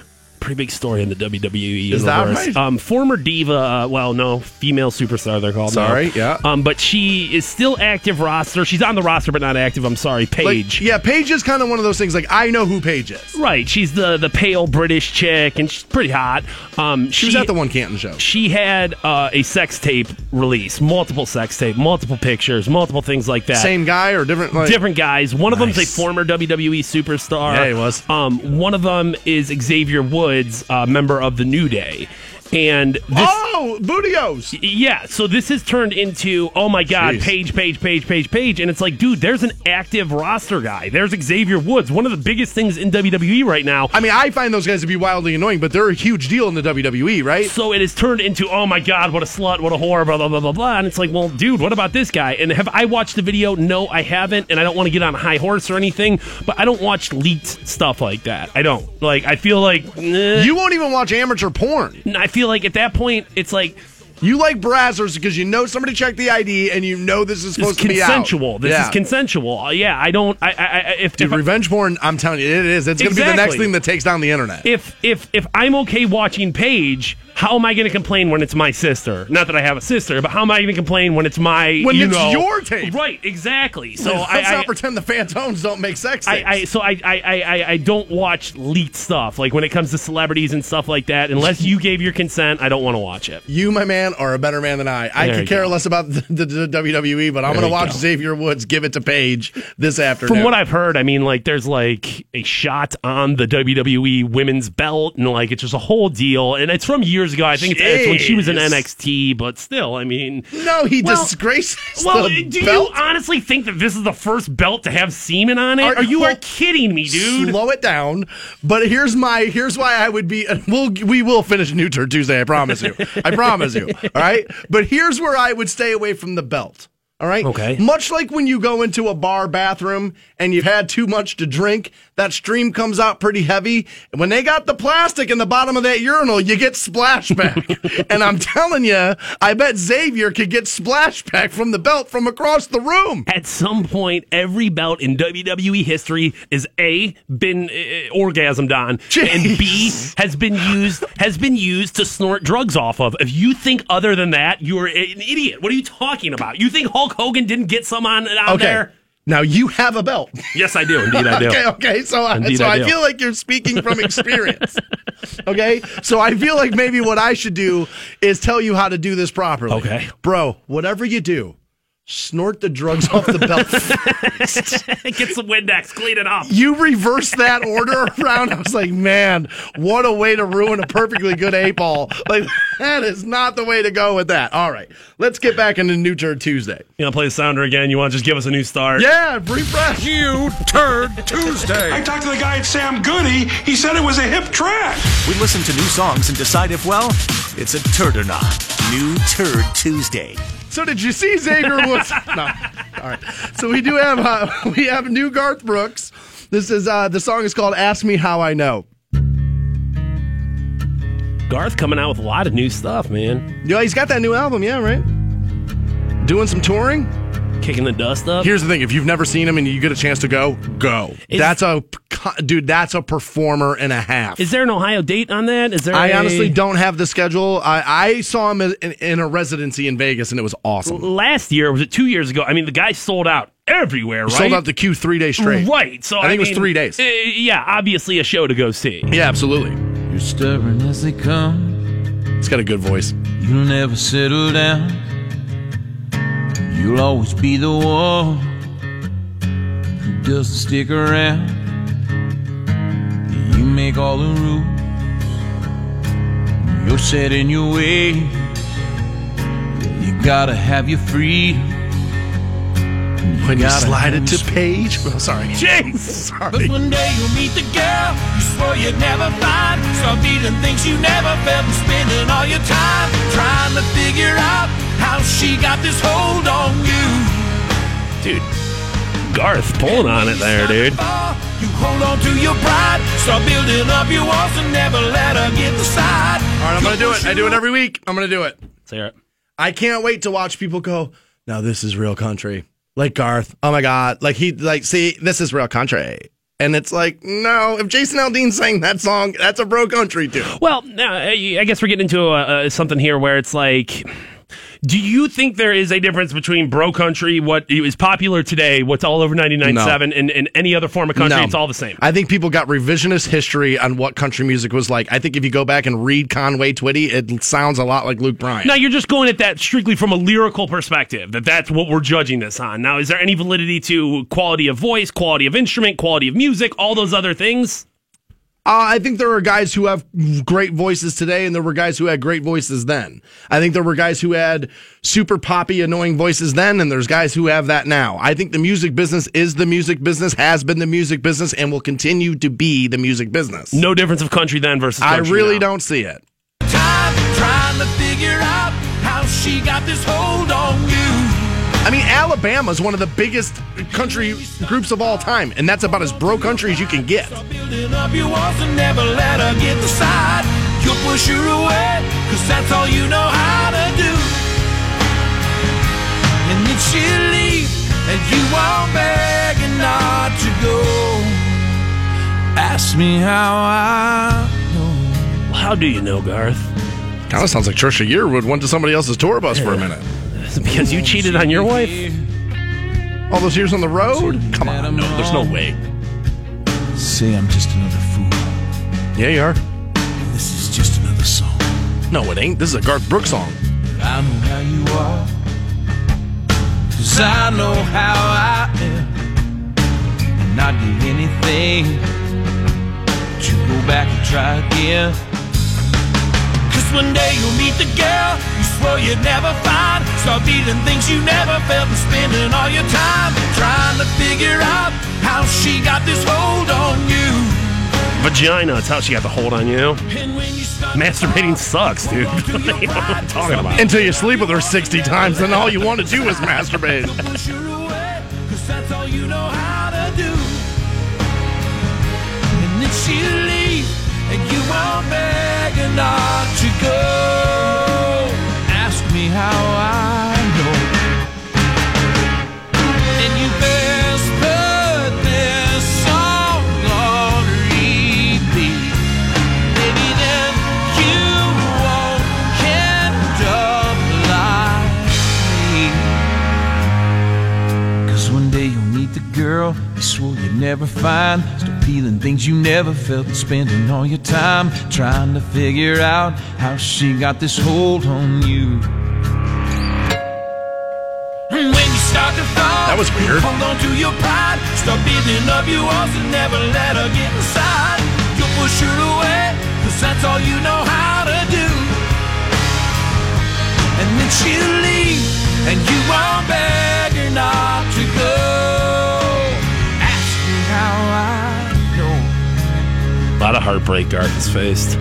pretty big story in the WWE Is that universe. right? Um, former diva, uh, well, no, female superstar they're called. now. Sorry, yeah. Um, but she is still active roster. She's on the roster, but not active. I'm sorry, Like, Paige. yeah, Paige is kind of one of those things. Like I know who Paige is. Right, she's the the pale British chick, and she's pretty hot. Um, She was at the one Canton show. she had uh, a sex tape release, multiple sex tape, multiple pictures, multiple things like that. Same guy or different? Like, different guys. One of them's a former WWE superstar. Yeah, he was. Um, one of them is Xavier Woods, uh, member of the New Day, and this. Oh, Booty O's. Yeah, so this has turned into oh my god, Jeez. Paige, Paige, Paige, Paige, Paige, and it's like, dude, there's an active roster guy. There's Xavier Woods, one of the biggest things in WWE right now. I mean, I find those guys to be wildly annoying, but they're a huge deal in the WWE, right? So it has turned into, oh my God, what a slut, what a whore, blah, blah, blah, blah, blah. And it's like, well, dude, what about this guy? And have I watched the video? No, I haven't. And I don't want to get on a high horse or anything, but I don't watch leaked stuff like that. I don't. Like, I feel like, eh. You won't even watch amateur porn. I feel like at that point, it's like, You like brazzers because you know somebody checked the ID and you know this is supposed to be consensual. This Yeah. is consensual. Uh, Yeah, I don't, I, I, I if, Dude, if, I- revenge porn, I'm telling you, it is. It's going to be the next thing that takes down the internet. if if if I'm okay watching Paige, how am I going to complain when it's my sister? Not that I have a sister, but how am I going to complain when it's my When you it's know- your tape. Right, exactly. So Let's I, not I pretend the Fantones don't make sex I. I so I, I, I, I- don't watch leaked stuff like when it comes to celebrities and stuff like that. Unless you gave your consent, I don't want to watch it. you, my man, are a better man than I. I There could care go. less about the, the, the WWE, but I'm going to watch go. Xavier Woods give it to Paige this afternoon. From what I've heard, I mean, like there's like a shot on the WWE women's belt, and like it's just a whole deal. And it's from years ago. I think it's, it's when she was in NXT, but still, I mean, no, he Well- disgraces Well, do belt. you honestly think that this is the first belt to have semen on it? Are- Are, you are kidding me, dude? Slow it down. But here's my here's why I would be. <laughs> We'll we will finish New Turd Tuesday. I promise you. I promise you. <laughs> All right. But here's where I would stay away from the belt. All right. Okay. Much like when you go into a bar bathroom and you've had too much to drink, that stream comes out pretty heavy. And When they got the plastic in the bottom of that urinal, you get splashback. <laughs> and I'm telling you, I bet Xavier could get splashback from the belt from across the room. At some point, every belt in WWE history is a been uh, orgasmed on, and B has been used has been used to snort drugs off of. If you think other than that, you're an idiot. What are you talking about? You think Hulk Hogan didn't get some on out Okay. there? Now you have a belt. Yes, I do. Indeed, I <laughs> do. okay, okay. So, I, Indeed so I I, feel like you're speaking from experience. <laughs> okay, so I feel like maybe what I should do is tell you how to do this properly. Okay. bro. Whatever you do, snort the drugs off the belt. <laughs> <laughs> Get some Windex, clean it up. you reverse that order around. I was like, man, what a way to ruin a perfectly good eight ball. Like that is not the way to go with that. All right, let's get back into New Turd Tuesday. You want to play the sounder again? You want to just give us a new start? Yeah, refresh. You Turd Tuesday. I talked to the guy at Sam Goody. He said it was a hip track. We listen to new songs and decide if, well, it's a turd or not. New Turd Tuesday. So did you see Xavier Woods? <laughs> no. All right. So we do have uh, <laughs> we have new Garth Brooks. This is uh, the song is called "Ask Me How I Know." Garth coming out with a lot of new stuff, man. Yeah, he's got that new album. Yeah, right. Doing some touring. Kicking the dust up. Here's the thing: if you've never seen him and you get a chance to go, go. Is- that's a dude. That's a performer and a half. Is there an Ohio date on that? Is there? I a- honestly don't have the schedule. I, I saw him in, in a residency in Vegas, and it was awesome. Last year was it two years ago? I mean, the guy sold out everywhere, right? Sold out the Q three days straight. Right. So I think it was three days. uh, yeah, obviously a show to go see. Yeah, absolutely. You're stubborn as they come. It's got a good voice. You'll never settle down. You'll always be the one who doesn't stick around. You make all the rules. You're set in your way. You gotta have your freedom. When you gotta slide it to Paige. Oh, sorry. Jeez. <laughs> Sorry. But one day you'll meet the girl you swore you'd never find. Start feeling things you never felt and spending all your time trying to figure out how she got this hold on you. Dude, Garth pulling on it there, dude. You hold on to your pride, start building up your walls and never let her get the side. All right, I'm going to do it. I do it every week. I'm going to do it. Sarah. I can't wait to watch people go, now this is real country. Like Garth. Oh my God. Like he, like, see, this is real country. And it's like, no, if Jason Aldean sang that song, that's a bro country too. Well, I guess we're getting into uh, uh, something here where it's like, do you think there is a difference between bro country, what is popular today, what's all over 99.7, and, and any other form of country? No. It's all the same. I think people got revisionist history on what country music was like. I think if you go back and read Conway Twitty, it sounds a lot like Luke Bryan. Now you're just going at that strictly from a lyrical perspective. That that's what we're judging this on. Now, is there any validity to quality of voice, quality of instrument, quality of music, all those other things? Uh, I think there are guys who have great voices today, and there were guys who had great voices then. I think there were guys who had super poppy, annoying voices then, and there's guys who have that now. I think the music business is the music business, has been the music business, and will continue to be the music business. No difference of country then versus. I really now. don't see it. Time trying to figure out how she got this hold on you. I mean, Alabama is one of the biggest country groups of all time, and that's about as bro country as you can get. Building up your walls and never let her get the side. You'll push her away, cause that's all you know how to do. And then she'll leave, and you won't beg her not to go. Ask me how I know. How do you know, Garth? Kind of sounds like Trisha Yearwood went to somebody else's tour bus for a minute. Is <laughs> because you cheated on your wife? All those years on the road? Come on, no, there's no way. Say I'm just another fool. Yeah, you are. This is just another song. No, it ain't. This is a Garth Brooks song. I know how you are. Cause I know how I am. And I'd do anything to go back and try again. Cause one day you'll meet the girl you swore you'd never find. Start feeling things you never felt and spending all your time trying to figure out how she got this hold on you. Vagina. That's how she got the hold on you. And when you Masturbating sucks, dude. you know <laughs> I'm talking about. Until you sleep with her 60 times, then all you want to do is masturbate. push her away, cause that's all you know how to do. And then she'll leave, and you won't beg her not to go. Ask me how I know. And you best put this song on repeat. Maybe then you won't end up like me. Cause one day you'll meet the girl you swore you'd never find. Still feeling things you never felt. and Spending all your time trying to figure out how she got this hold on you. When you start to fall, That was weird. Hold on to your pride. Start building up your walls and never let her get inside. You'll push her away, cause that's all you know how to do. And then she'll leave, and you won't beg her not A lot of heartbreak Garth has faced.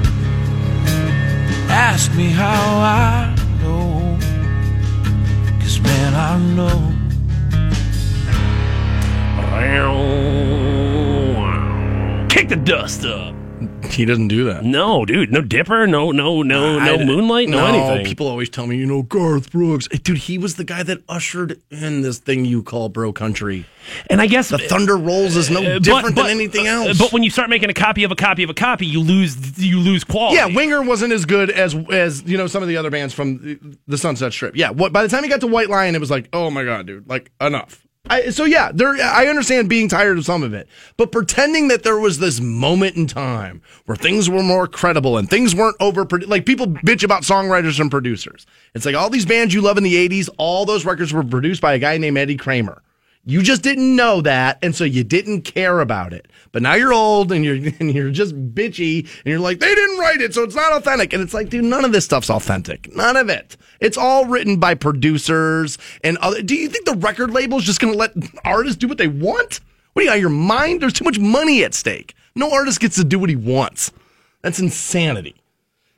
Ask me how I know. Cause man, I know. Kick the dust up. He doesn't do that. No, dude, no dipper, no, no, no, no I- moonlight, no, anything. People always tell me, you know, Garth Brooks. Eh, Dude, he was the guy that ushered in this thing you call bro country. and I guess The Thunder Rolls is no uh, but- different but- than anything uh, else. But when you start making a copy of a copy of a copy, you lose you lose quality. yeah, Winger wasn't as good as as you know some of the other bands from the- the Sunset Strip. Yeah, what by the time he got to White Lion, it was like, oh my god, dude, like enough. I, so yeah, there. I understand being tired of some of it, but pretending that there was this moment in time where things were more credible and things weren't over. Like people bitch about songwriters and producers. It's like all these bands you love in the '80s. All those records were produced by a guy named Eddie Kramer. You just didn't know that, and so you didn't care about it. But now you're old and you're <laughs> and you're just bitchy, and you're like, they didn't write it, so it's not authentic. And it's like, dude, none of this stuff's authentic. None of it. It's all written by producers and other. Do you think the record label's just to let artists do what they want? What do you got? Your mind? There's too much money at stake. No artist gets to do what he wants. That's insanity.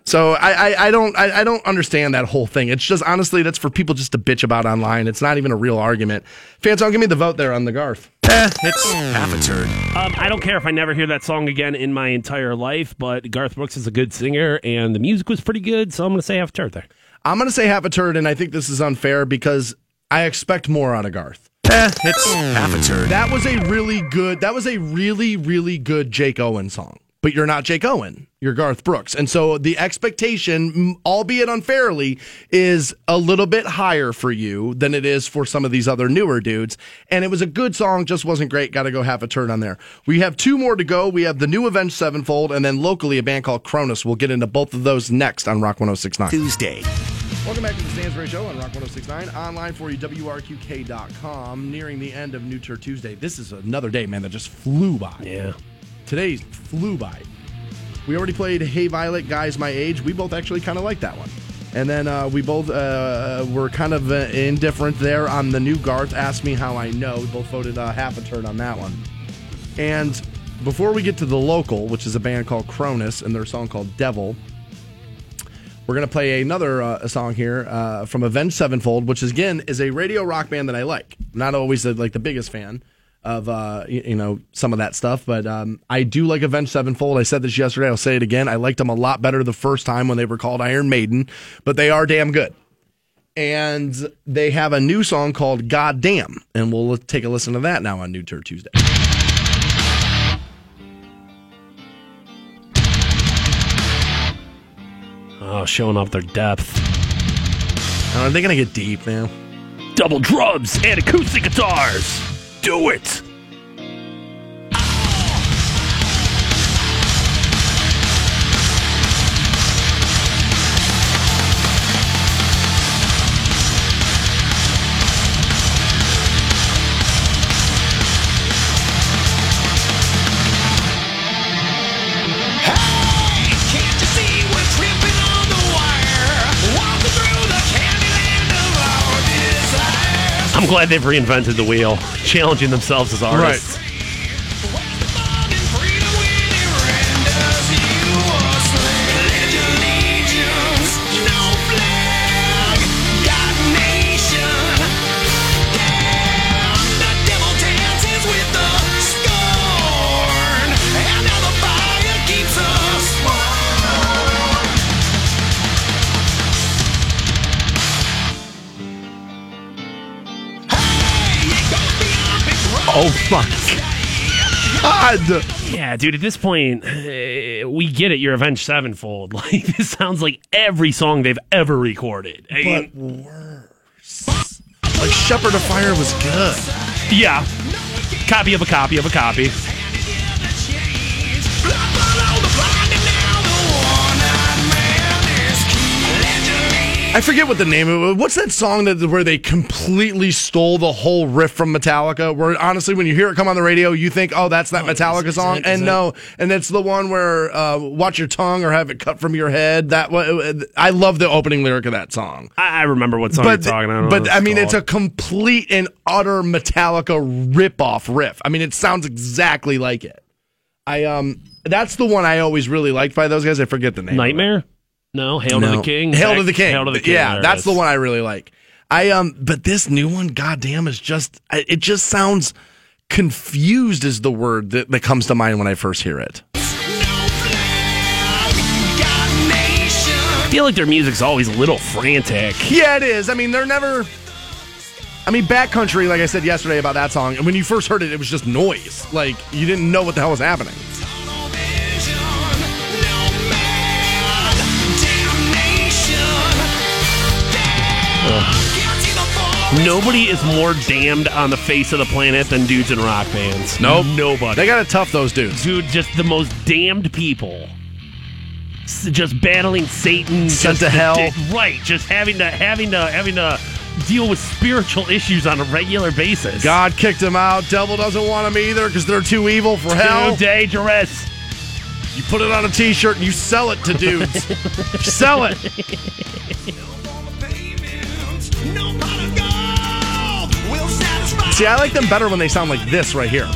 So I, I, I don't I, I don't understand that whole thing. It's just honestly that's for people just to bitch about online. It's not even a real argument. Fantone, give me the vote there on the Garth. It's half a turd. Um, I don't care if I never hear that song again in my entire life, but Garth Brooks is a good singer, and the music was pretty good, so I'm going to say half a turd there. I'm gonna say half a turd, and I think this is unfair because I expect more out of Garth. It's half a turd. That was a really good. That was a really really good Jake Owen song. But you're not Jake Owen. You're Garth Brooks, and so the expectation, albeit unfairly, is a little bit higher for you than it is for some of these other newer dudes. And it was a good song, just wasn't great. Got to go half a turn on there. We have two more to go. We have the new Avenged Sevenfold, and then locally a band called Cronus. We'll get into both of those next on Rock 106.9. Tuesday. Welcome back to the Stansbury Show on Rock 1069. Online for you, WRQK.com. Nearing the end of New Turd Tuesday. This is another day, man, that just flew by. Yeah. Today flew by. We already played Hey Violet, Guys My Age. We both actually kind of like that one. And then uh, we both uh, were kind of uh, indifferent there on the new Garth. Ask Me How I Know. We both voted uh, half a turn on that one. And before we get to the local, which is a band called Cronus and their song called Devil, we're gonna play another uh, song here uh, from Avenged Sevenfold, which is, again is a radio rock band that I like. Not always the, like the biggest fan of uh, you, you know some of that stuff, but um, I do like Avenged Sevenfold. I said this yesterday. I'll say it again. I liked them a lot better the first time when they were called Iron Maiden, but they are damn good. And they have a new song called "God Damn," and we'll take a listen to that now on New Turd Tuesday. Oh, showing off their depth. Are they gonna get deep now? Double drums and acoustic guitars. Do it. I'm glad they've reinvented the wheel, challenging themselves as artists. Oh fuck. God. Yeah, dude. At this point, uh, we get it. You're Avenged Sevenfold. <laughs> Like this sounds like every song they've ever recorded. I But mean, worse. Like Shepherd of Fire was good. yeah, copy of a copy of a copy. I forget what the name of it. What's that song that where they completely stole the whole riff from Metallica? Where honestly, when you hear it come on the radio, you think, "Oh, that's that Metallica is song," is and no, and it's the one where uh, "Watch Your Tongue" or "Have It Cut from Your Head." That one- I love the opening lyric of that song. I, I remember what song But, you're talking. I but I mean, it's a complete and utter Metallica rip-off riff. I mean, it sounds exactly like it. I um, that's the one I always really liked by those guys. I forget the name. Nightmare. No, Hail to the King. Hail to the King. Hail to the King. Yeah, There that's the one I really like. I um, but this new one, goddamn, is just it just sounds confused is the word that, that comes to mind when I first hear it. I feel like their music's always a little frantic. Yeah, it is. I mean, they're never. I mean, Bat Country, like I said yesterday about that song, and when you first heard it, it was just noise. Like you didn't know what the hell was happening. Nobody is more damned on the face of the planet than dudes in rock bands. Nope. Nobody. They got it tough, those dudes. Dude, just the most damned people. S- Just battling Satan. Sent just to hell. di- right. Just having to having to having to deal with spiritual issues on a regular basis. God kicked them out. Devil doesn't want them either because they're too evil for hell. Too dangerous. You put it on a T-shirt and you sell it to dudes. <laughs> sell it. See, I like them better when they sound like this right here.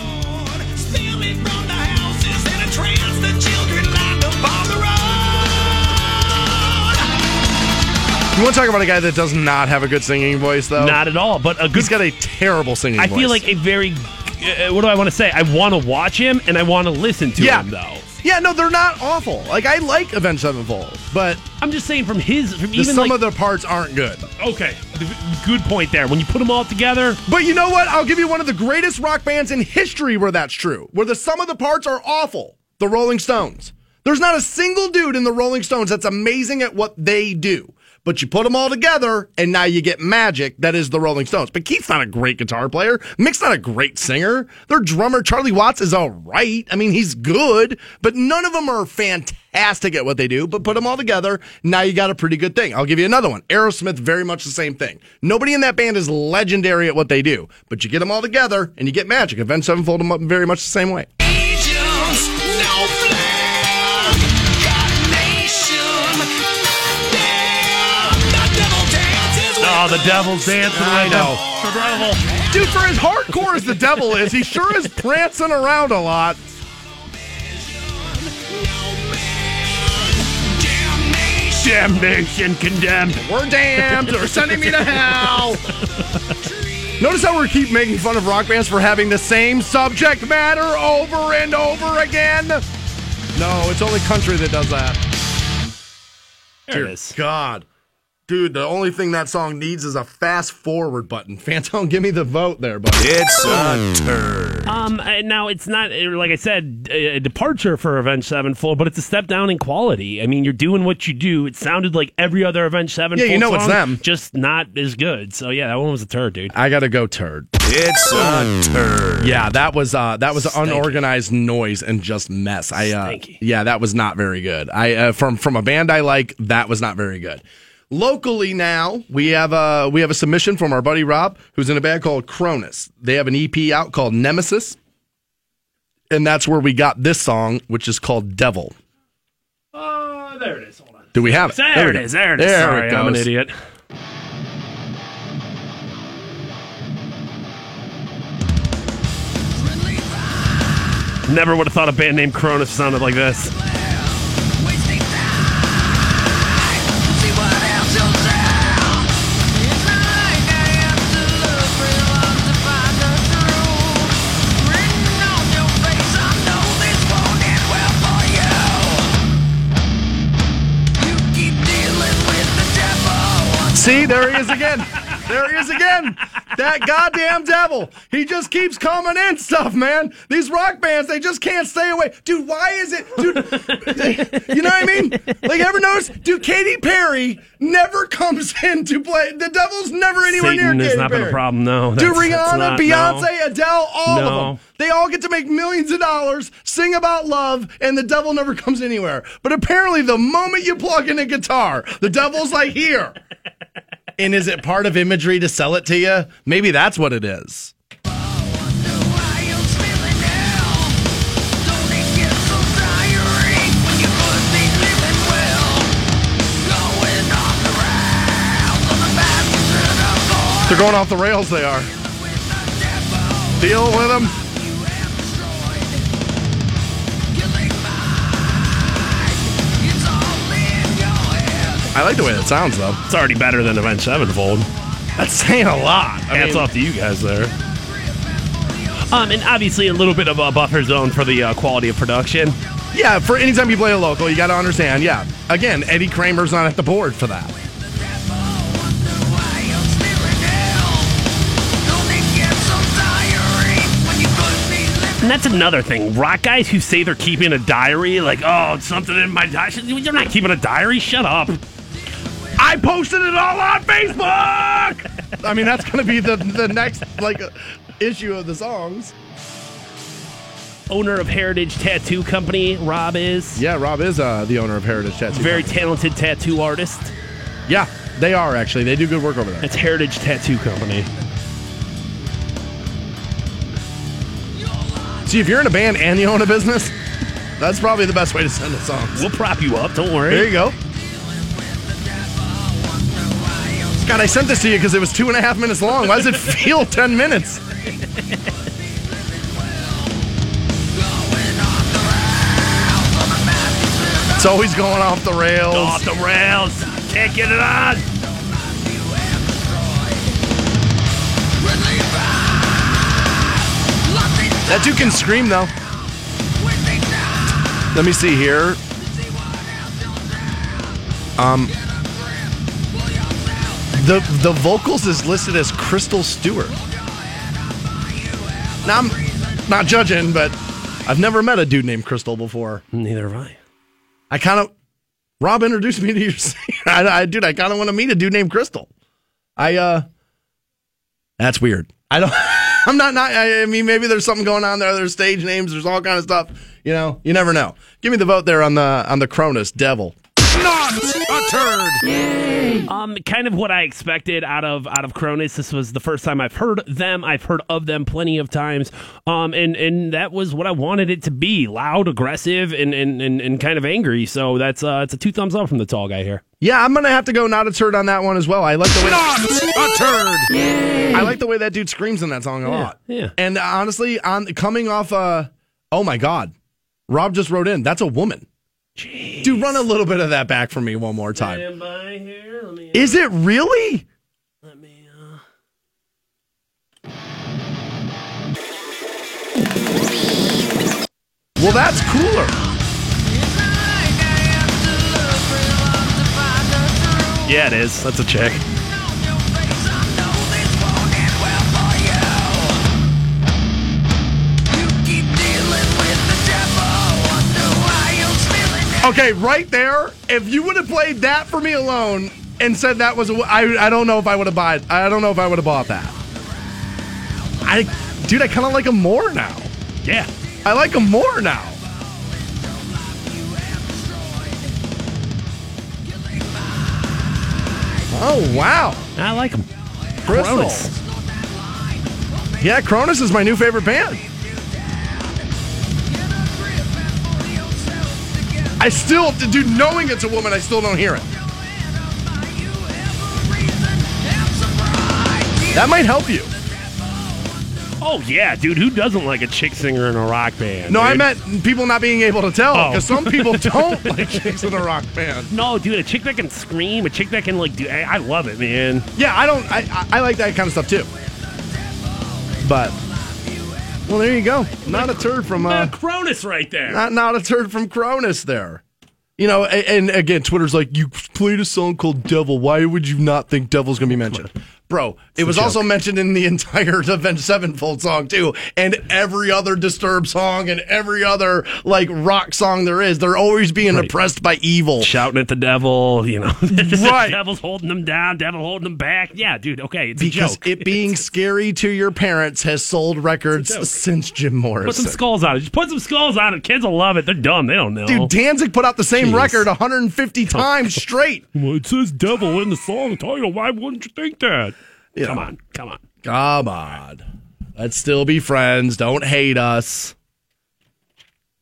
You want to talk about a guy that does not have a good singing voice, though? Not at all. But a good He's got a terrible singing voice. I voice. feel like a very. Uh, what do I want to say? I want to watch him and I want to listen to Yeah. him though. Yeah, no, they're not awful. Like, I like Avenged Sevenfold, but I'm just saying from his from the even some like of the parts aren't good. okay, good point there. When you put them all together, But you know what? I'll give you one of the greatest rock bands in history where that's true. Where the sum of the parts are awful. The Rolling Stones. There's not a single dude in the Rolling Stones that's amazing at what they do. But you put them all together, and now you get magic that is the Rolling Stones. But Keith's not a great guitar player. Mick's not a great singer. Their drummer, Charlie Watts, is all right. I mean, he's good, but none of them are fantastic at what they do. But put them all together, now you got a pretty good thing. I'll give you another one. Aerosmith, very much the same thing. Nobody in that band is legendary at what they do, but you get them all together, and you get magic. Avenged Sevenfold them up very much the same way. Oh, the devil's dancing I right know. now. Dude, for as hardcore as the devil is, he sure is prancing around a lot. Damnation condemned. We're damned. They're sending me to hell. Notice how we keep making fun of rock bands for having the same subject matter over and over again? No, it's only country that does that. There is. God. Dude, the only thing that song needs is a fast forward button. <laughs> Fantone, give me the vote there, buddy. It's a turd. Um, uh, now it's not uh, like I said a departure for Avenged Sevenfold, but it's a step down in quality. I mean, you're doing what you do. It sounded like every other Avenged Sevenfold. Yeah, you know it's them. just not as good. So yeah, that one was a turd, dude. I gotta go turd. It's a turd. Yeah, that was uh that was Stanky. unorganized noise and just mess. I uh Stanky. yeah, that was not very good. I uh, from from a band I like, that was not very good. Locally now, we have a we have a submission from our buddy Rob, who's in a band called Cronus. They have an EP out called Nemesis, and that's where we got this song, which is called Devil. Oh, there it is. Hold on. Do we have it? There, we it is. There it is. There Sorry, it I'm an idiot. Never would have thought a band named Cronus sounded like this. See, there he is again. There he is again. That goddamn devil. He just keeps coming in stuff, man. These rock bands, they just can't stay away. Dude, why is it? Dude, you know what I mean? Like, ever notice? Dude, Katy Perry never comes <laughs> in to play. The devil's never anywhere Satan near has Katy not been Perry. a problem, no. Dude, Rihanna, not- Beyonce, no. Adele, all No. of them. They all get to make millions of dollars, sing about love, and the devil never comes anywhere. But apparently, the moment you plug in a guitar, the devil's like, here. And is it part of imagery to sell it to you? Maybe that's what it is. They're going off the rails, they are. Deal with them. I like the way that sounds, though. It's already better than Avenged Sevenfold. That's saying a lot. I Hats mean, off to you guys there. Um, and obviously a little bit of a buffer zone for the uh, quality of production. Yeah, for anytime you play a local, you got to understand. Yeah, again, Eddie Kramer's not at the board for that. And that's another thing. Rock guys who say they're keeping a diary, like, oh, it's something in my diary. You're not keeping a diary. Shut up. I posted it all on Facebook. <laughs> I mean, that's going to be the the next like uh, issue of the songs. Owner of Heritage Tattoo Company, Rob is. Yeah, Rob is uh, the owner of Heritage Tattoo. Very Company. talented tattoo artist. yeah, they are actually. They do good work over there. It's Heritage Tattoo Company. See, if you're in a band and you own a business, that's probably the best way to send the songs. We'll prop you up. Don't worry. There you go. God, I sent this to you because it was two and a half minutes long. Why does it feel <laughs> 10 minutes? It's always going off the rails. Off the rails. Can't get it on. That dude can scream, though. Let me see here. Um, the the vocals is listed as Crystal Stewart. Now I'm not judging, but I've never met a dude named Crystal before. Neither have I. I kind of Rob introduced me to your <laughs> I, I dude. I kind of want to meet a dude named Crystal. I uh, that's weird. I don't. <laughs> I'm not not. I, I mean, maybe there's something going on there. There's stage names. There's all kind of stuff. You know, you never know. Give me the vote there on the on the Cronus Devil. Not a turd. Um, kind of what I expected out of out of Cronus. This was the first time I've heard them. I've heard of them plenty of times. Um, and and that was what I wanted it to be: loud, aggressive, and and and, and kind of angry. So that's uh, it's a two thumbs up from the tall guy here. Yeah, I'm gonna have to go not a turd on that one as well. I like the way Not a turd. I like the way that dude screams in that song a lot. yeah. And honestly, on coming off, uh, oh my god, Rob just wrote in. That's a woman. Dude, run a little bit of that back for me one more time. Stand by here. Let me. Is it really? Let me. Uh... Well, that's cooler. Yeah, it is. That's a chick. Okay, right there. If you would have played that for me alone and said that was, a, I, I don't know if I would have bought. I don't know if I would have bought that. I, dude, I kind of like him more now. Yeah. I like him more now. Oh wow, I like him. Crystal. Cronus. Yeah, Cronus is my new favorite band. I still, dude, knowing it's a woman, I still don't hear it. That might help you. Oh yeah, dude. Who doesn't like a chick singer in a rock band? No, I meant people not being able to tell Oh. because some people <laughs> don't like chicks in a rock band. No, dude. A chick that can scream. A chick that can like do. I, I love it, man. Yeah, I don't. I, I I like that kind of stuff too. But well, there you go. Not a turd from uh, Cronus right there. not not a turd from Cronus there. You know, and, and again, Twitter's like, you played a song called Devil. Why would you not think Devil's gonna be mentioned? Bro, it was also mentioned in the <laughs> entire Avenged Sevenfold song too, and every other Disturbed song and every other like rock song there is. They're always being oppressed by evil. Shouting at the devil, you know. <laughs> Right. Devil's holding them down, devil holding them back. Yeah, dude, okay, it's Because a joke. it being scary to your parents has sold records since Jim Morris. Put some skulls on it. Just put some skulls on it. Kids will love it. They're dumb. They don't know. Dude, Danzig put out the same Jeez. record 150 <laughs> times straight. well, it says devil in the song title. Why wouldn't you think that? You Come know. on, come on. Come on. Let's still be friends. Don't hate us.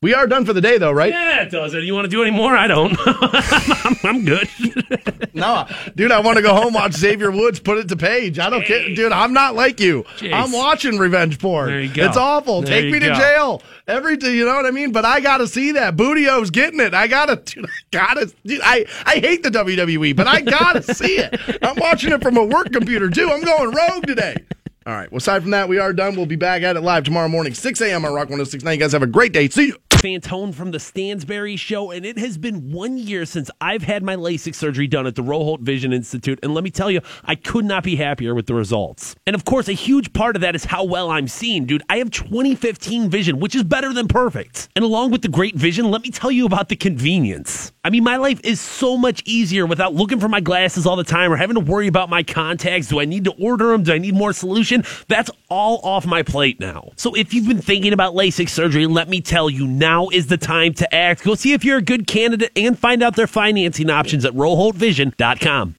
We are done for the day, though, right? Yeah, it does it. You want to do any more? I don't. <laughs> I'm, I'm good. <laughs> No, dude, I want to go home, watch Xavier Woods put it to Paige. I don't care, dude. I'm not like you. Jeez. I'm watching revenge porn. There you go. It's awful. There Take me to go. jail. Every day, you know what I mean? But I gotta see that. Booty O's getting it. I gotta, dude, I gotta. Dude, I I hate the WWE, but I gotta see it. <laughs> I'm watching it from a work computer too. I'm going rogue today. All right. Well, aside from that, we are done. We'll be back at it live tomorrow morning, 6 a.m. on Rock 106.9. You guys have a great day. See you. Fantone from the Stansbury Show, and it has been one year since I've had my LASIK surgery done at the Roholt Vision Institute. And let me tell you, I could not be happier with the results. And of course, a huge part of that is how well I'm seeing, dude. I have 2015 vision, which is better than perfect. And along with the great vision, let me tell you about the convenience. I mean, my life is so much easier without looking for my glasses all the time or having to worry about my contacts. Do I need to order them? Do I need more solution? That's all off my plate now. So if you've been thinking about LASIK surgery, let me tell you, now is the time to act. Go see if you're a good candidate and find out their financing options at RoholtVision.com.